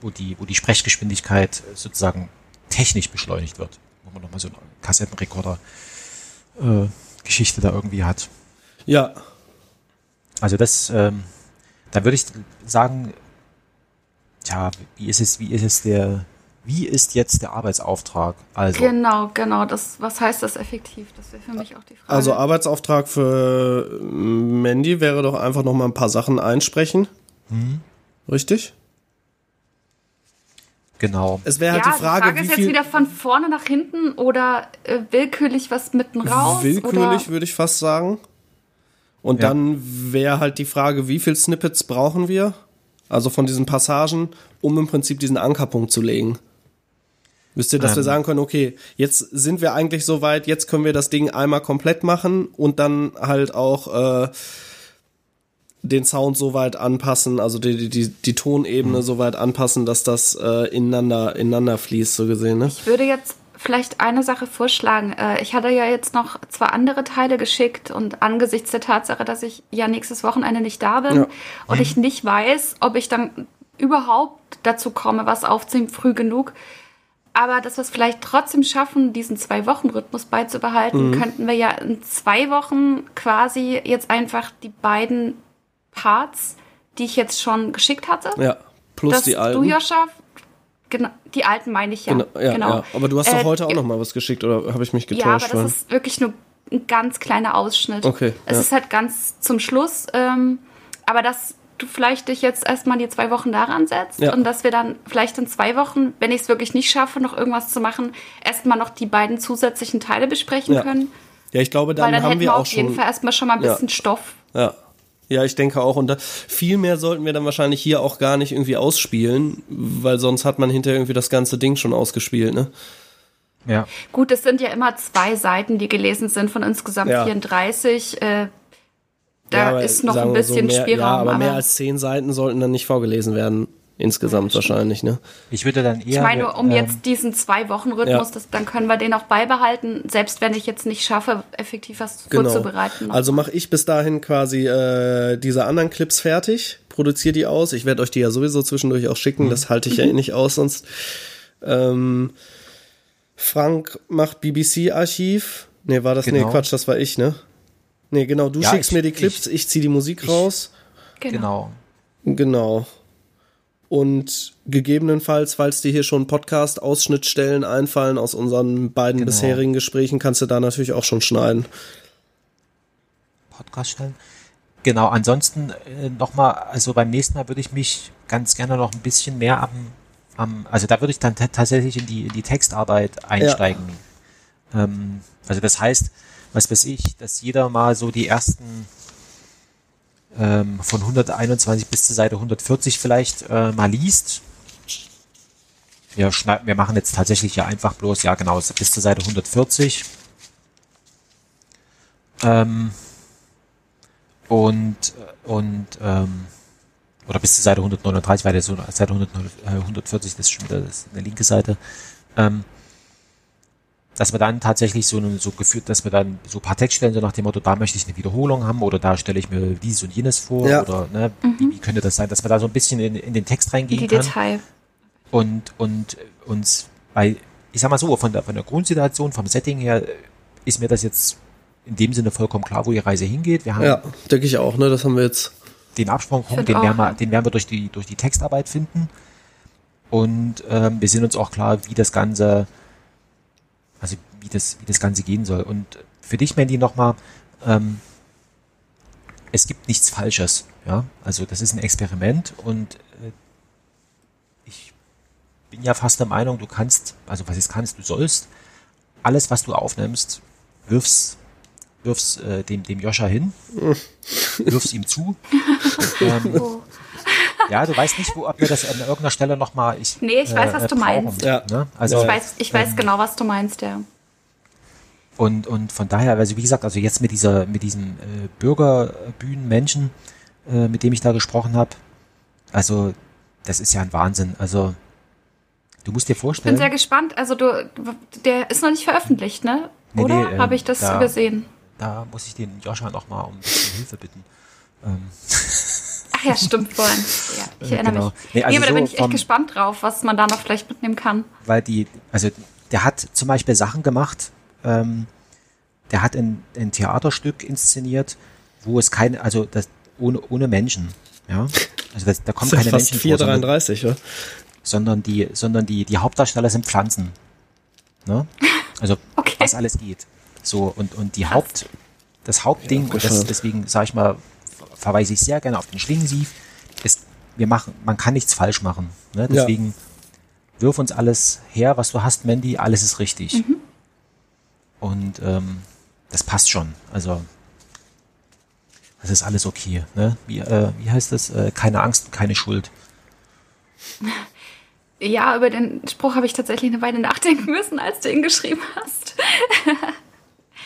wo die, wo die Sprechgeschwindigkeit sozusagen technisch beschleunigt wird. Wo man nochmal so eine Kassettenrekorder äh, Geschichte da irgendwie hat. Ja, Also das, ähm, da würde ich sagen, tja, wie ist es, wie ist es der, wie ist jetzt der Arbeitsauftrag? Also, Genau, genau. Das, was heißt das effektiv? Das wäre für mich auch die Frage. also Arbeitsauftrag für Mandy wäre doch einfach nochmal ein paar Sachen einsprechen. Mhm. Richtig? genau. Es wäre halt ja, die Frage, wie ist jetzt viel wieder von vorne nach hinten oder äh, willkürlich was mitten raus? willkürlich, würde ich fast sagen. Und Ja. dann wäre halt die Frage, wie viel Snippets brauchen wir? Also von diesen Passagen, um im Prinzip diesen Ankerpunkt zu legen. Ihr, dass wir Ähm. sagen können, okay, jetzt sind wir eigentlich so weit, jetzt können wir das Ding einmal komplett machen und dann halt auch äh, den Sound so weit anpassen, also die, die, die, die Tonebene Mhm. so weit anpassen, dass das äh, ineinander, ineinander fließt, so gesehen. Ne? Ich würde jetzt vielleicht eine Sache vorschlagen. Äh, Ich hatte ja jetzt noch zwei andere Teile geschickt und angesichts der Tatsache, dass ich ja nächstes Wochenende nicht da bin Ja. und ich nicht weiß, ob ich dann überhaupt dazu komme, was aufzunehmen, früh genug. Aber dass wir es vielleicht trotzdem schaffen, diesen Zwei-Wochen-Rhythmus beizubehalten, könnten wir ja in zwei Wochen quasi jetzt einfach die beiden Parts, die ich jetzt schon geschickt hatte, Ja. Plus dass die alten. du, Joscha, genau, die alten meine ich ja. Genau, ja, ja. Aber du hast doch Äh, heute auch ja. noch mal was geschickt, oder habe ich mich Ja, getäuscht? aber das ist wirklich nur ein ganz kleiner Ausschnitt. Okay, Es ja. ist halt ganz zum Schluss, ähm, aber dass du vielleicht dich jetzt erstmal die zwei Wochen daran setzt Ja. und dass wir dann vielleicht in zwei Wochen, wenn ich es wirklich nicht schaffe, noch irgendwas zu machen, erstmal noch die beiden zusätzlichen Teile besprechen Ja. können. ja, ich glaube, Weil dann, dann haben hätten wir wir auch auf jeden schon. Fall erstmal schon mal ein Ja. bisschen Stoff. Ja. Ja, ich denke auch. Und da, viel mehr sollten wir dann wahrscheinlich hier auch gar nicht irgendwie ausspielen, weil sonst hat man hinterher irgendwie das ganze Ding schon ausgespielt, ne? Ja. Gut, es sind ja immer zwei Seiten, die gelesen sind von insgesamt Ja. 34. Äh, da ja, aber ist noch ein wir so, bisschen mehr, Spielraum. Ja, aber mehr als zehn Seiten sollten dann nicht vorgelesen werden. Insgesamt wahrscheinlich, ne? Ich würde dann eher. Ich meine, um ähm, jetzt diesen Zwei-Wochen-Rhythmus, ja. dann können wir den auch beibehalten, selbst wenn ich jetzt nicht schaffe, effektiv was Genau. vorzubereiten. noch. Also mache ich bis dahin quasi äh, diese anderen Clips fertig, produziere die aus. Ich werde euch die ja sowieso zwischendurch auch schicken. Das halte ich ja eh nicht aus sonst. Ähm, Frank macht BBC-Archiv. Nee, war das? Nee, Genau. Quatsch, das war ich, ne? Nee, genau, du Ja, schickst ich- mir die Clips, ich, ich- ziehe die Musik ich- raus. Genau. Genau. Und gegebenenfalls, falls dir hier schon Podcast-Ausschnittstellen einfallen aus unseren beiden Genau. bisherigen Gesprächen, kannst du da natürlich auch schon schneiden. Podcast stellen. Genau, ansonsten äh, nochmal, also beim nächsten Mal würde ich mich ganz gerne noch ein bisschen mehr am, am also da würde ich dann ta- tatsächlich in die, in die Textarbeit einsteigen. Ähm, also das heißt, was weiß ich, dass jeder mal so die ersten ähm, von 121 bis zur Seite 140 vielleicht äh, mal liest. Wir, schneiden, wir machen jetzt tatsächlich ja einfach bloß, ja genau, bis zur Seite 140. Ähm, und, und ähm, oder bis zur Seite 139, weil der so Seite 100, äh, 140, das ist schon wieder das ist eine linke Seite, ähm, dass wir dann tatsächlich so, so geführt, dass wir dann so ein paar Textstellen so nach dem Motto, da möchte ich eine Wiederholung haben oder da stelle ich mir dies und jenes vor Ja. oder ne, wie, wie könnte das sein, dass wir da so ein bisschen in, in den Text reingehen die kann Detail. und, und uns bei, ich sag mal so, von der, von der Grundsituation, vom Setting her, äh, ist mir das jetzt in dem Sinne vollkommen klar, wo die Reise hingeht. Wir haben Ja, denke ich auch, ne? Das haben wir jetzt. den Find den werden, wir, den werden wir durch die, durch die Textarbeit finden. Und ähm, wir sind uns auch klar, wie das Ganze, also wie das, wie das Ganze gehen soll. Und für dich, Mandy, nochmal, ähm, es gibt nichts Falsches. Ja, also das ist ein Experiment und äh, ich bin ja fast der Meinung, du kannst, also was jetzt kannst, du sollst alles, was du aufnimmst, wirfst, wirfst äh, dem, dem Joscha hin, [laughs] wirfst ihm zu. [laughs] ähm, ja, du weißt nicht, wo, ob wir das an irgendeiner Stelle nochmal. Ich, Nee, ich weiß, was du meinst. Ja. Ne? Also, Ich weiß, ich weiß genau, was du meinst, ja. Und, und von daher, also wie gesagt, also jetzt mit dieser, mit diesem äh, Bürgerbühnenmenschen, äh, mit dem ich da gesprochen habe, also das ist ja ein Wahnsinn. Also du musst dir Ich bin vorstellen, sehr gespannt. Also du, der ist noch nicht veröffentlicht, ne? Nee, Oder nee, ähm, habe ich das da- übersehen? da muss ich den Joscha nochmal um Hilfe bitten. Ähm, [laughs] Ach ja, stimmt [laughs] vorhin. Ja, ich Äh, erinnere genau. mich. Nee, Nee, also aber da so bin ich echt vom- gespannt drauf, was man da noch vielleicht mitnehmen kann. weil die, also der hat zum Beispiel Sachen gemacht, ähm, der hat ein, ein Theaterstück inszeniert, wo es keine, also das ohne, ohne Menschen, ja. Also das, da kommen Das keine ja fast Menschen vor, sondern, 4,33, oder? sondern die, sondern die, die Hauptdarsteller sind Pflanzen. Ne? Also [laughs] Okay. was alles geht. So, und, und die Haupt, das Hauptding, und das, deswegen sage ich mal, verweise ich sehr gerne auf den Schlingensief, ist, wir machen, man kann nichts falsch machen. Ne? Deswegen wirf uns alles her, was du hast, Mandy, alles ist richtig. Und ähm, das passt schon. Also das ist alles okay. Ne? Wie, äh, wie heißt das? Äh, keine Angst, keine Schuld. Ja, über den Spruch habe ich tatsächlich eine Weile nachdenken müssen, als du ihn geschrieben hast. [laughs]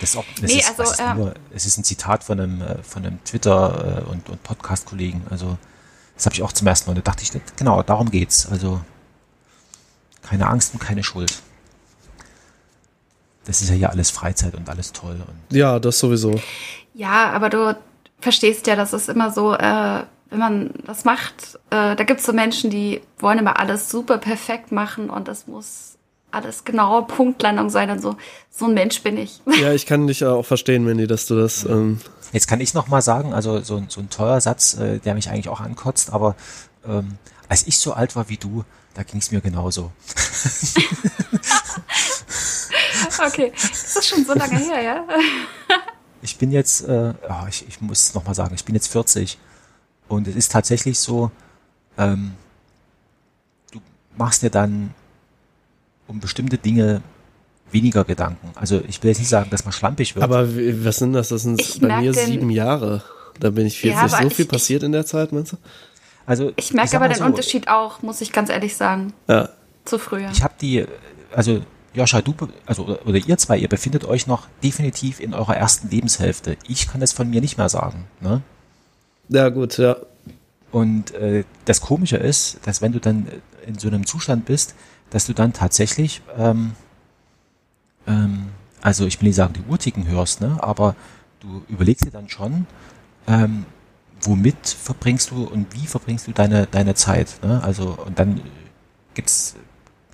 Das ist auch, das Nee, ist, also, ist nur, es ist ein Zitat von einem, äh, von einem Twitter- äh, und, und Podcast-Kollegen. Also, das habe ich auch zum ersten Mal. Da dachte ich, genau, darum geht's. Also, keine Angst und keine Schuld. Das ist ja hier alles Freizeit und alles toll. Und Ja, das sowieso. Ja, aber du verstehst ja, das ist immer so, äh, wenn man das macht, äh, da gibt es so Menschen, die wollen immer alles super perfekt machen und das muss alles genaue Punktlandung sein und so. So ein Mensch bin ich. [laughs] Ja, ich kann dich ja auch verstehen, Mandy, dass du das. Ähm, Jetzt kann ich noch mal sagen, also so, ein- so ein teurer Satz, äh, der mich eigentlich auch ankotzt, aber ähm, als ich so alt war wie du, da ging es mir genauso. [laughs] Okay, das ist schon so lange her, ja? [laughs] Ich bin jetzt, äh, ja, ich, ich muss noch mal sagen, ich bin jetzt 40 und es ist tatsächlich so, ähm, du machst dir dann um bestimmte Dinge weniger Gedanken. Also ich will jetzt nicht sagen, dass man schlampig wird. Aber was sind das? Das sind Ich bei mir den- sieben Jahre. Da bin ich 40. Ja, aber so ich- viel ich- passiert in der Zeit, meinst du? also Ich merke aber den so, Unterschied auch, muss ich ganz ehrlich sagen, Ja. zu früher. Ich habe die, also Joscha, du, also oder, oder ihr zwei, ihr befindet euch noch definitiv in eurer ersten Lebenshälfte. Ich kann das von mir nicht mehr sagen. Ne? Ja, gut, ja. Und äh, das Komische ist, dass wenn du dann in so einem Zustand bist, dass du dann tatsächlich, ähm, ähm, also ich will nicht sagen, die Urticken hörst, ne? aber du überlegst dir dann schon, ähm, womit verbringst du und wie verbringst du deine, deine Zeit. Ne? Also und dann gibt's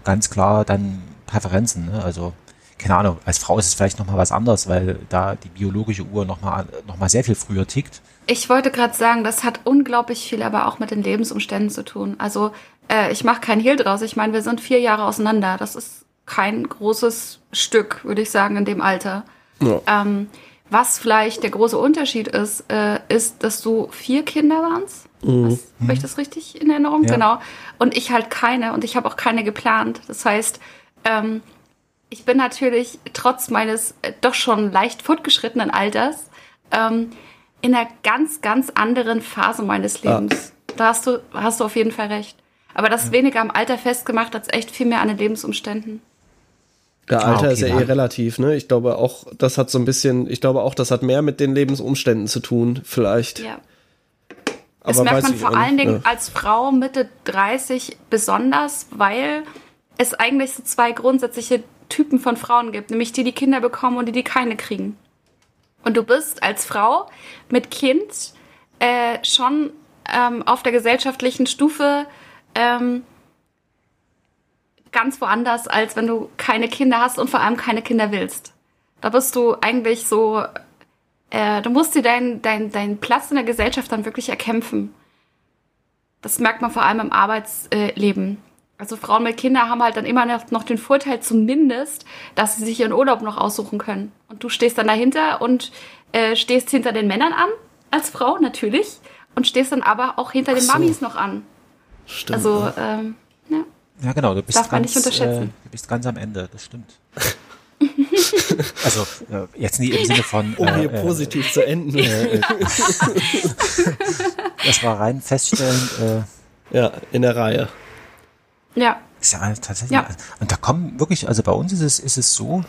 ganz klar dann Präferenzen. Ne? Also keine Ahnung, als Frau ist es vielleicht nochmal was anderes, weil da die biologische Uhr nochmal noch mal sehr viel früher tickt. Ich wollte gerade sagen, das hat unglaublich viel aber auch mit den Lebensumständen zu tun. Also äh, ich mache kein Hehl draus. Ich meine, wir sind vier Jahre auseinander. Das ist kein großes Stück, würde ich sagen, in dem Alter. Ja. Ähm, was vielleicht der große Unterschied ist, äh, ist, dass du vier Kinder warst. Was, Habe ich das richtig in Erinnerung? Ja. Genau. Und ich halt keine und ich habe auch keine geplant. Das heißt, ähm, ich bin natürlich trotz meines äh, doch schon leicht fortgeschrittenen Alters ähm, in einer ganz, ganz anderen Phase meines Lebens. Da hast du, hast du auf jeden Fall recht. Aber das ist weniger am Alter festgemacht, als echt viel mehr an den Lebensumständen. Der Ah, Alter okay, ist ja eh relativ, ne? Ich glaube auch, das hat so ein bisschen, ich glaube auch, das hat mehr mit den Lebensumständen zu tun, vielleicht. Ja. Aber Das merkt man vor allen Dingen ja. als Frau Mitte 30 besonders, weil es eigentlich so zwei grundsätzliche Typen von Frauen gibt, nämlich die, die Kinder bekommen und die, die keine kriegen. Und du bist als Frau mit Kind äh, schon ähm, auf der gesellschaftlichen Stufe ähm, ganz woanders, als wenn du keine Kinder hast und vor allem keine Kinder willst. Da bist du eigentlich so äh, du musst dir deinen dein, deinen Platz in der Gesellschaft dann wirklich erkämpfen. Das merkt man vor allem im Arbeitsleben. Also Frauen mit Kindern haben halt dann immer noch, den Vorteil zumindest, dass sie sich ihren Urlaub noch aussuchen können. Und du stehst dann dahinter und äh, stehst hinter den Männern an, als Frau natürlich, und stehst dann aber auch hinter den so. Mamis noch an. Stimmt. Also, ähm, ja. Ja, genau, du bist, Darf man ganz, nicht unterschätzen. Äh, du bist ganz am Ende, das stimmt. [laughs] also, äh, jetzt nie im Sinne von. um äh, hier äh, positiv zu enden. Das war rein feststellend, äh, ja, in der Reihe. ja, ist ja tatsächlich. Ja. Und da kommen wirklich, also bei uns ist es, ist es so,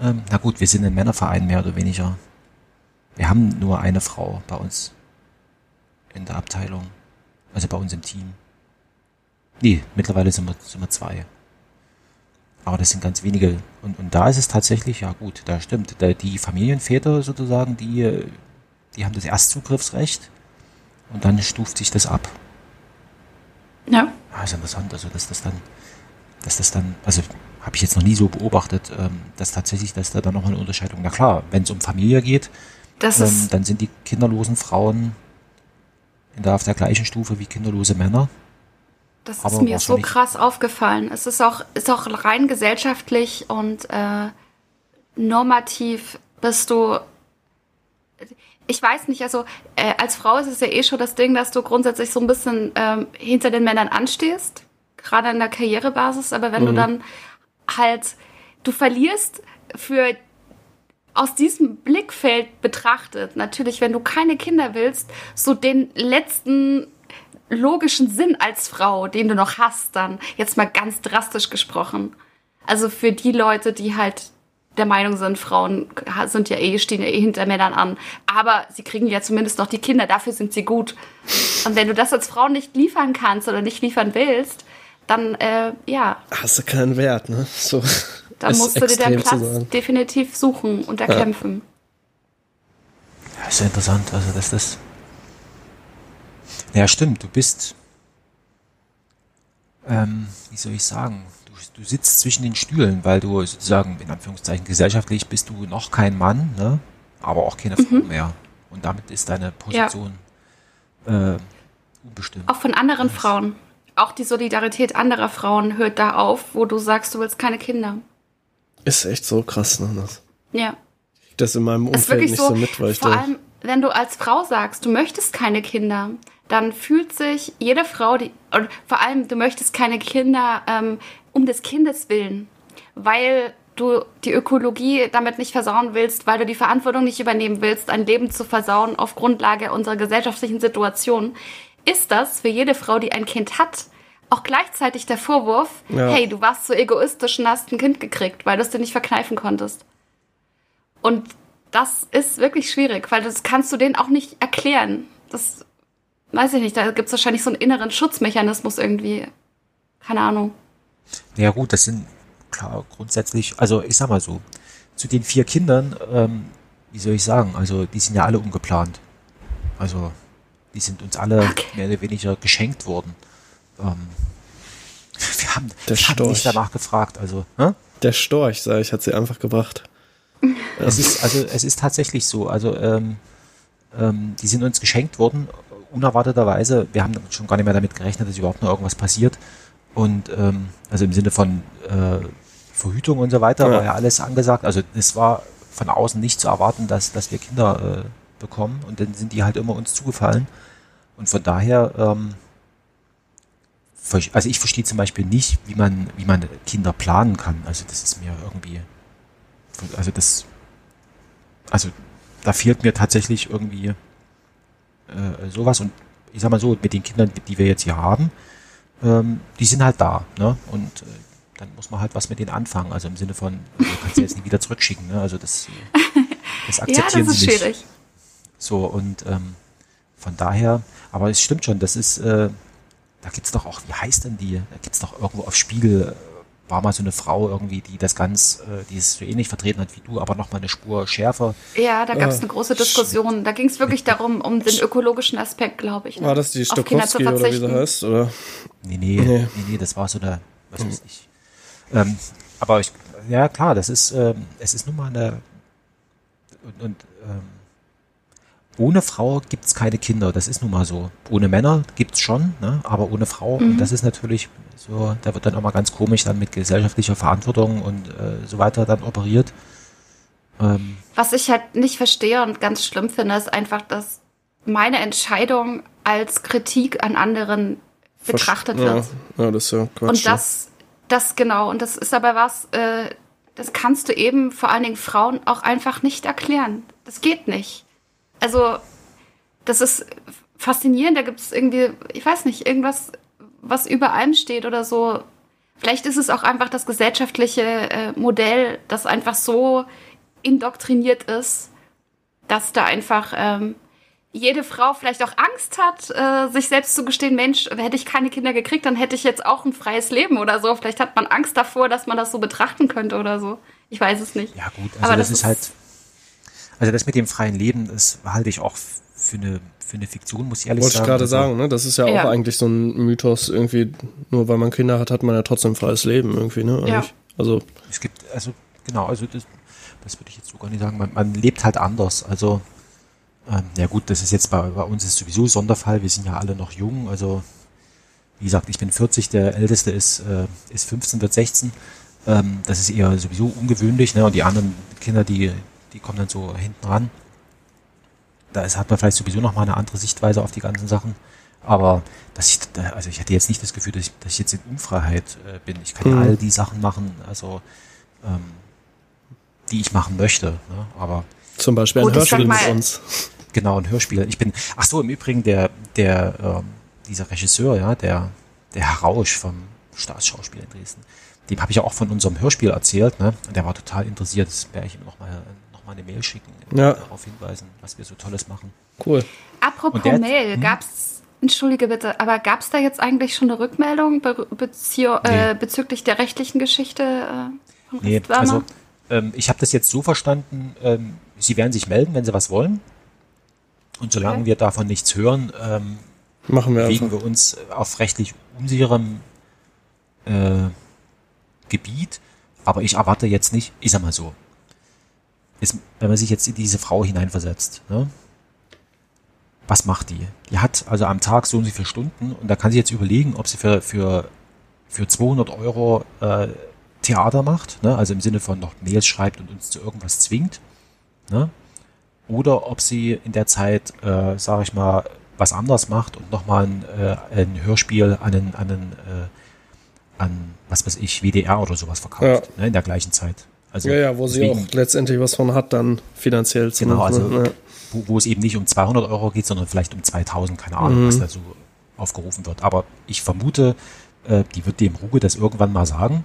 ähm, na gut, wir sind ein Männerverein mehr oder weniger. Wir haben nur eine Frau bei uns in der Abteilung, also bei uns im Team. Nee, mittlerweile sind wir, sind wir zwei. Aber das sind ganz wenige. Und, und da ist es tatsächlich, ja gut, da stimmt. Da, die Familienväter sozusagen, die, die haben das Erstzugriffsrecht und dann stuft sich das ab. ja. Ah, ist interessant, also dass das dann, dass das dann, also habe ich jetzt noch nie so beobachtet, ähm, dass tatsächlich, dass da dann nochmal eine Unterscheidung, na klar, wenn es um Familie geht, ähm, dann sind die kinderlosen Frauen in der, auf der gleichen Stufe wie kinderlose Männer. Das ist mir so krass aufgefallen. Es ist auch, ist auch rein gesellschaftlich und äh, normativ bist du. Ich weiß nicht, also äh, als Frau ist es ja eh schon das Ding, dass du grundsätzlich so ein bisschen ähm, hinter den Männern anstehst, gerade in der Karrierebasis, aber wenn du dann halt, du verlierst für aus diesem Blickfeld betrachtet, natürlich, wenn du keine Kinder willst, so den letzten logischen Sinn als Frau, den du noch hast, dann jetzt mal ganz drastisch gesprochen. Also für die Leute, die halt der Meinung sind, Frauen sind ja eh, stehen ja eh hinter Männern an. Aber sie kriegen ja zumindest noch die Kinder, dafür sind sie gut. Und wenn du das als Frau nicht liefern kannst oder nicht liefern willst, dann, äh, ja, Hast du keinen Wert, ne? So. dann musst du dir deinen Platz definitiv suchen und erkämpfen. Ja, ist ja interessant, also dass das. Ja, stimmt, du bist, ähm, wie soll ich sagen, du, du sitzt zwischen den Stühlen, weil du sozusagen, in Anführungszeichen, gesellschaftlich bist du noch kein Mann, ne? aber auch keine Frau mehr. Und damit ist deine Position äh, unbestimmt. Auch von anderen Frauen. auch die Solidarität anderer Frauen hört da auf, wo du sagst, du willst keine Kinder. Ist echt so krass, ne? Das, Ja. das in meinem ist Umfeld wirklich nicht so, so, mit, weil ich vor da. allem, wenn du als Frau sagst, du möchtest keine Kinder, dann fühlt sich jede Frau, die, und vor allem, du möchtest keine Kinder ähm, um des Kindes willen, weil du die Ökologie damit nicht versauen willst, weil du die Verantwortung nicht übernehmen willst, ein Leben zu versauen auf Grundlage unserer gesellschaftlichen Situation, ist das für jede Frau, die ein Kind hat, auch gleichzeitig der Vorwurf, Ja. hey, du warst so egoistisch und hast ein Kind gekriegt, weil du es dir nicht verkneifen konntest. Und das ist wirklich schwierig, weil das kannst du denen auch nicht erklären. Das weiß ich nicht, da gibt es wahrscheinlich so einen inneren Schutzmechanismus irgendwie. Keine Ahnung. Ja gut, das sind klar grundsätzlich, also ich sag mal so, zu den vier Kindern, ähm, wie soll ich sagen, also die sind ja alle ungeplant. Also die sind uns alle Okay. mehr oder weniger geschenkt worden. Ähm, wir haben, Der wir haben nicht danach gefragt, also hä? Der Storch, sag ich, hat sie einfach gebracht. Es ist, also es ist tatsächlich so. Also ähm, ähm, die sind uns geschenkt worden, unerwarteterweise. Wir haben schon gar nicht mehr damit gerechnet, dass überhaupt noch irgendwas passiert. Und ähm, also im Sinne von äh, Verhütung und so weiter Ja. war ja alles angesagt. Also es war von außen nicht zu erwarten, dass, dass wir Kinder äh, bekommen. Und dann sind die halt immer uns zugefallen. Und von daher, ähm, also ich verstehe zum Beispiel nicht, wie man, wie man Kinder planen kann. Also das ist mir irgendwie, also das, also da fehlt mir tatsächlich irgendwie äh, sowas. Und ich sag mal so, mit den Kindern, die wir jetzt hier haben, ähm, die sind halt da, ne? Und äh, dann muss man halt was mit denen anfangen. Also im Sinne von, du kannst sie jetzt nie wieder zurückschicken, ne? Also das, [laughs] das Ja, akzeptieren das ist sie nicht. schwierig. So, und ähm, von daher, aber es stimmt schon, das ist, äh, da gibt's doch auch, wie heißt denn die? Da gibt's doch irgendwo auf Spiegel, äh, war mal so eine Frau irgendwie, die das ganz, äh, die es so ähnlich vertreten hat wie du, aber noch mal eine Spur schärfer. Ja, da gab es Ah, eine große Diskussion. Da ging es wirklich darum, um den ökologischen Aspekt, glaube ich. ne? War das die Stokowski oder wie sie heißt? Oder? Nee, nee, Nee. nee, nee, das war so eine, was weiß ich. Ähm, aber ich, ja klar, das ist, ähm, es ist nun mal eine, und, und ähm, ohne Frau gibt's keine Kinder, das ist nun mal so. Ohne Männer gibt's schon, ne? aber ohne Frau, und das ist natürlich so, da wird dann auch mal ganz komisch dann mit gesellschaftlicher Verantwortung und äh, so weiter dann operiert. Ähm, Was ich halt nicht verstehe und ganz schlimm finde, ist einfach, dass meine Entscheidung als Kritik an anderen betrachtet ja, wird. Ja, das ist ja Quatsch. Und das, das genau, und das ist aber was, äh, das kannst du eben vor allen Dingen Frauen auch einfach nicht erklären. Das geht nicht. Also, das ist faszinierend, da gibt es irgendwie, ich weiß nicht, irgendwas, was über allem steht oder so. Vielleicht ist es auch einfach das gesellschaftliche äh, Modell, das einfach so indoktriniert ist, dass da einfach ähm, jede Frau vielleicht auch Angst hat, äh, sich selbst zu gestehen, Mensch, hätte ich keine Kinder gekriegt, dann hätte ich jetzt auch ein freies Leben oder so. Vielleicht hat man Angst davor, dass man das so betrachten könnte oder so. Ich weiß es nicht. Ja gut, also Aber das, das ist halt, also das mit dem freien Leben, das halte ich auch für eine, für eine Fiktion, muss ich ehrlich Wollte ich sagen. gerade Also, sagen, ne? Das ist ja, Ja. auch eigentlich so ein Mythos, irgendwie, nur weil man Kinder hat, hat man ja trotzdem freies Leben irgendwie, ne? Ja. Also, Es gibt, also genau, also das, das würde ich jetzt so gar nicht sagen. Man, man lebt halt anders. Also, ähm, ja gut, das ist jetzt bei, bei uns ist sowieso Sonderfall. Wir sind ja alle noch jung. Also, wie gesagt, ich bin 40, der Älteste ist, äh, ist 15, wird 16. Ähm, das ist eher sowieso ungewöhnlich. Ne? Und die anderen Kinder, die, die kommen dann so hinten ran. Da ist, hat man vielleicht sowieso noch mal eine andere Sichtweise auf die ganzen Sachen. Aber dass ich, also ich hatte jetzt nicht das Gefühl, dass ich, dass ich jetzt in Unfreiheit äh, bin. Ich kann ja Mhm. all die Sachen machen, also ähm, die ich machen möchte. Ne? Aber zum Beispiel Gut, ein sag Hörspiel mit mal- uns. [laughs] genau ein Hörspiel. Ich bin, ach so, im Übrigen der, der, ähm, dieser Regisseur, ja, der, der Herr Rausch vom Staatsschauspiel in Dresden, dem habe ich ja auch von unserem Hörspiel erzählt, ne? Und der war total interessiert. Das werde ich ihm nochmal noch mal eine Mail schicken, Ja. darauf hinweisen, was wir so Tolles machen. Cool. Apropos der- Mail, gab's, entschuldige bitte, aber gab's da jetzt eigentlich schon eine Rückmeldung be bezieh äh, Nee. bezüglich der rechtlichen Geschichte äh, von Nee, Ristwärmer? also ähm, ich habe das jetzt so verstanden, ähm, Sie werden sich melden, wenn Sie was wollen. Und solange Okay. wir davon nichts hören, ähm, Machen wir bewegen einfach. wir uns auf rechtlich unsicherem äh, Gebiet. Aber ich erwarte jetzt nicht, ich sag mal so, ist, wenn man sich jetzt in diese Frau hineinversetzt, ne? was macht die? Die hat also am Tag so und so viele Stunden und da kann sie jetzt überlegen, ob sie für, für, für 200 Euro äh, Theater macht, ne? also im Sinne von noch Mails schreibt und uns zu irgendwas zwingt, ne? oder ob sie in der Zeit, äh, sage ich mal, was anderes macht und nochmal ein, äh, ein Hörspiel an einen, an, einen, äh, an, was weiß ich, WDR oder sowas verkauft, ne? in der gleichen Zeit. Also ja, ja, wo sie deswegen- auch letztendlich was von hat, dann finanziell Genau, zumindest, also ne? Ja. wo, wo es eben nicht um 200 Euro geht, sondern vielleicht um 2000, keine Ahnung, Mhm. was da so aufgerufen wird. Aber ich vermute, äh, die wird dem Ruge das irgendwann mal sagen,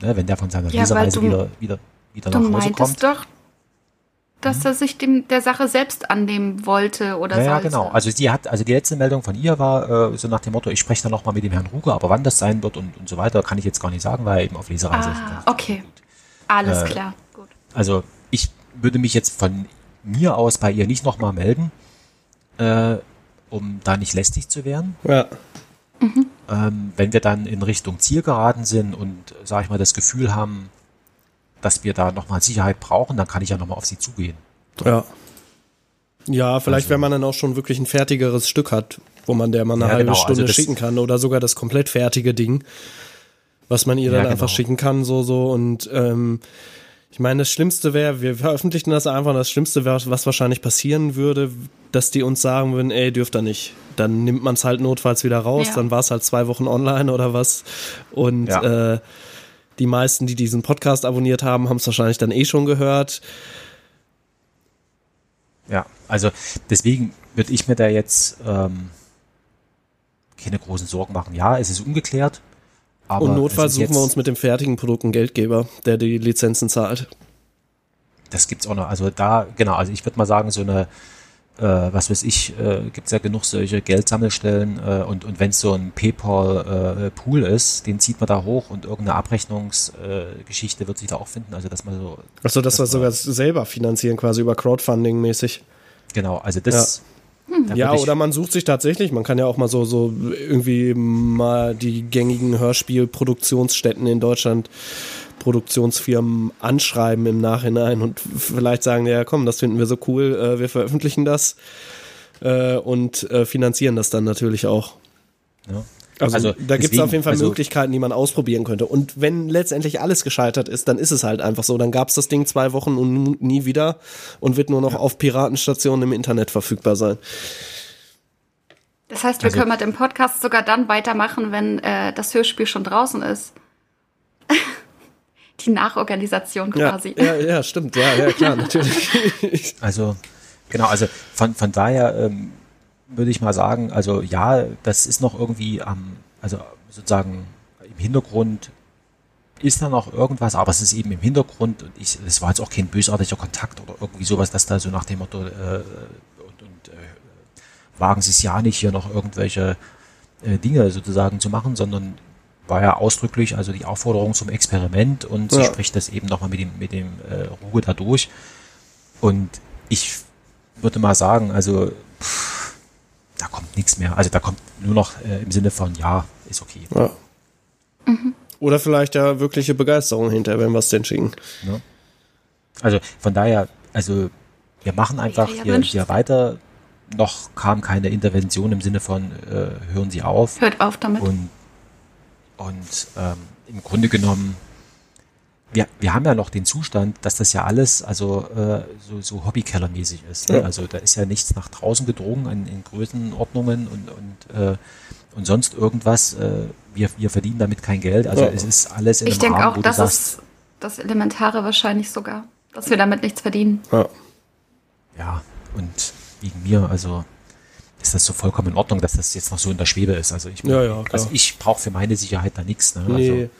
ne, wenn der von seiner Ja, Lesereise du- wieder, wieder, wieder nach Hause kommt. doch, dass er sich dem, der Sache selbst annehmen wollte oder Ja, ja, sollte. genau. Also sie hat, also die letzte Meldung von ihr war äh, so nach dem Motto, ich spreche dann nochmal mit dem Herrn Ruge, aber wann das sein wird und, und so weiter, kann ich jetzt gar nicht sagen, weil er eben auf Lesereise ist. Ah, okay. Alles Äh, klar. Gut. Also ich würde mich jetzt von mir aus bei ihr nicht nochmal melden, äh, um da nicht lästig zu werden. ja. ähm, wenn wir dann in Richtung Ziel geraten sind und, sage ich mal, das Gefühl haben, dass wir da nochmal Sicherheit brauchen, dann kann ich ja nochmal auf sie zugehen. Ja. Ja, vielleicht, Also- wenn man dann auch schon wirklich ein fertigeres Stück hat, wo man der mal eine Ja, halbe genau, also Stunde das- schicken kann oder sogar das komplett fertige Ding, was man ihr dann Ja, einfach genau. schicken kann, so, so und ähm, ich meine, das Schlimmste wäre, wir veröffentlichen das einfach, und das Schlimmste wäre, was wahrscheinlich passieren würde, dass die uns sagen würden, ey, dürft ihr nicht. Dann nimmt man es halt notfalls wieder raus, Ja. dann war es halt zwei Wochen online oder was. Und Ja. äh, die meisten, die diesen Podcast abonniert haben, haben es wahrscheinlich dann eh schon gehört. Ja, also deswegen würde ich mir da jetzt ähm, keine großen Sorgen machen. Ja, es ist ungeklärt. Aber Und es notfalls suchen wir uns mit dem fertigen Produkt einen Geldgeber, der die Lizenzen zahlt. Das gibt's auch noch. Also da, genau, also ich würde mal sagen, so eine, äh, was weiß ich, äh, gibt's ja genug solche Geldsammelstellen äh, und, und wenn es so ein PayPal-Pool ist, den zieht man da hoch und irgendeine Abrechnungsgeschichte äh, wird sich da auch finden. Also dass man so, Achso, dass wir Das sogar selber finanzieren, quasi über Crowdfunding-mäßig. genau, also das. da Ja, würd ich- oder man sucht sich tatsächlich, man kann ja auch mal so, so irgendwie mal die gängigen Hörspielproduktionsstätten in Deutschland, Produktionsfirmen anschreiben im Nachhinein und vielleicht sagen, ja komm, das finden wir so cool, äh, wir veröffentlichen das äh, und äh, finanzieren das dann natürlich auch. Ja. Also, Also, da gibt es auf jeden Fall also- Möglichkeiten, die man ausprobieren könnte. Und wenn letztendlich alles gescheitert ist, dann ist es halt einfach so. Dann gab es das Ding zwei Wochen und nie wieder und wird nur noch auf Piratenstationen im Internet verfügbar sein. Das heißt, wir Also- können mit dem Podcast sogar dann weitermachen, wenn äh, das Hörspiel schon draußen ist. [laughs] Die Nachorganisation Ja, quasi. ja, ja, stimmt. Ja, ja, klar, natürlich. Also, genau, also von, von daher ähm, würde ich mal sagen, also ja, das ist noch irgendwie am, also sozusagen im Hintergrund ist da noch irgendwas, aber es ist eben im Hintergrund und ich, es war jetzt auch kein bösartiger Kontakt oder irgendwie sowas, dass da so nach dem Motto äh, und, und äh, wagen Sie es ja nicht, hier noch irgendwelche äh, Dinge sozusagen zu machen, sondern war ja ausdrücklich also die Aufforderung zum Experiment und sie Ja. spricht das eben nochmal mit dem, mit dem äh, Ruge da durch. Und ich würde mal sagen, also pff, da kommt nichts mehr. Also da kommt nur noch äh, im Sinne von, ja, ist okay. Ja. Oder vielleicht ja wirkliche Begeisterung hinter, wenn wir es denn schicken. Ne? Also von daher, also wir machen einfach Ja, hier, hier weiter. Noch kam keine Intervention im Sinne von, äh, hören Sie auf. Hört auf damit. Und, und ähm, im Grunde genommen, wir, wir haben ja noch den Zustand, dass das ja alles also äh, so, so Hobbykellermäßig ist. Ne? Ja. Also da ist ja nichts nach draußen gedrungen in, in Größenordnungen und, und, äh, und sonst irgendwas. Äh, wir, wir verdienen damit kein Geld. Also Ja. es ist alles in ich einem denke Rahmen, auch, wo das du sagst, ist das Elementare wahrscheinlich sogar, dass wir damit nichts verdienen. Ja. ja, und wegen mir, also ist das so vollkommen in Ordnung, dass das jetzt noch so in der Schwebe ist. Also ich, Ja, ja, also ich brauche für meine Sicherheit da nichts. Ne? Nee. Also,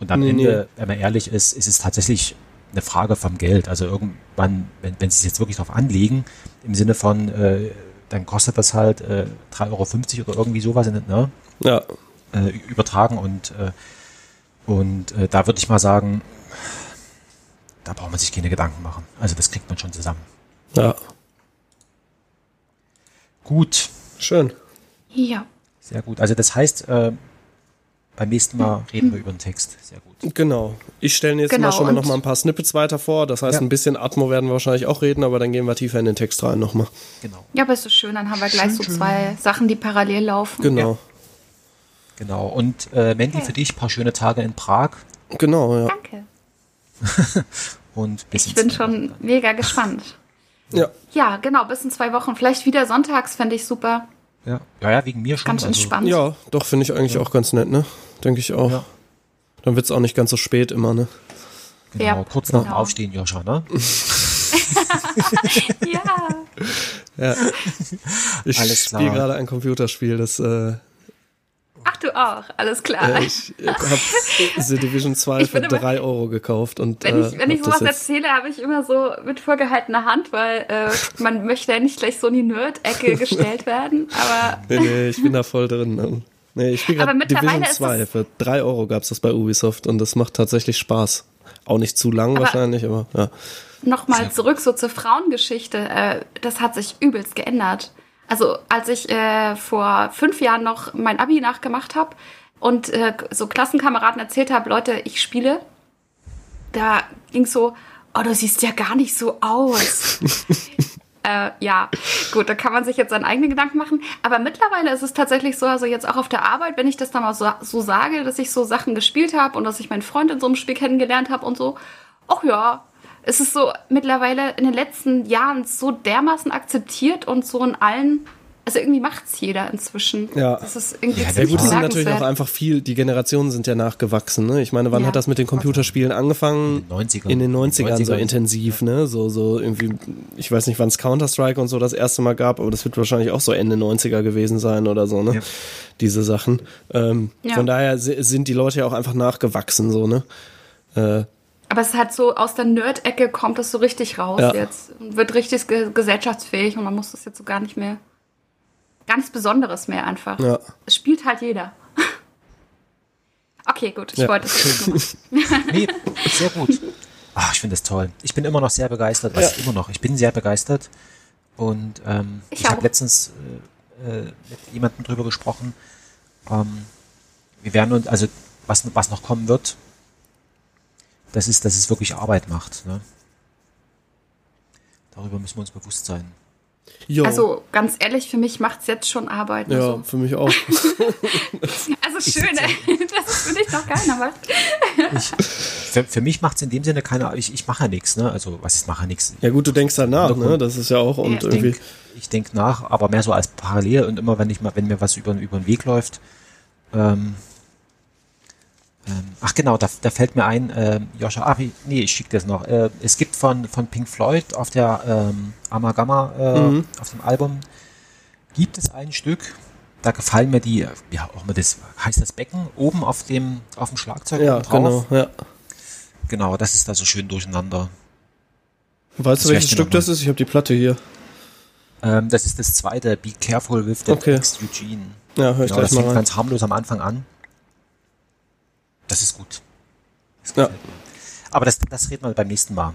und am Nee, Ende, wenn man ehrlich ist, ist es tatsächlich eine Frage vom Geld. Also irgendwann, wenn, wenn sie es jetzt wirklich darauf anlegen, im Sinne von, äh, dann kostet das halt äh, 3,50 Euro oder irgendwie sowas, ne? Ja. äh, übertragen und, äh, und äh, da würde ich mal sagen, da braucht man sich keine Gedanken machen. Also das kriegt man schon zusammen. Ja. Gut, Schön. Ja. sehr gut. Also das heißt, äh, beim nächsten Mal reden wir über den Text. Sehr gut. Genau. Ich stelle jetzt Genau, mal schon mal noch mal ein paar Snippets weiter vor. Das heißt, Ja. ein bisschen Atmo werden wir wahrscheinlich auch reden, aber dann gehen wir tiefer in den Text rein nochmal. Genau. Ja, aber ist so schön, dann haben wir gleich so zwei Sachen, die parallel laufen. Genau. Genau. Und äh, Mandy, für dich ein paar schöne Tage in Prag. Genau, ja. Danke. [laughs] Und bis Ich in bin schon Wochen. mega gespannt. Ja. Ja, genau, bis in zwei Wochen. Vielleicht wieder sonntags, fände ich super. Ja. ja, ja, wegen mir schon. Ganz also, entspannt. Ja, doch, finde ich eigentlich auch ganz nett, ne? Denke ich auch. Ja. Dann wird's auch nicht ganz so spät immer, ne? Genau, Ja, kurz nach dem genau. Aufstehen, Joscha, ne? [laughs] Ja. Ja. Ich Alles klar. spiele gerade ein Computerspiel, das äh, Ach, du auch. Alles klar. äh, ich habe [laughs] The Division 2 Ich für bin immer- 3 Euro gekauft und Wenn äh, ich, wenn ich sowas erzähle, habe ich immer so mit vorgehaltener Hand, weil äh, man möchte ja nicht gleich so in die Nerd-Ecke [laughs] gestellt werden. Aber Nee, nee, ich bin da voll drin. ne? Nee, ich spiele Aber gerade mittlerweile Division ist 2. das- Für 3 Euro gab's das bei Ubisoft und das macht tatsächlich Spaß. Auch nicht zu lang Aber- wahrscheinlich, aber ja. nochmal zurück so zur Frauengeschichte. Äh, das hat sich übelst geändert. Also als ich äh, vor fünf Jahren noch mein Abi nachgemacht habe und äh, so Klassenkameraden erzählt habe, Leute, ich spiele, da ging so, oh, du siehst ja gar nicht so aus. [laughs] Äh, ja, gut, da kann man sich jetzt seinen eigenen Gedanken machen. Aber mittlerweile ist es tatsächlich so, also jetzt auch auf der Arbeit, wenn ich das dann mal so, so sage, dass ich so Sachen gespielt habe und dass ich meinen Freund in so einem Spiel kennengelernt habe und so, ach ja, es ist so mittlerweile in den letzten Jahren so dermaßen akzeptiert und so in allen, also irgendwie macht's jeder inzwischen. Ja. Das ist irgendwie Ja, gut, es sind natürlich auch einfach viel, die Generationen sind ja nachgewachsen, ne? Ich meine, wann Ja. hat das mit den Computerspielen angefangen? In den 90ern. In den 90ern, so 90ern. intensiv, ne? So, so irgendwie, ich weiß nicht, wann es Counter-Strike und so das erste Mal gab, aber das wird wahrscheinlich auch so Ende 90er gewesen sein oder so, ne? Ja. Diese Sachen. Ähm, Ja. Von daher si- sind die Leute ja auch einfach nachgewachsen, so, ne? Äh, Aber es hat so aus der Nerd-Ecke kommt es so richtig raus Ja. jetzt. Und wird richtig ge gesellschaftsfähig und man muss das jetzt so gar nicht mehr. Gar nichts Besonderes mehr einfach. ja. Es spielt halt jeder. [laughs] Okay, gut, ich Ja. wollte es. [laughs] Nee, sehr gut. Ach, ich finde das toll. Ich bin immer noch sehr begeistert. Was Ja. immer noch? Ich bin sehr begeistert. Und ähm, Ich ich, habe letztens äh, äh, mit jemandem drüber gesprochen. Ähm, wir werden uns, also was, was noch kommen wird, das ist, dass es wirklich Arbeit macht. Ne? Darüber müssen wir uns bewusst sein. Jo. Also ganz ehrlich, für mich macht es jetzt schon Arbeit. ja, Also, für mich auch. [laughs] also schön, ey. das ist für dich noch keiner was. Für, für mich macht es in dem Sinne keine, ich, ich mache ja nichts. Ne? Also was ist mache nichts? ja gut, du denkst danach, ne? Das ist ja auch und Ja. Ich irgendwie. denke ich denk nach, aber mehr so als parallel und immer wenn ich mal, wenn mir was über, über den Weg läuft. Ähm, ähm, ach genau, da, da fällt mir ein, ähm, Joscha, ach nee, ich schicke das noch. Äh, es gibt von, von Pink Floyd auf der ähm, Amalgama, äh, Mhm. auf dem Album, gibt es ein Stück, da gefallen mir die, ja, auch mal das, heißt das Becken, oben auf dem, auf dem Schlagzeug Ja, drauf. genau, ja. Genau, das ist da so schön durcheinander. Weißt du, Das welches Stück das ist? Ich habe die Platte hier. Ähm, das ist das zweite, Be Careful with the Okay. Next Eugene. Ja, hör ich Genau, das gleich mal fängt rein. ganz harmlos am Anfang an. Das ist gut. Das Ja. Aber das, das reden wir beim nächsten Mal.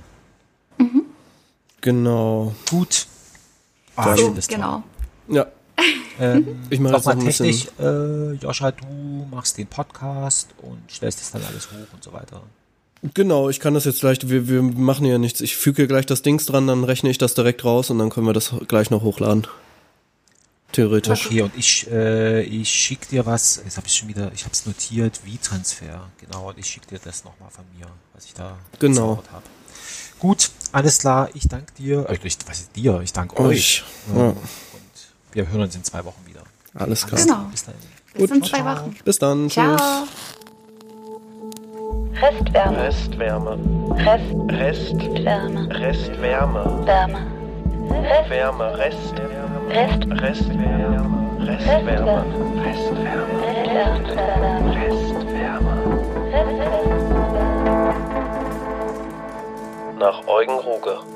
Genau. Gut. Ah, ich So, finde das toll. genau. Ja, Ähm, Ich mache jetzt noch ein bisschen- technisch, äh, Joscha, du machst den Podcast und stellst das dann alles hoch und so weiter. genau. Ich kann das jetzt gleich, wir, wir machen ja nichts. Ich füge gleich das Dings dran, dann rechne ich das direkt raus und dann können wir das gleich noch hochladen. Theoretisch. Okay, und ich, äh, ich schicke dir was, jetzt habe ich schon wieder, ich habe es notiert, wie Transfer, genau, und ich schicke dir das nochmal von mir, was ich da Genau. habe. Gut, alles klar, ich danke dir, äh, ich, was ist dir, ich danke Euch. euch. Ja. Und wir hören uns in zwei Wochen wieder. Alles klar. Genau. Bis dahin. Bis in zwei Wochen. Bis dann. Ciao. Tschüss. Restwärme. Restwärme. Restwärme. Restwärme. Restwärme. Wärme. Rest, Wärme. Rest. Rest, Restwärme. Restwärme. Restwärme. Restwärme. Nach Eugen Ruge.